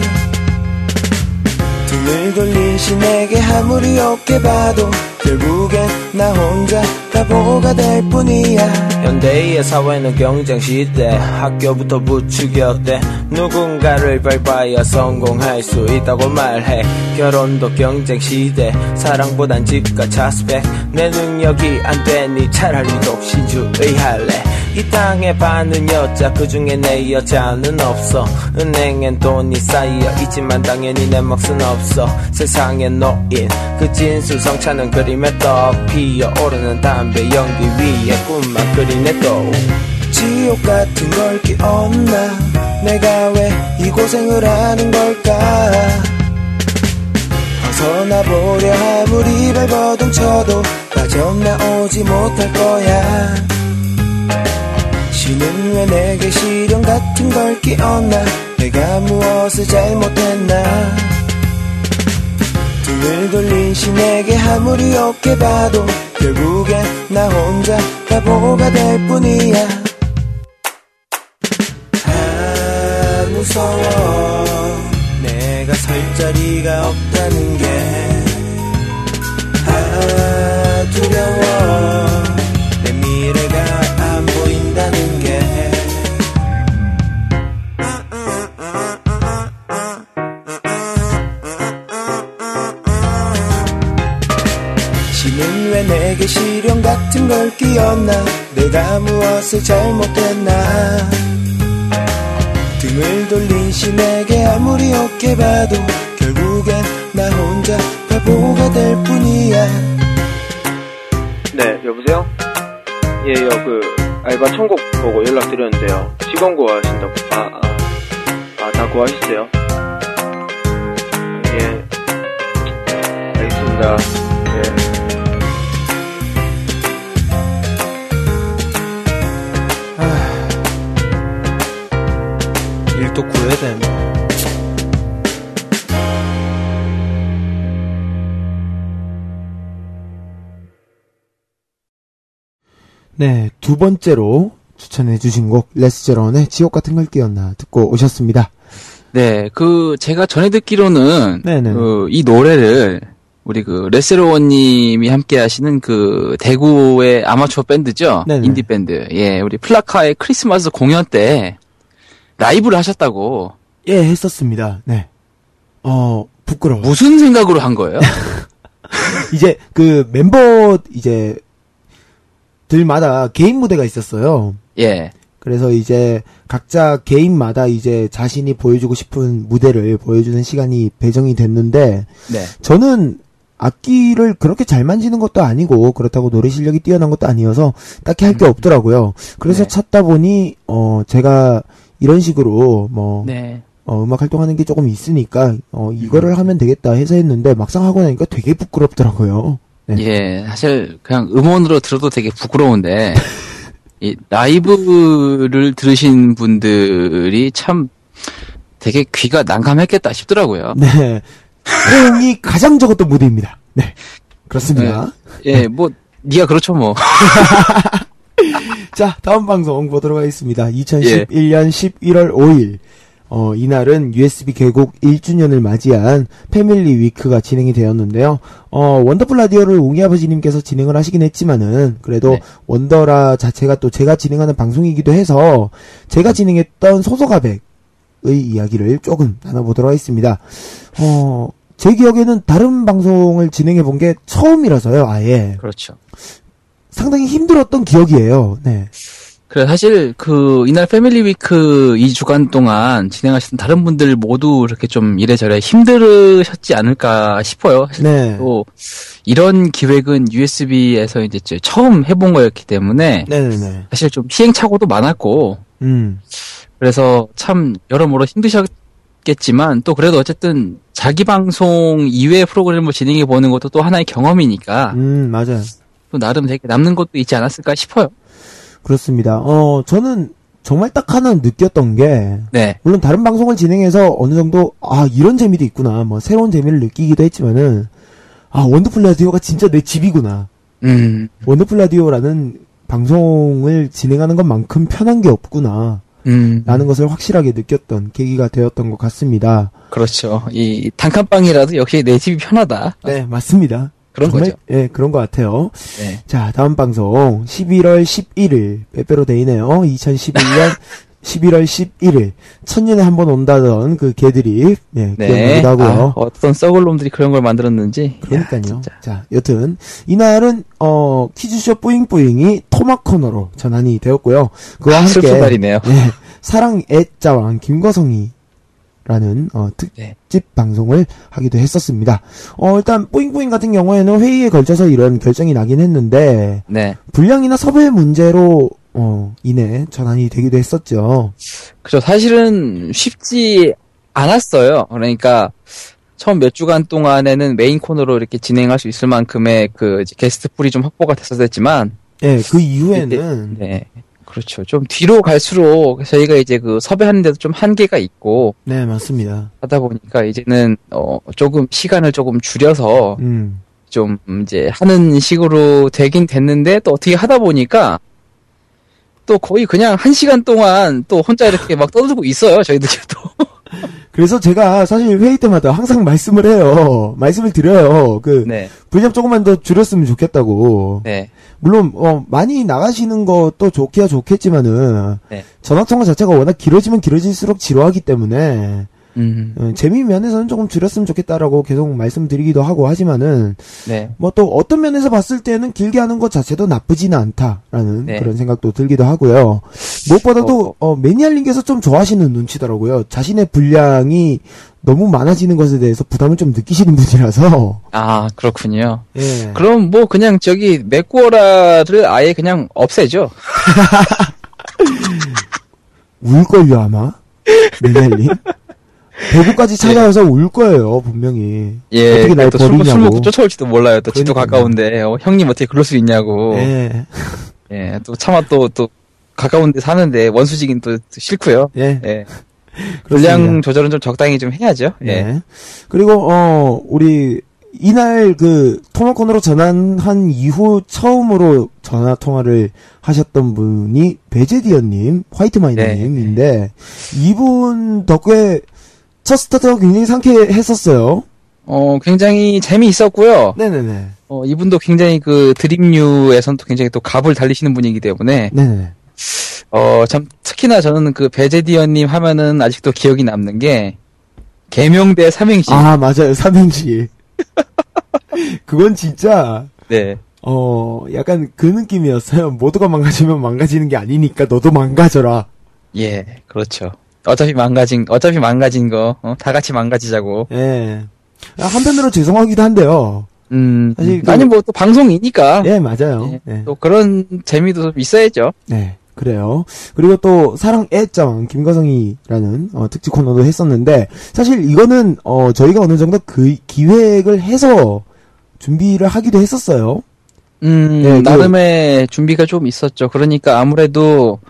등을 돌린 신에게 아무리 욕해봐도 결국엔 나 혼자 바보가 될 뿐이야.
현대의 사회는 경쟁 시대 학교부터 부추겼대. 누군가를 밟아야 성공할 수 있다고 말해. 결혼도 경쟁 시대 사랑보단 집과 차스펙 내 능력이 안 되니 차라리 독신주의 할래 이 땅에 반은 여자 그 중에 내 여자는 없어. 은행엔 돈이 쌓여 있지만 당연히 내 몫은 없어. 세상의 노인 그 진수 성찬은 그림의 떡 피어오르는 담배 연기 위에 꿈만 그리네 또
지옥 같은 걸 끼얹나? 내가 왜 이 고생을 하는 걸까? 벗어나보려 아무리 발버둥 쳐도 빠져나오지 못할 거야 당신은 왜 내게 시련 같은 걸 끼얹나? 내가 무엇을 잘못했나? 등을 돌린 신에게 아무리 없게 봐도 결국엔 나 혼자 바보가 될 뿐이야. 아 무서워. 내가 설 자리가 없다는 게 걸 끼얹나 내가 무엇을 잘못했나 등을 돌린 신에게 아무리 욕해봐도 결국엔 나 혼자 바보가 될 뿐이야
네, 여보세요? 예, 요, 그, 알바 천곡 보고 연락드렸는데요. 직원 구하신다고. 아, 아, 아, 다 구하셨어요? 예. 알겠습니다.
되네 네, 두 번째로 추천해주신 곡, 레스제런의 지옥 같은 걸 끼얹나 듣고 오셨습니다.
네, 그 제가 전에 듣기로는
네네.
그이 노래를 우리 그 레스로원님이 함께 하시는 그 대구의 아마추어 밴드죠,
네네.
인디 밴드. 예, 우리 플라카의 크리스마스 공연 때 라이브를 하셨다고.
예, 했었습니다. 네. 어, 부끄러워.
무슨 생각으로 한 거예요? (laughs)
이제 그 멤버 이제 들마다 개인 무대가 있었어요.
예,
그래서 이제 각자 개인마다 이제 자신이 보여주고 싶은 무대를 보여주는 시간이 배정이 됐는데
네,
저는 악기를 그렇게 잘 만지는 것도 아니고 그렇다고 노래 실력이 뛰어난 것도 아니어서 딱히 할 게 없더라고요. 그래서
네.
찾다 보니 어 제가 이런 식으로 뭐
네.
어, 음악 활동하는 게 조금 있으니까 어 이거를 하면 되겠다 해서 했는데 막상 하고 나니까 되게 부끄럽더라고요. 네.
예, 사실 그냥 음원으로 들어도 되게 부끄러운데 (laughs) 이 라이브를 들으신 분들이 참 되게 귀가 난감했겠다 싶더라고요.
네. 호응이 가장 적었던 무대입니다. 네. 그렇습니다.
예, 뭐 니가 그렇죠 뭐. (laughs) (laughs)
자, 다음 방송 보도록 하겠습니다.
예.
2011년 11월 5일. 어, 이날은 USB 개국 1주년을 맞이한 패밀리 위크가 진행이 되었는데요. 어, 원더풀 라디오를 웅이 아버지님께서 진행을 하시긴 했지만은, 그래도
네.
원더라 자체가 또 제가 진행하는 방송이기도 해서, 제가 진행했던 소소가백의 이야기를 조금 나눠보도록 하겠습니다. 어, 제 기억에는 다른 방송을 진행해 본 게 처음이라서요, 아예.
그렇죠.
상당히 힘들었던 기억이에요. 네.
그래 사실 그 이날 패밀리 위크 2주간 동안 진행하셨던 다른 분들 모두 이렇게 좀 이래저래 힘들으셨지 않을까 싶어요.
네.
또 이런 기획은 USB에서 이제 저- 처음 해본 거였기 때문에
네네네.
사실 좀 시행착오도 많았고
음.
그래서 참 여러모로 힘드셨겠지만 또 그래도 어쨌든 자기 방송 이외의 프로그램을 진행해 보는 것도 또 하나의 경험이니까
음, 맞아요.
또 나름 되게 남는 것도 있지 않았을까 싶어요.
그렇습니다. 어, 저는 정말 딱 하나 느꼈던 게,
네.
물론 다른 방송을 진행해서 어느 정도, 아, 이런 재미도 있구나, 뭐, 새로운 재미를 느끼기도 했지만은, 아, 원더풀 라디오가 진짜 내 집이구나.
음.
원더풀 라디오라는 방송을 진행하는 것만큼 편한 게 없구나.
음.
라는 것을 확실하게 느꼈던 계기가 되었던 것 같습니다.
그렇죠. 이 단칸방이라도 역시 내 집이 편하다.
네, 맞습니다.
그런
정말,
거죠.
예, 그런 것 같아요.
네.
자, 다음 방송 11월 11일 빼빼로 데이네요. 2011년 11월 11일 천년에 한 번 온다던 그 개들이 예,
네.
기억나기도
아. 어떤 썩을 놈들이 그런 걸 만들었는지.
그러니까요.
진짜.
자, 여튼 이날은 어 퀴즈쇼 뿌잉뿌잉이 토막 코너로 전환이 되었고요. 그와
아,
함께
슬픈 날이네요.
예, 사랑 애자왕 김거성이 라는 어, 특집
네.
방송을 하기도 했었습니다. 어, 일단 뿌잉뿌잉 같은 경우에는 회의에 걸쳐서 이런 결정이 나긴 했는데
네.
분량이나 섭외 문제로 어, 인해 전환이 되기도 했었죠.
그죠. 사실은 쉽지 않았어요. 그러니까 처음 몇 주간 동안에는 메인 코너로 이렇게 진행할 수 있을 만큼의 그 게스트 풀이 좀 확보가 됐었지만
예, 그 이후에는
네. 그렇죠. 좀 뒤로 갈수록 저희가 이제 그 섭외하는 데도 좀 한계가 있고
네, 맞습니다.
하다 보니까 이제는 어 조금 시간을 조금 줄여서
음.
좀 이제 하는 식으로 되긴 됐는데 또 어떻게 하다 보니까 또 거의 그냥 한 시간 동안 또 혼자 이렇게 막 떠들고 있어요. 저희들이 또.
그래서 제가 사실 회의 때마다 항상 말씀을 해요. 말씀을 드려요. 그
네.
분량 조금만 더 줄였으면 좋겠다고.
네.
물론 어, 많이 나가시는 것도 좋기야 좋겠지만은
네.
전화 통화 자체가 워낙 길어지면 길어질수록 지루하기 때문에
음.
어, 재미 면에서는 조금 줄였으면 좋겠다라고 계속 말씀드리기도 하고 하지만은
네.
뭐또 어떤 면에서 봤을 때는 길게 하는 것 자체도 나쁘지는 않다라는
네.
그런 생각도 들기도 하고요. 무엇보다도 어, 매니아님께서 좀 좋아하시는 눈치더라고요. 자신의 분량이 너무 많아지는 것에 대해서 부담을 좀 느끼시는 (laughs) 분이라서
아, 그렇군요.
예.
그럼 뭐 그냥 저기 맥고라를 아예 그냥 없애죠. (laughs)
울걸요 아마 매니아님 (laughs) 대구까지 찾아와서 울 거예요 분명히
예.
어떻게
날또 술, 술
버리냐고
먹고 쫓아올지도 몰라요. 또 집도
그러니까요.
가까운데 어, 형님 어떻게 그럴 수 있냐고.
예.
예. 또 차마 또 또 가까운데 사는데 원수지긴 또, 또 싫고요.
예.
예. (laughs) 분량 조절은 좀 적당히 좀 해야죠. 예.
네. 그리고 어 우리 이날 그 토마콘으로 전환한 이후 처음으로 전화 통화를 하셨던 분이 베제디언님, 화이트 마이너님인데 이분 덕후에 첫 스타트가 굉장히 상쾌했었어요.
어, 굉장히 재미있었고요.
네네네.
어, 이분도 굉장히 그 드림류에선 또 굉장히 또 갑을 달리시는 분이기 때문에
네네.
어, 참, 특히나 저는 그 베제디언님 하면은 아직도 기억이 남는 게, 개명대 삼행시.
아 맞아요 삼행시. (laughs) 그건 진짜
네.
어 약간 그 느낌이었어요. 모두가 망가지면 망가지는 게 아니니까 너도 망가져라.
예, 그렇죠. 어차피 망가진, 어차피 망가진 거, 어, 다 같이 망가지자고.
예. 한편으로 죄송하기도 한데요.
음,
사실 그-
아니 뭐 또 방송이니까.
예, 맞아요.
예,
네.
또 그런 재미도 좀 있어야죠.
네, 그래요. 그리고 또 사랑 애정 김가성이라는 어, 특집 코너도 했었는데 사실 이거는 어, 저희가 어느 정도 그 기획을 해서 준비를 하기도 했었어요.
음,
네, 그-
나름의 준비가 좀 있었죠. 그러니까 아무래도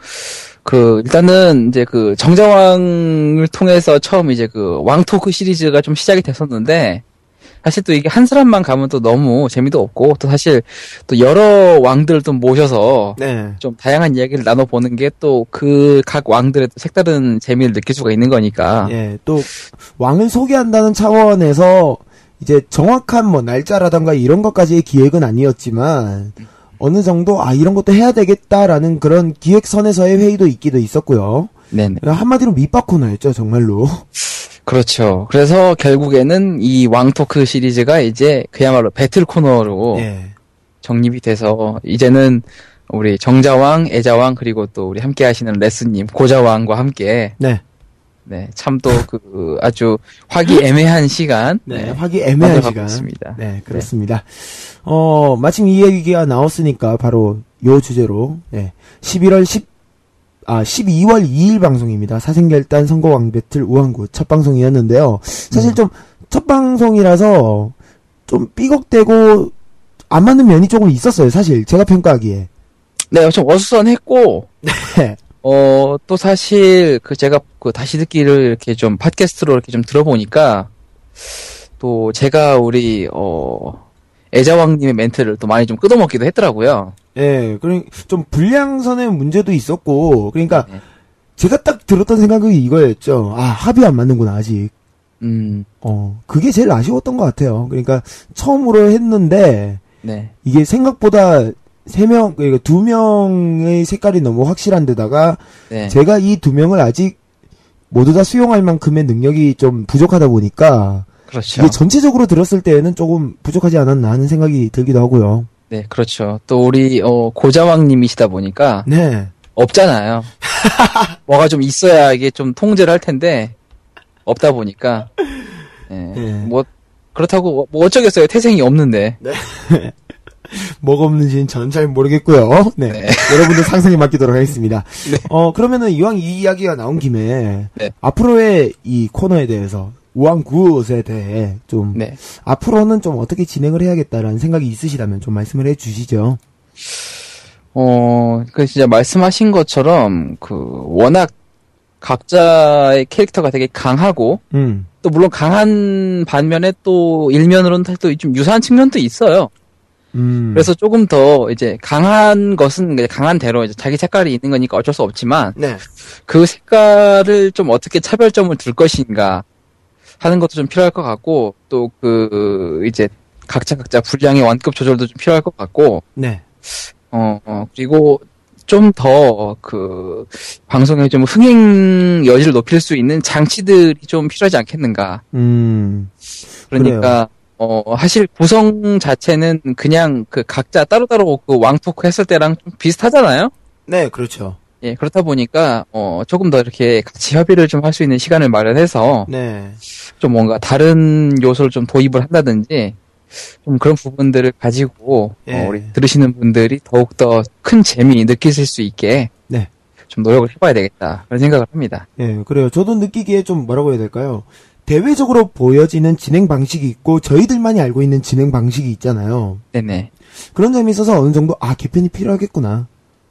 그 일단은 이제 그 정자왕을 통해서 처음 이제 그 왕토크 시리즈가 좀 시작이 됐었는데 사실 또 이게 한 사람만 가면 또 너무 재미도 없고 또 사실 또 여러 왕들을 좀 모셔서
네.
좀 다양한 이야기를 나눠 보는 게 또 그 각 왕들의 또 색다른 재미를 느낄 수가 있는 거니까
예, 또 왕을 소개한다는 차원에서 이제 정확한 뭐 날짜라던가 이런 것까지의 기획은 아니었지만 어느 정도 아 이런 것도 해야 되겠다라는 그런 기획선에서의 회의도 있기도 있었고요.
네네
한마디로 밑밥 코너였죠, 정말로.
그렇죠. 그래서 결국에는 이 왕토크 시리즈가 이제 그야말로 배틀 코너로
예.
정립이 돼서 이제는 우리 정자왕, 애자왕 그리고 또 우리 함께 하시는 레스님 고자왕과 함께
네.
네, 참 또 그 아주 화기애매한 (laughs) 시간
네, 화기애매한
만들어가고
시간.
있습니다.
네, 그렇습니다. 어, 마침 이 얘기가 나왔으니까 바로 요 주제로, 예, 11월 10, 아, 12월 2일 방송입니다. 사생결단 선거왕 배틀 우한구 첫 방송이었는데요. 사실 좀, 첫 방송이라서 좀 삐걱대고 안 맞는 면이 조금 있었어요, 사실. 제가 평가하기에.
네, 좀 어수선했고 (laughs)
네.
어, 또 사실 그 제가 그 다시 듣기를 이렇게 좀 팟캐스트로 이렇게 좀 들어보니까 또 제가 우리 어 애자왕님의 멘트를 또 많이 좀 끊어먹기도 했더라고요.
예, 그러니까 좀 분량선의 문제도 있었고, 그러니까
네.
제가 딱 들었던 생각이 이거였죠. 아, 합이 안 맞는구나, 아직.
음,
어, 그게 제일 아쉬웠던 것 같아요. 그러니까 처음으로 했는데
네,
이게 생각보다 세 명, 그러니까 두 명의 색깔이 너무 확실한 데다가
네,
제가 이 두 명을 아직 모두 다 수용할 만큼의 능력이 좀 부족하다 보니까
그렇죠.
이게 전체적으로 들었을 때에는 조금 부족하지 않았나 하는 생각이 들기도 하고요.
네, 그렇죠. 또 우리 어 고자왕님이시다 보니까
네.
없잖아요. (laughs) 뭐가 좀 있어야 이게 좀 통제를 할 텐데 없다 보니까 네,
네.
뭐 그렇다고 뭐 어쩌겠어요. 태생이 없는데. (laughs) (laughs)
뭐가 없는지는 저는 잘 모르겠고요. 네.
네.
여러분들 상상에 맡기도록 하겠습니다.
네.
어, 그러면은 이왕 이 이야기가 나온 김에
네.
앞으로의 이 코너에 대해서 우왕구옷에 대해 좀
네.
앞으로는 좀 어떻게 진행을 해야겠다라는 생각이 있으시다면 좀 말씀을 해 주시죠.
어, 그 진짜 말씀하신 것처럼 그 워낙 각자의 캐릭터가 되게 강하고
음.
또 물론 강한 반면에 또 일면으로는 또좀 유사한 측면도 있어요.
음.
그래서 조금 더 이제 강한 것은 강한 대로 이제 자기 색깔이 있는 거니까 어쩔 수 없지만
네.
그 색깔을 좀 어떻게 차별점을 둘 것인가 하는 것도 좀 필요할 것 같고 또 그 이제 각자 각자 분량의 완급 조절도 좀 필요할 것 같고
네.
어, 어, 그리고 좀 더 그 방송에 좀 흥행 여지를 높일 수 있는 장치들이 좀 필요하지 않겠는가.
음.
그러니까 어 사실 구성 자체는 그냥 그 각자 따로따로 그 왕토크 했을 때랑 좀 비슷하잖아요.
네, 그렇죠.
예, 그렇다 보니까 어 조금 더 이렇게 같이 협의를 좀 할 수 있는 시간을 마련해서
네.
좀 뭔가 다른 요소를 좀 도입을 한다든지 좀 그런 부분들을 가지고
예.
어, 우리 들으시는 분들이 더욱 더 큰 재미 느끼실 수 있게
네.
좀 노력을 해봐야 되겠다 그런 생각을 합니다.
예, 그래요. 저도 느끼기에 좀 뭐라고 해야 될까요? 대외적으로 보여지는 진행 방식이 있고 저희들만이 알고 있는 진행 방식이 있잖아요.
네네.
그런 점에 있어서 어느 정도 아 개편이 필요하겠구나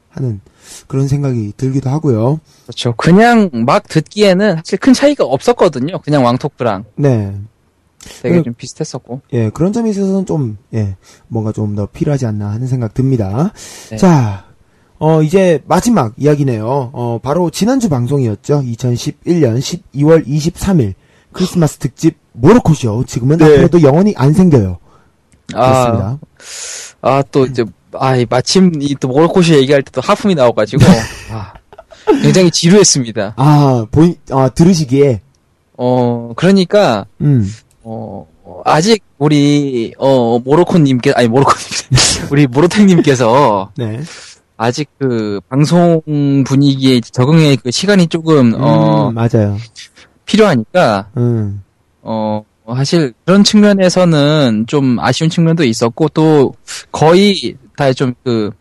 하는 그런 생각이 들기도 하고요.
그렇죠. 그냥 막 듣기에는 사실 큰 차이가 없었거든요. 그냥 왕토크랑
네,
되게
음.
좀 비슷했었고.
예, 그런 점에 있어서는 좀 예, 뭔가 좀 더 필요하지 않나 하는 생각 듭니다.
네.
자, 어 이제 마지막 이야기네요. 어 바로 지난주 방송이었죠. 2011년 12월 23일 크리스마스 특집 모로코 쇼. 지금은
네.
앞으로도 영원히 안 생겨요.
아,
그렇습니다.
아, 또 이제, 아, 이 마침 이 또 모로코시 얘기할 때 또 하품이 나와가지고, 아, 굉장히 지루했습니다.
아, 보이, 아, 들으시기에,
어, 그러니까,
음,
어, 아직 우리, 어, 모로코님께, 아니, 모로코님, (laughs) 우리 모로탱님께서, (laughs)
네.
아직 그, 방송 분위기에 적응의 그 시간이 조금, 어,
음, 맞아요.
필요하니까,
음,
어, 사실 그런 측면에서는 좀 아쉬운 측면도 있었고, 또 거의 다 좀 그,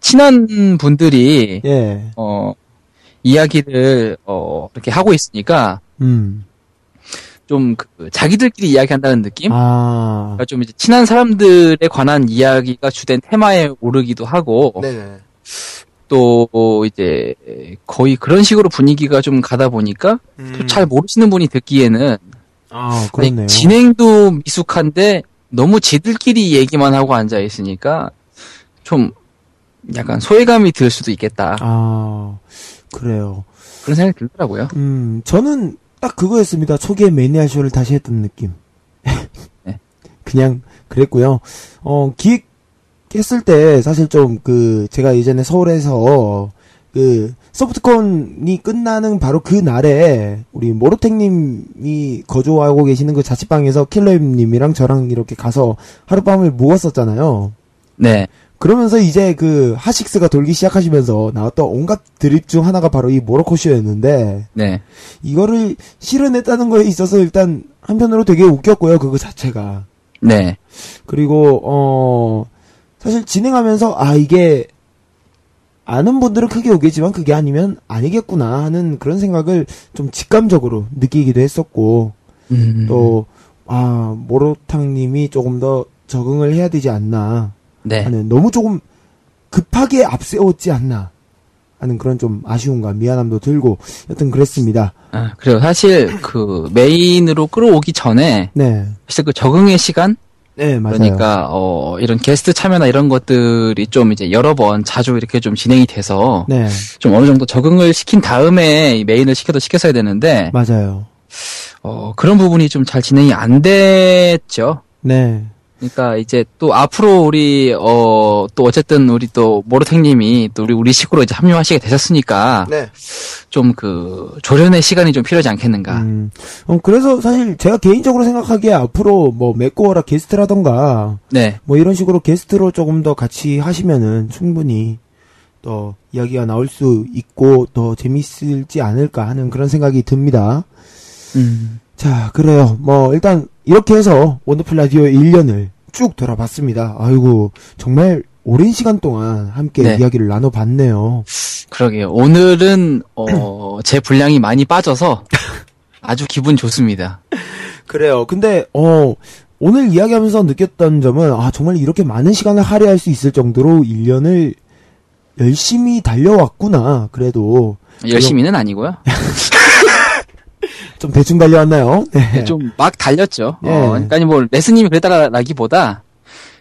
친한 분들이,
예,
어, 이야기를, 어, 이렇게 하고 있으니까,
음,
좀 그, 자기들끼리 이야기한다는 느낌?
아,
그러니까 좀 이제 친한 사람들에 관한 이야기가 주된 테마에 오르기도 하고,
네네.
또 이제 거의 그런 식으로 분위기가 좀 가다 보니까, 또잘 모르시는 분이 듣기에는
아, 그렇네요.
진행도 미숙한데 너무 지들끼리 얘기만 하고 앉아 있으니까 좀 약간 소외감이 들 수도 있겠다
아, 그래요.
그런 생각이 들더라고요.
음, 저는 딱 그거였습니다. 초기에 매니아 쇼를 다시 했던 느낌.
네. (laughs)
그냥 그랬고요. 어, 기획 했을 때 사실 좀 그 제가 예전에 서울에서 그 소프트콘이 끝나는 바로 그 날에 우리 모로텍님이 거주하고 계시는 그 자취방에서 킬러님이랑 저랑 이렇게 가서 하룻밤을 묵었었잖아요.
네,
그러면서 이제 그 하식스가 돌기 시작하시면서 나왔던 온갖 드립 중 하나가 바로 이 모로코쇼였는데
네,
이거를 실현했다는 거에 있어서 일단 한편으로 되게 웃겼고요 그거 자체가.
네,
그리고 어 사실 진행하면서 아 이게 아는 분들은 크게 오겠지만 그게 아니면 아니겠구나 하는 그런 생각을 좀 직감적으로 느끼기도 했었고
음,
또아 모로탕님이 조금 더 적응을 해야 되지 않나
네,
하는 너무 조금 급하게 앞세웠지 않나 하는 그런 좀 아쉬움과 미안함도 들고 여튼 그랬습니다.
아, 그리고 사실 그 메인으로 끌어오기 전에
네,
사실 그 적응의 시간
네 맞아요.
그러니까 어 이런 게스트 참여나 이런 것들이 좀 이제 여러 번 자주 이렇게 좀 진행이 돼서
네
좀 어느 정도 적응을 시킨 다음에 이 메인을 시켜도 시켰어야 되는데
맞아요.
어, 그런 부분이 좀 잘 진행이 안 됐죠.
네,
그러니까 이제 또 앞으로 우리 어 또 어쨌든 우리 또 모르탱님이 또 우리 우리 식으로 이제 합류하시게 되셨으니까
네.
좀 그 조련의 시간이 좀 필요하지 않겠는가.
음, 어, 그래서 사실 제가 개인적으로 생각하기에 앞으로 뭐 맥고어라 게스트라던가
네,
뭐 이런 식으로 게스트로 조금 더 같이 하시면은 충분히 또 이야기가 나올 수 있고 더 재밌을지 않을까 하는 그런 생각이 듭니다.
음,
자, 그래요. 뭐, 일단, 이렇게 해서, 원더풀 라디오의 1년을 쭉 돌아봤습니다. 아이고, 정말 오랜 시간 동안 함께
네.
이야기를 나눠봤네요.
그러게요. 오늘은 어 (clears throat) 제 분량이 많이 빠져서 아주 기분 좋습니다.
그래요. 근데, 어, 오늘 이야기하면서 느꼈던 점은, 아, 정말 이렇게 많은 시간을 할애할 수 있을 정도로 1년을 열심히 달려왔구나. 그래도.
열심히는 아니고요. (laughs) (laughs)
좀 대충 달려왔나요? 네.
좀 막 달렸죠.
예.
어, 그러니까 뭐 레스님이 그랬다라기보다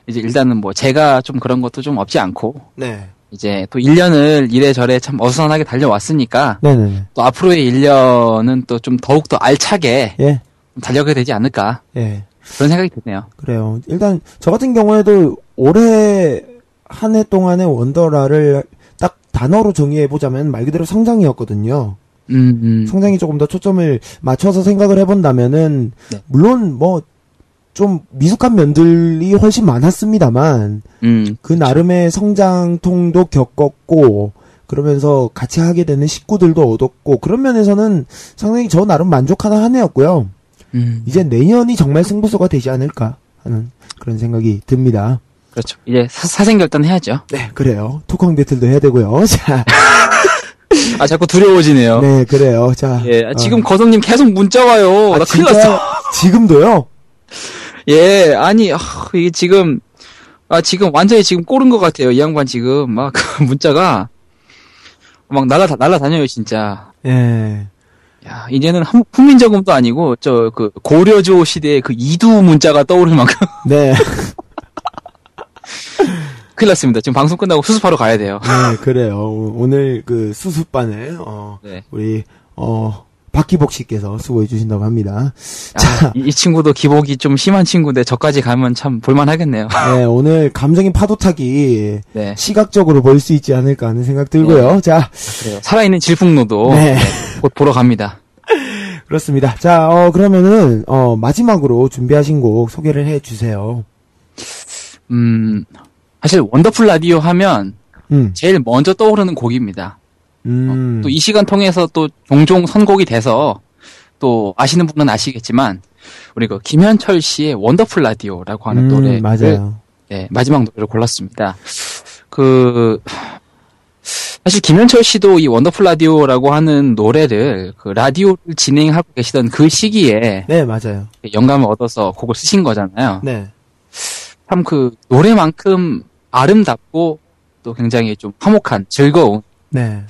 이제 일단은 뭐 제가 좀 그런 것도 좀 없지 않고
네.
이제 또 1년을 이래저래 참 어수선하게 달려왔으니까
네네네.
또 앞으로의 1년은 또 좀 더욱더 알차게
예.
좀 달려가야 되지 않을까
예.
그런 생각이 드네요.
그래요. 일단 저 같은 경우에도 올해 한 해 동안의 원더라를 딱 단어로 정의해 보자면 말 그대로 성장이었거든요.
음, 음.
성장이 조금 더 초점을 맞춰서 생각을 해본다면은
네.
물론 뭐 좀 미숙한 면들이 훨씬 많았습니다만
음,
그 나름의 성장통도 겪었고 그러면서 같이 하게 되는 식구들도 얻었고 그런 면에서는 상당히 저 나름 만족하는 한 해였고요.
음.
이제 내년이 정말 승부수가 되지 않을까 하는 그런 생각이 듭니다.
그렇죠. 이제 사, 사생결단 해야죠.
네, 그래요. 토크왕 배틀도 해야 되고요. (laughs) 자, (laughs)
아, 자꾸 두려워지네요.
네, 그래요. 자,
예, 지금
어.
거성님 계속 문자 와요.
아,
나 큰일? 났어.
지금도요? (laughs)
예, 아니, 아, 이게 지금, 아, 지금 완전히 지금 꼬른 것 같아요. 이 양반 지금. 막, (laughs) 그 문자가, 막 날라, 날라 다녀요, 진짜.
예.
야, 이제는 한- 훈민정음도 아니고, 저, 그, 고려조 시대의 그 이두 문자가 떠오를 만큼.
네,
큰일 났습니다. 지금 방송 끝나고 수습하러 가야 돼요.
네, 그래요. 오- 오늘 그 수습반을 어,
네.
우리 어 박기복 씨께서 수고해 주신다고 합니다.
아, 이, 이 친구도 기복이 좀 심한 친구인데, 저까지 가면 참 볼만하겠네요.
네, 오늘 감정의 파도 타기
네.
시각적으로 볼 수 있지 않을까 하는 생각 들고요. 자,
그래요. 살아있는 질풍노도.
네.
곧 보러 갑니다. (laughs)
그렇습니다. 자, 어 그러면은 어 마지막으로 준비하신 곡 소개를 해 주세요.
음, 사실 원더풀 라디오 하면,
음.
제일 먼저 떠오르는 곡입니다.
음.
또이 시간 통해서 또 종종 선곡이 돼서 또 아시는 분은 아시겠지만 우리 그 김현철 씨의 원더풀 라디오라고 하는
음,
노래를
맞아요.
네, 마지막 노래를 골랐습니다. 그 사실 김현철 씨도 이 원더풀 라디오라고 하는 노래를 그 라디오를 진행하고 계시던 그 시기에
네, 맞아요.
영감을 얻어서 곡을 쓰신 거잖아요.
네.
참 그 노래만큼 아름답고 또 굉장히 좀 화목한 즐거운
네.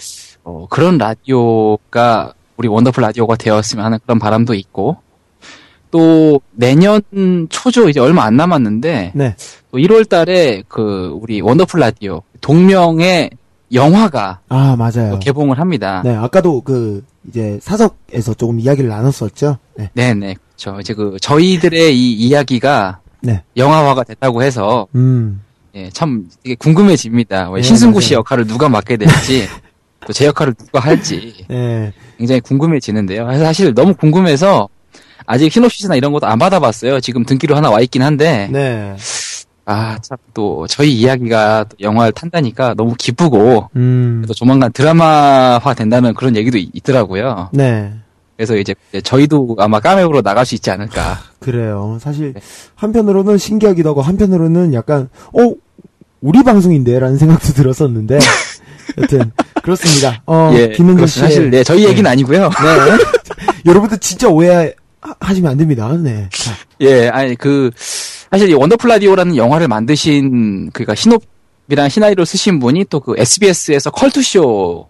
어, 그런 라디오가 우리 원더풀 라디오가 되었으면 하는 그런 바람도 있고 또 내년 초죠 이제 얼마 안 남았는데
네.
또 1월 달에 그 우리 원더풀 라디오 동명의 영화가
아, 맞아요.
또 개봉을 합니다.
네, 아까도 그 이제 사석에서 조금 이야기를 나눴었죠. 네.
네네 그렇죠. 이제 그 저희들의 이 이야기가
네.
영화화가 됐다고 해서
음.
예, 참 되게 궁금해집니다. 왜
네,
신승구 씨. 역할을 누가 맡게 될지 (laughs) 또 제 역할을 누가 할지
네.
굉장히 궁금해지는데요. 그래서 사실 너무 궁금해서 아직 시놉시스나 이런 것도 안 받아봤어요. 지금 등기로 하나 와 있긴 한데
네.
아 참 또 저희 이야기가 또 영화를 탄다니까 너무 기쁘고
음.
또 조만간 드라마화 된다는 그런 얘기도 있- 있더라고요.
네.
그래서 이제 저희도 아마 까메오로 나갈 수 있지 않을까.
그래요. 사실
네.
한편으로는 신기하기도 하고 한편으로는 약간 어 우리 방송인데라는 생각도 들었었는데 (laughs) 여튼 그렇습니다. 어
예, 그렇습니다.
씨
사실 네 저희 얘기는 아니고요.
네. (laughs) 여러분들 진짜 오해하시면 안 됩니다. 네. 자,
예, 아니 그 사실 이 원더풀 라디오라는 영화를 만드신 그니까 시놉이랑 시나리오 쓰신 분이 또 그 SBS에서 컬투 쇼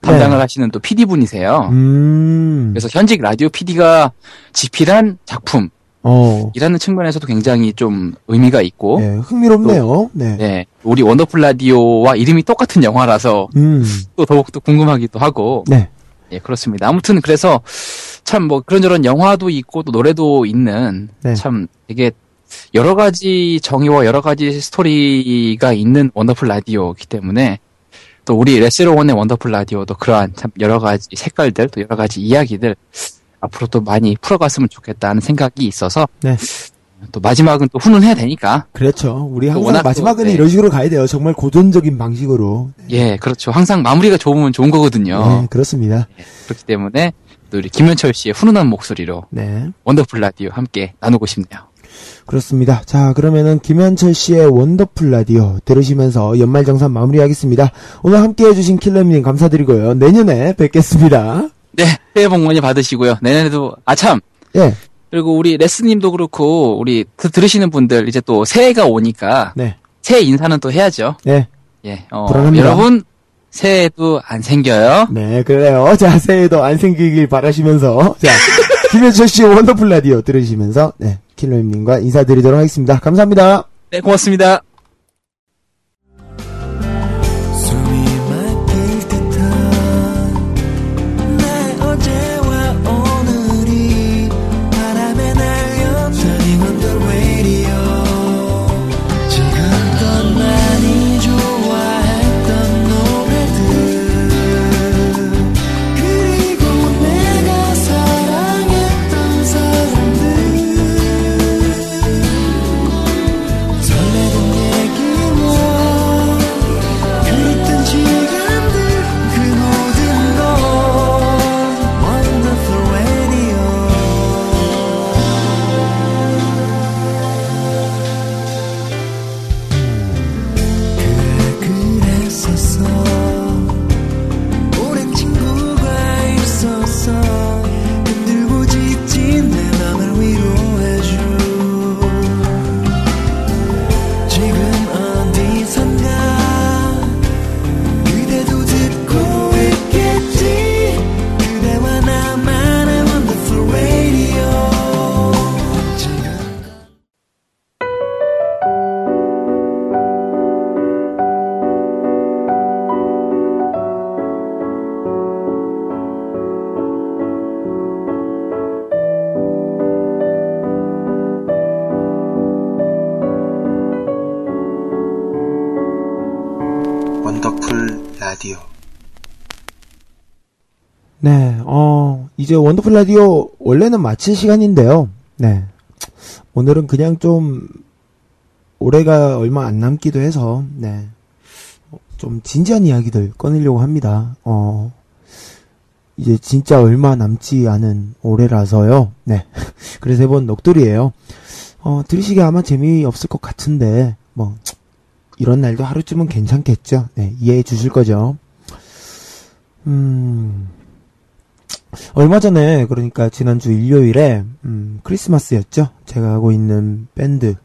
담당을
네.
하시는 또 PD 분이세요.
음.
그래서 현직 라디오 PD가 집필한 작품 이라는
어.
측면에서도 굉장히 좀 의미가 있고,
네, 흥미롭네요. 네.
네, 우리 원더풀 라디오와 이름이 똑같은 영화라서
음.
또 더욱더 궁금하기도 하고,
네.
예, 그렇습니다. 아무튼 그래서 참 뭐 그런저런 영화도 있고 또 노래도 있는
네.
참 되게 여러 가지 정의와 여러 가지 스토리가 있는 원더풀 라디오이기 때문에 또 우리 레스로원의 원더풀 라디오도 그러한 참 여러 가지 색깔들 또 여러 가지 이야기들 앞으로 또 많이 풀어갔으면 좋겠다는 생각이 있어서
네.
또 마지막은 또 훈훈해야 되니까
그렇죠. 우리 항상 마지막은
네.
이런 식으로 가야 돼요. 정말 고전적인 방식으로.
예 그렇죠 항상 마무리가 좋으면 좋은 거거든요
네, 그렇습니다.
그렇기 때문에 또 우리 김현철 씨의 훈훈한 목소리로
네.
원더풀 라디오 함께 나누고 싶네요.
그렇습니다. 자, 그러면은 김현철 씨의 원더풀 라디오 들으시면서 연말정산 마무리하겠습니다. 오늘 함께 해주신 킬러님 감사드리고요. 내년에 뵙겠습니다.
네, 새해 복 많이 받으시고요. 내년에도 아참
예,
그리고 우리 레스님도 그렇고 우리 드- 들으시는 분들 이제 또 새해가 오니까
네,
새해 인사는 또 해야죠.
네,
예, 어,
불안합니다.
여러분 새해도 안 생겨요.
네, 그래요. (laughs) 자, 새해도 안 생기길 바라시면서, 자, (laughs) 김현철 씨의 원더풀 라디오 들으시면서, 네, 킬러님과 인사드리도록 하겠습니다. 감사합니다.
네, 고맙습니다.
이제
원더풀 라디오
원래는 마칠 시간인데요. 네. 오늘은 그냥 좀 올해가 얼마 안 남기도 해서 네. 어, 좀 진지한 이야기들 꺼내려고 합니다. 어. 이제 진짜 얼마 남지 않은 올해라서요. 네. (laughs) 그래서 이번 넋돌이에요. 어, 들으시기 아마 재미없을 것 같은데 뭐 이런 날도 하루쯤은 괜찮겠죠. 네. 이해해 주실 거죠. 음. 얼마 전에 그러니까 지난주 일요일에 음, 크리스마스였죠. 제가 하고 있는 밴드의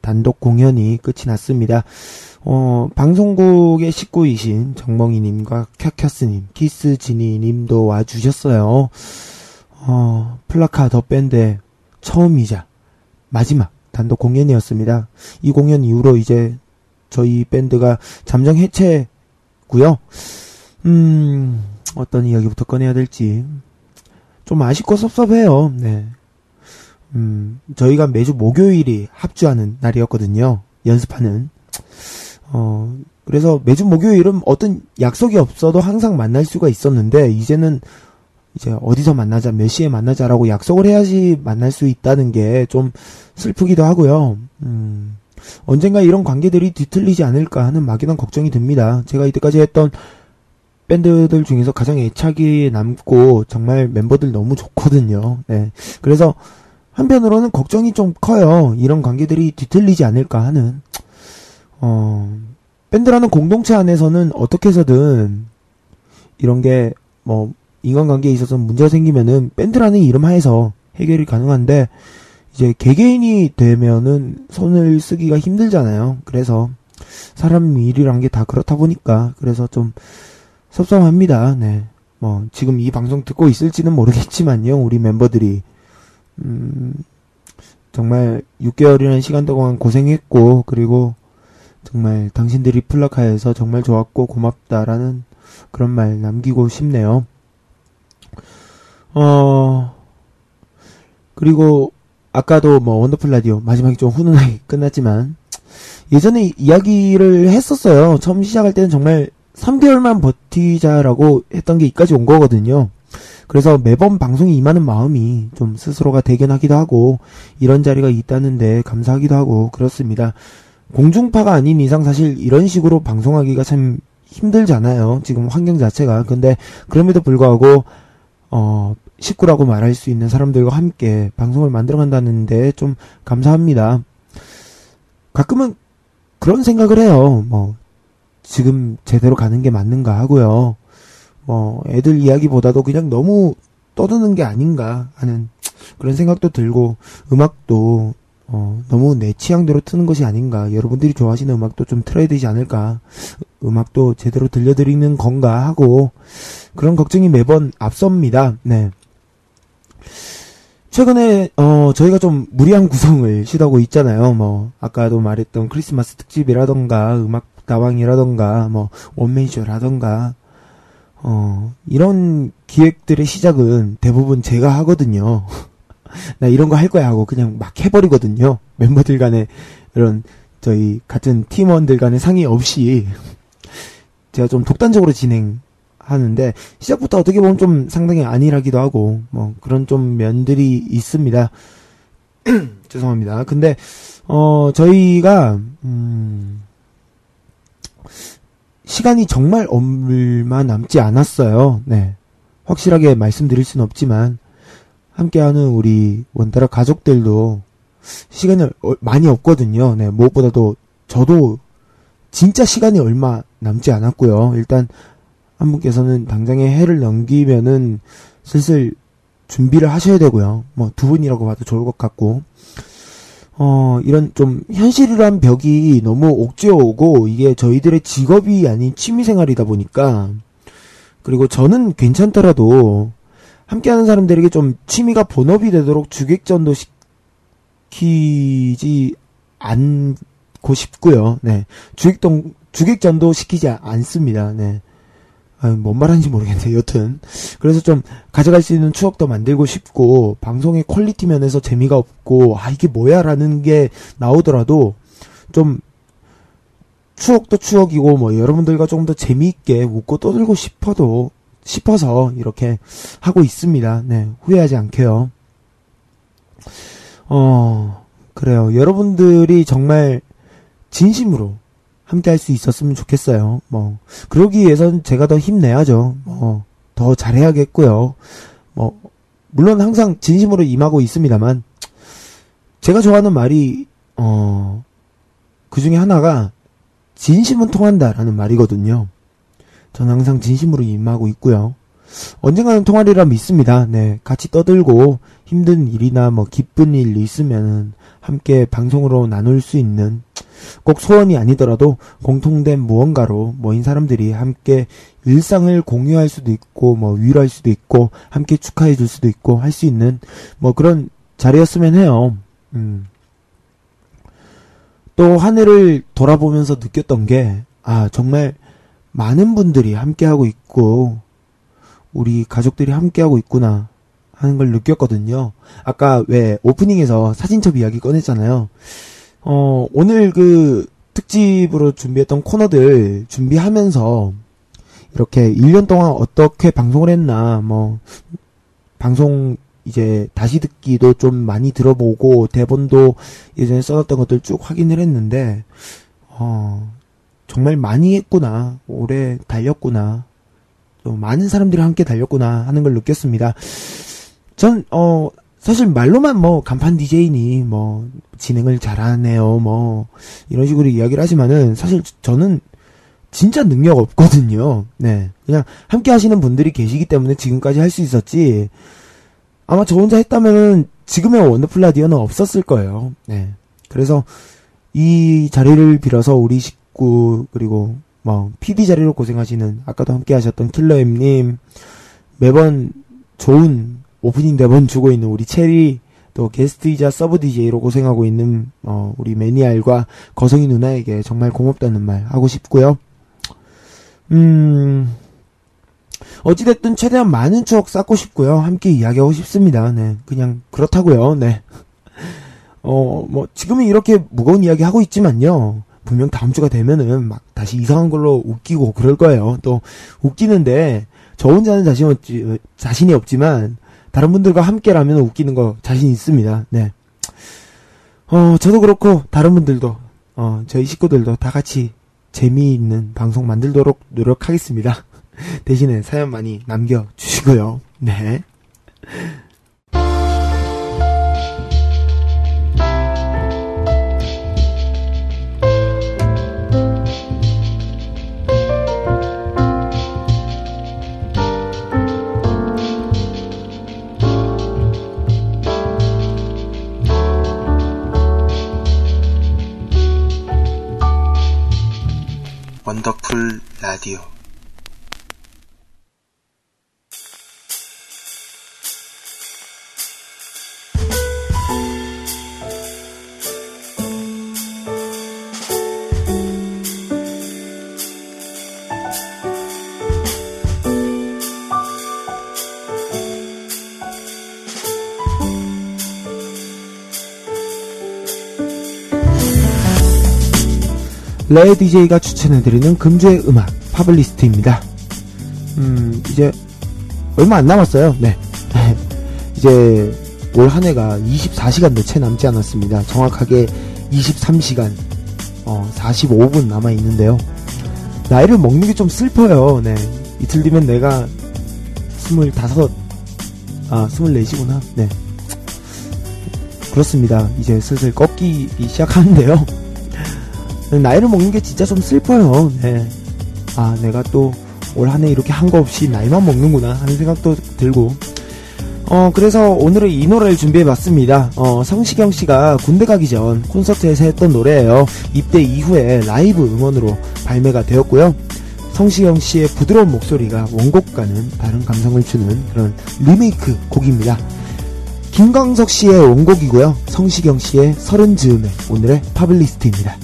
단독 공연이 끝이 났습니다. 어, 방송국의 식구이신 정멍이님과 캬캬스님, 키스지니님도 와주셨어요. 어, 플라카 더 밴드의 처음이자 마지막 단독 공연이었습니다. 이 공연 이후로 이제 저희 밴드가 잠정 해체고요. 음, 어떤 이야기부터 꺼내야 될지 좀 아쉽고 섭섭해요. 네. 음, 저희가 매주 목요일이 합주하는 날이었거든요. 연습하는. 어, 그래서 매주 목요일은 어떤 약속이 없어도 항상 만날 수가 있었는데, 이제는 이제 어디서 만나자, 몇 시에 만나자라고 약속을 해야지 만날 수 있다는 게 좀 슬프기도 하고요. 음, 언젠가 이런 관계들이 뒤틀리지 않을까 하는 막연한 걱정이 듭니다. 제가 이때까지 했던 밴드들 중에서 가장 애착이 남고 정말 멤버들 너무 좋거든요. 네. 그래서 한편으로는 걱정이 좀 커요. 이런 관계들이 뒤틀리지 않을까 하는. 어, 밴드라는 공동체 안에서는 어떻게 해서든 이런 게 뭐 인간관계에 있어서 문제가 생기면은 밴드라는 이름 하에서 해결이 가능한데 이제 개개인이 되면은 손을 쓰기가 힘들잖아요. 그래서 사람 일이란 게 다 그렇다 보니까 그래서 좀 섭섭합니다. 네. 뭐 지금 이 방송 듣고 있을지는 모르겠지만요. 우리 멤버들이 음 정말 6개월이라는 시간 동안 고생했고 그리고 정말 당신들이 플라카에서 정말 좋았고 고맙다라는 그런 말 남기고 싶네요. 어 그리고 아까도 뭐 원더풀 라디오 마지막에 좀 훈훈하게 끝났지만 예전에 이야기를 했었어요. 처음 시작할 때는 정말 3개월만 버티자라고 했던 게 이까지 온 거거든요. 그래서 매번 방송에 임하는 마음이 좀 스스로가 대견하기도 하고 이런 자리가 있다는데 감사하기도 하고 그렇습니다. 공중파가 아닌 이상 사실 이런 식으로 방송하기가 참 힘들잖아요. 지금 환경 자체가. 근데 그럼에도 불구하고 어 식구라고 말할 수 있는 사람들과 함께 방송을 만들어 간다는데 좀 감사합니다. 가끔은 그런 생각을 해요. 뭐 지금 제대로 가는 게 맞는가 하고요. 뭐 애들 이야기보다도 그냥 너무 떠드는 게 아닌가 하는 그런 생각도 들고 음악도 어, 너무 내 취향대로 트는 것이 아닌가 여러분들이 좋아하시는 음악도 좀 틀어야 되지 않을까 음악도 제대로 들려드리는 건가 하고 그런 걱정이 매번 앞섭니다. 네. 최근에 어 저희가 좀 무리한 구성을 시도하고 있잖아요. 뭐 아까도 말했던 크리스마스 특집이라던가 음악 다방이라던가 뭐 원맨쇼라던가 어 이런 기획들의 시작은 대부분 제가 하거든요. (laughs) 나 이런 거 할 거야 하고 그냥 막 해버리거든요. 멤버들 간에 이런 저희 같은 팀원들 간의 상의 없이 (laughs) 제가 좀 독단적으로 진행하는데 시작부터 어떻게 보면 좀 상당히 안일하기도 하고 뭐 그런 좀 면들이 있습니다. (clears throat) 죄송합니다. 근데 어 저희가 음 시간이 정말 얼마 남지 않았어요. 네. 확실하게 말씀드릴 수는 없지만 함께하는 우리 원따라 가족들도 시간이 어- 많이 없거든요. 네, 무엇보다도 저도 진짜 시간이 얼마 남지 않았고요. 일단 한 분께서는 당장에 해를 넘기면은 슬슬 준비를 하셔야 되고요. 뭐 두 분이라고 봐도 좋을 것 같고. 어, 이런 좀 현실이란 벽이 너무 옥죄어 오고 이게 저희들의 직업이 아닌 취미 생활이다 보니까 그리고 저는 괜찮더라도 함께하는 사람들에게 좀 취미가 본업이 되도록 주객전도 시키지 않고 싶고요. 네. 주객동, 주객전도 시키지 않습니다. 네. 아, 뭔 말하는지 모르겠네요. 여튼. 그래서 좀 가져갈 수 있는 추억도 만들고 싶고, 방송의 quality 면에서 재미가 없고, 아, 이게 뭐야? 라는 게 나오더라도, 좀, 추억도 추억이고, 뭐, 여러분들과 조금 더 재미있게 웃고 떠들고 싶어도, 싶어서 이렇게 하고 있습니다. 네. 후회하지 않게요. 어, 그래요. 여러분들이 정말 진심으로 함께 할 수 있었으면 좋겠어요. 뭐, 그러기 위해선 제가 더 힘내야죠. 뭐, 더 잘해야겠고요. 뭐, 물론 항상 진심으로 임하고 있습니다만, 제가 좋아하는 말이, 어, 그 중에 하나가, 진심은 통한다라는 말이거든요. 저는 항상 진심으로 임하고 있고요. 언젠가는 통하리라 믿습니다. 네, 같이 떠들고 힘든 일이나 뭐 기쁜 일 있으면은 함께 방송으로 나눌 수 있는 꼭 소원이 아니더라도 공통된 무언가로 모인 사람들이 함께 일상을 공유할 수도 있고 뭐 위로할 수도 있고 함께 축하해 줄 수도 있고 할 수 있는 뭐 그런 자리였으면 해요. 음. 또 한 해를 돌아보면서 느꼈던 게 아, 정말 많은 분들이 함께 하고 있고 우리 가족들이 함께 하고 있구나 하는 걸 느꼈거든요. 아까 왜 오프닝에서 사진첩 이야기 꺼냈잖아요. 어, 오늘 그 특집으로 준비했던 코너들 준비하면서 이렇게 1년 동안 어떻게 방송을 했나, 뭐, 방송 이제 다시 듣기도 좀 많이 들어보고 대본도 예전에 써놨던 것들 쭉 확인을 했는데, 어, 정말 많이 했구나. 오래 달렸구나. 또 많은 사람들이 함께 달렸구나 하는 걸 느꼈습니다. 전, 어, 사실 말로만 뭐 간판 DJ니 뭐 진행을 잘하네요 뭐 이런 식으로 이야기를 하지만은 사실 저는 진짜 능력 없거든요. 네. 그냥 함께 하시는 분들이 계시기 때문에 지금까지 할 수 있었지. 아마 저 혼자 했다면은 지금의 원더풀 라디오는 없었을 거예요. 네. 그래서 이 자리를 빌어서 우리 식구 그리고 뭐 PD 자리로 고생하시는 아까도 함께 하셨던 킬러엠님 매번 좋은 오프닝 대본 주고 있는 우리 체리 또 게스트이자 서브 DJ로 고생하고 있는 어, 우리 매니알과 거성이 누나에게 정말 고맙다는 말 하고 싶고요. 음 어찌됐든 최대한 많은 추억 쌓고 싶고요. 함께 이야기하고 싶습니다. 네 그냥 그렇다고요. 네. 어 뭐 지금은 이렇게 무거운 이야기 하고 있지만요. 분명 다음 주가 되면은 막 다시 이상한 걸로 웃기고 그럴 거예요. 또 웃기는데 저 혼자는 자신 없지, 자신이 없지만 다른 분들과 함께라면 웃기는 거 자신 있습니다. 네. 어, 저도 그렇고 다른 분들도 어, 저희 식구들도 다 같이 재미있는 방송 만들도록 노력하겠습니다. (laughs) 대신에 사연 많이 남겨 주시고요. 네.
더풀 라디오
레 DJ가 추천해드리는 금주의 음악 파블리스트입니다. 음, 이제 얼마 안 남았어요. 네. (laughs) 이제 올 한 해가 24시간도 채 남지 않았습니다. 정확하게 23시간, 어, 45분 남아 있는데요. 나이를 먹는 게 좀 슬퍼요. 네. 이틀 뒤면 내가 25, 아, 24시구나. 네. 그렇습니다. 이제 슬슬 꺾이기 시작하는데요. 나이를 먹는 게 진짜 좀 슬퍼요. 네. 아, 내가 또 올 한 해 이렇게 한 거 없이 나이만 먹는구나 하는 생각도 들고. 어, 그래서 오늘은 이 노래를 준비해봤습니다. 어, 성시경 씨가 군대 가기 전 콘서트에서 했던 노래예요. 입대 이후에 라이브 음원으로 발매가 되었고요. 성시경 씨의 부드러운 목소리가 원곡과는 다른 감성을 주는 그런 리메이크 곡입니다. 김광석 씨의 원곡이고요. 성시경 씨의 서른 즈음의 오늘의 파블리스트입니다.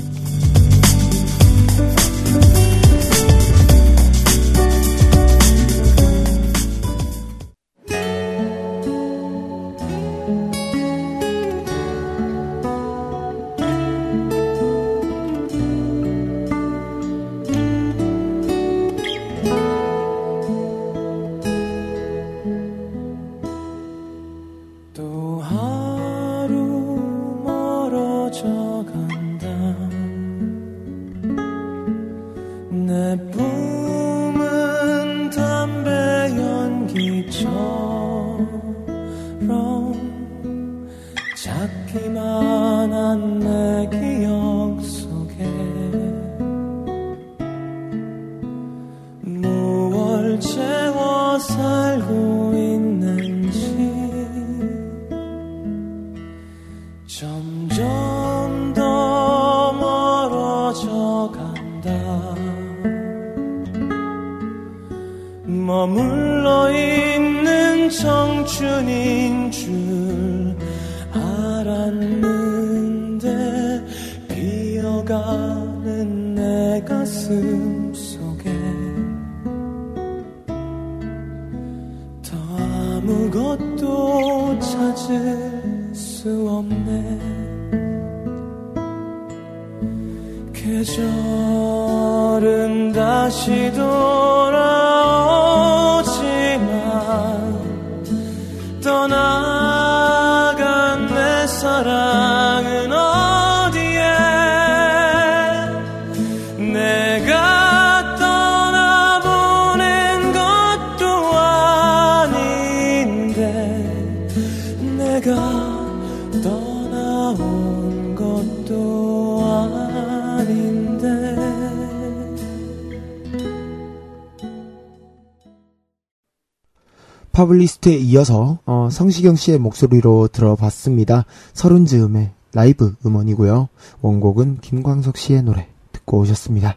파블리스트에 이어서 어, 성시경 씨의 목소리로 들어봤습니다. 서른 즈음의 라이브 음원이고요. 원곡은 김광석 씨의 노래 듣고 오셨습니다.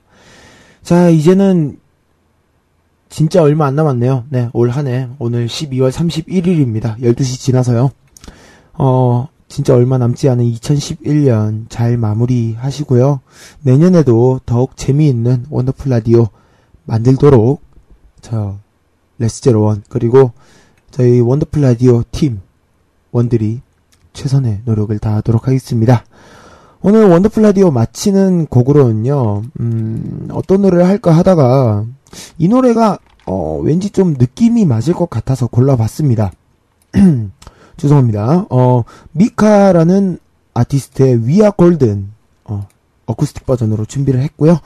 자, 이제는 진짜 얼마 안 남았네요. 네, 올 한 해 오늘 12월 31일입니다. 12시 지나서요. 어, 진짜 얼마 남지 않은 2011년 잘 마무리 하시고요. 내년에도 더욱 재미있는 원더풀 라디오 만들도록 저 레스제로원 그리고 저희 원더풀 라디오 팀 원들이 최선의 노력을 다하도록 하겠습니다. 오늘 원더풀 라디오 마치는 곡으로는요, 음, 어떤 노래를 할까 하다가 이 노래가 어, 왠지 좀 느낌이 맞을 것 같아서 골라봤습니다. (clears throat) 죄송합니다. 어, 미카라는 아티스트의 We Are Golden 어, 어쿠스틱 버전으로 준비를 했고요.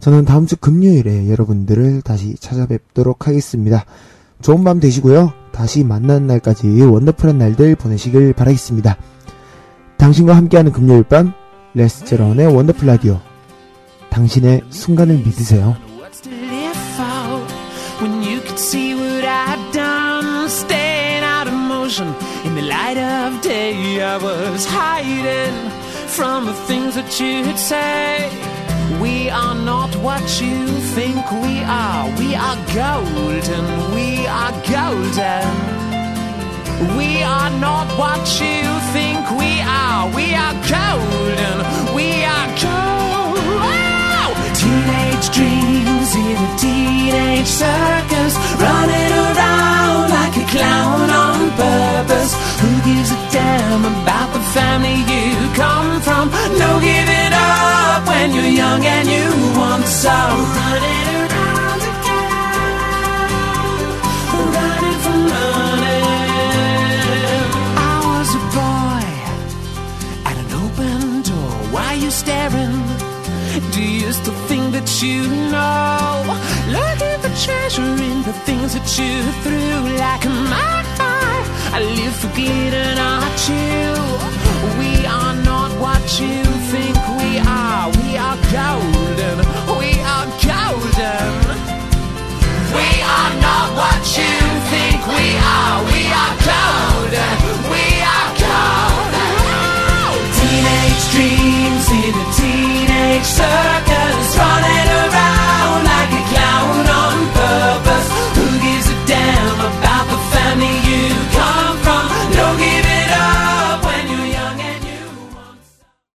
저는 다음 주 금요일에 여러분들을 다시 찾아뵙도록 하겠습니다. 좋은 밤 되시고요. 다시 만나는 날까지 원더풀한 날들 보내시길 바라겠습니다. 당신과 함께하는 금요일 밤 레스제런의 원더풀 라디오 당신의 순간을 믿으세요.
In the light of day. I was hiding from the things that you'd say. We are not what you think we are. We are golden. We are golden. We are not what you think we are. We are golden. We are golden. Teenage dreams in a teenage circus, running around like a clown on purpose. Who gives a damn about the family you come from? No giving when you're young and you want some. Running around again, running from running. I was a boy at an open door. Why you staring? Do you still think that you know? Look at the treasure in the things that you threw like a mine. I live for glitter, not you. We are not what you think we are, we are golden, we are golden. We are not what you think we are, we are golden, we are golden. Teenage dreams in a teenage circus running.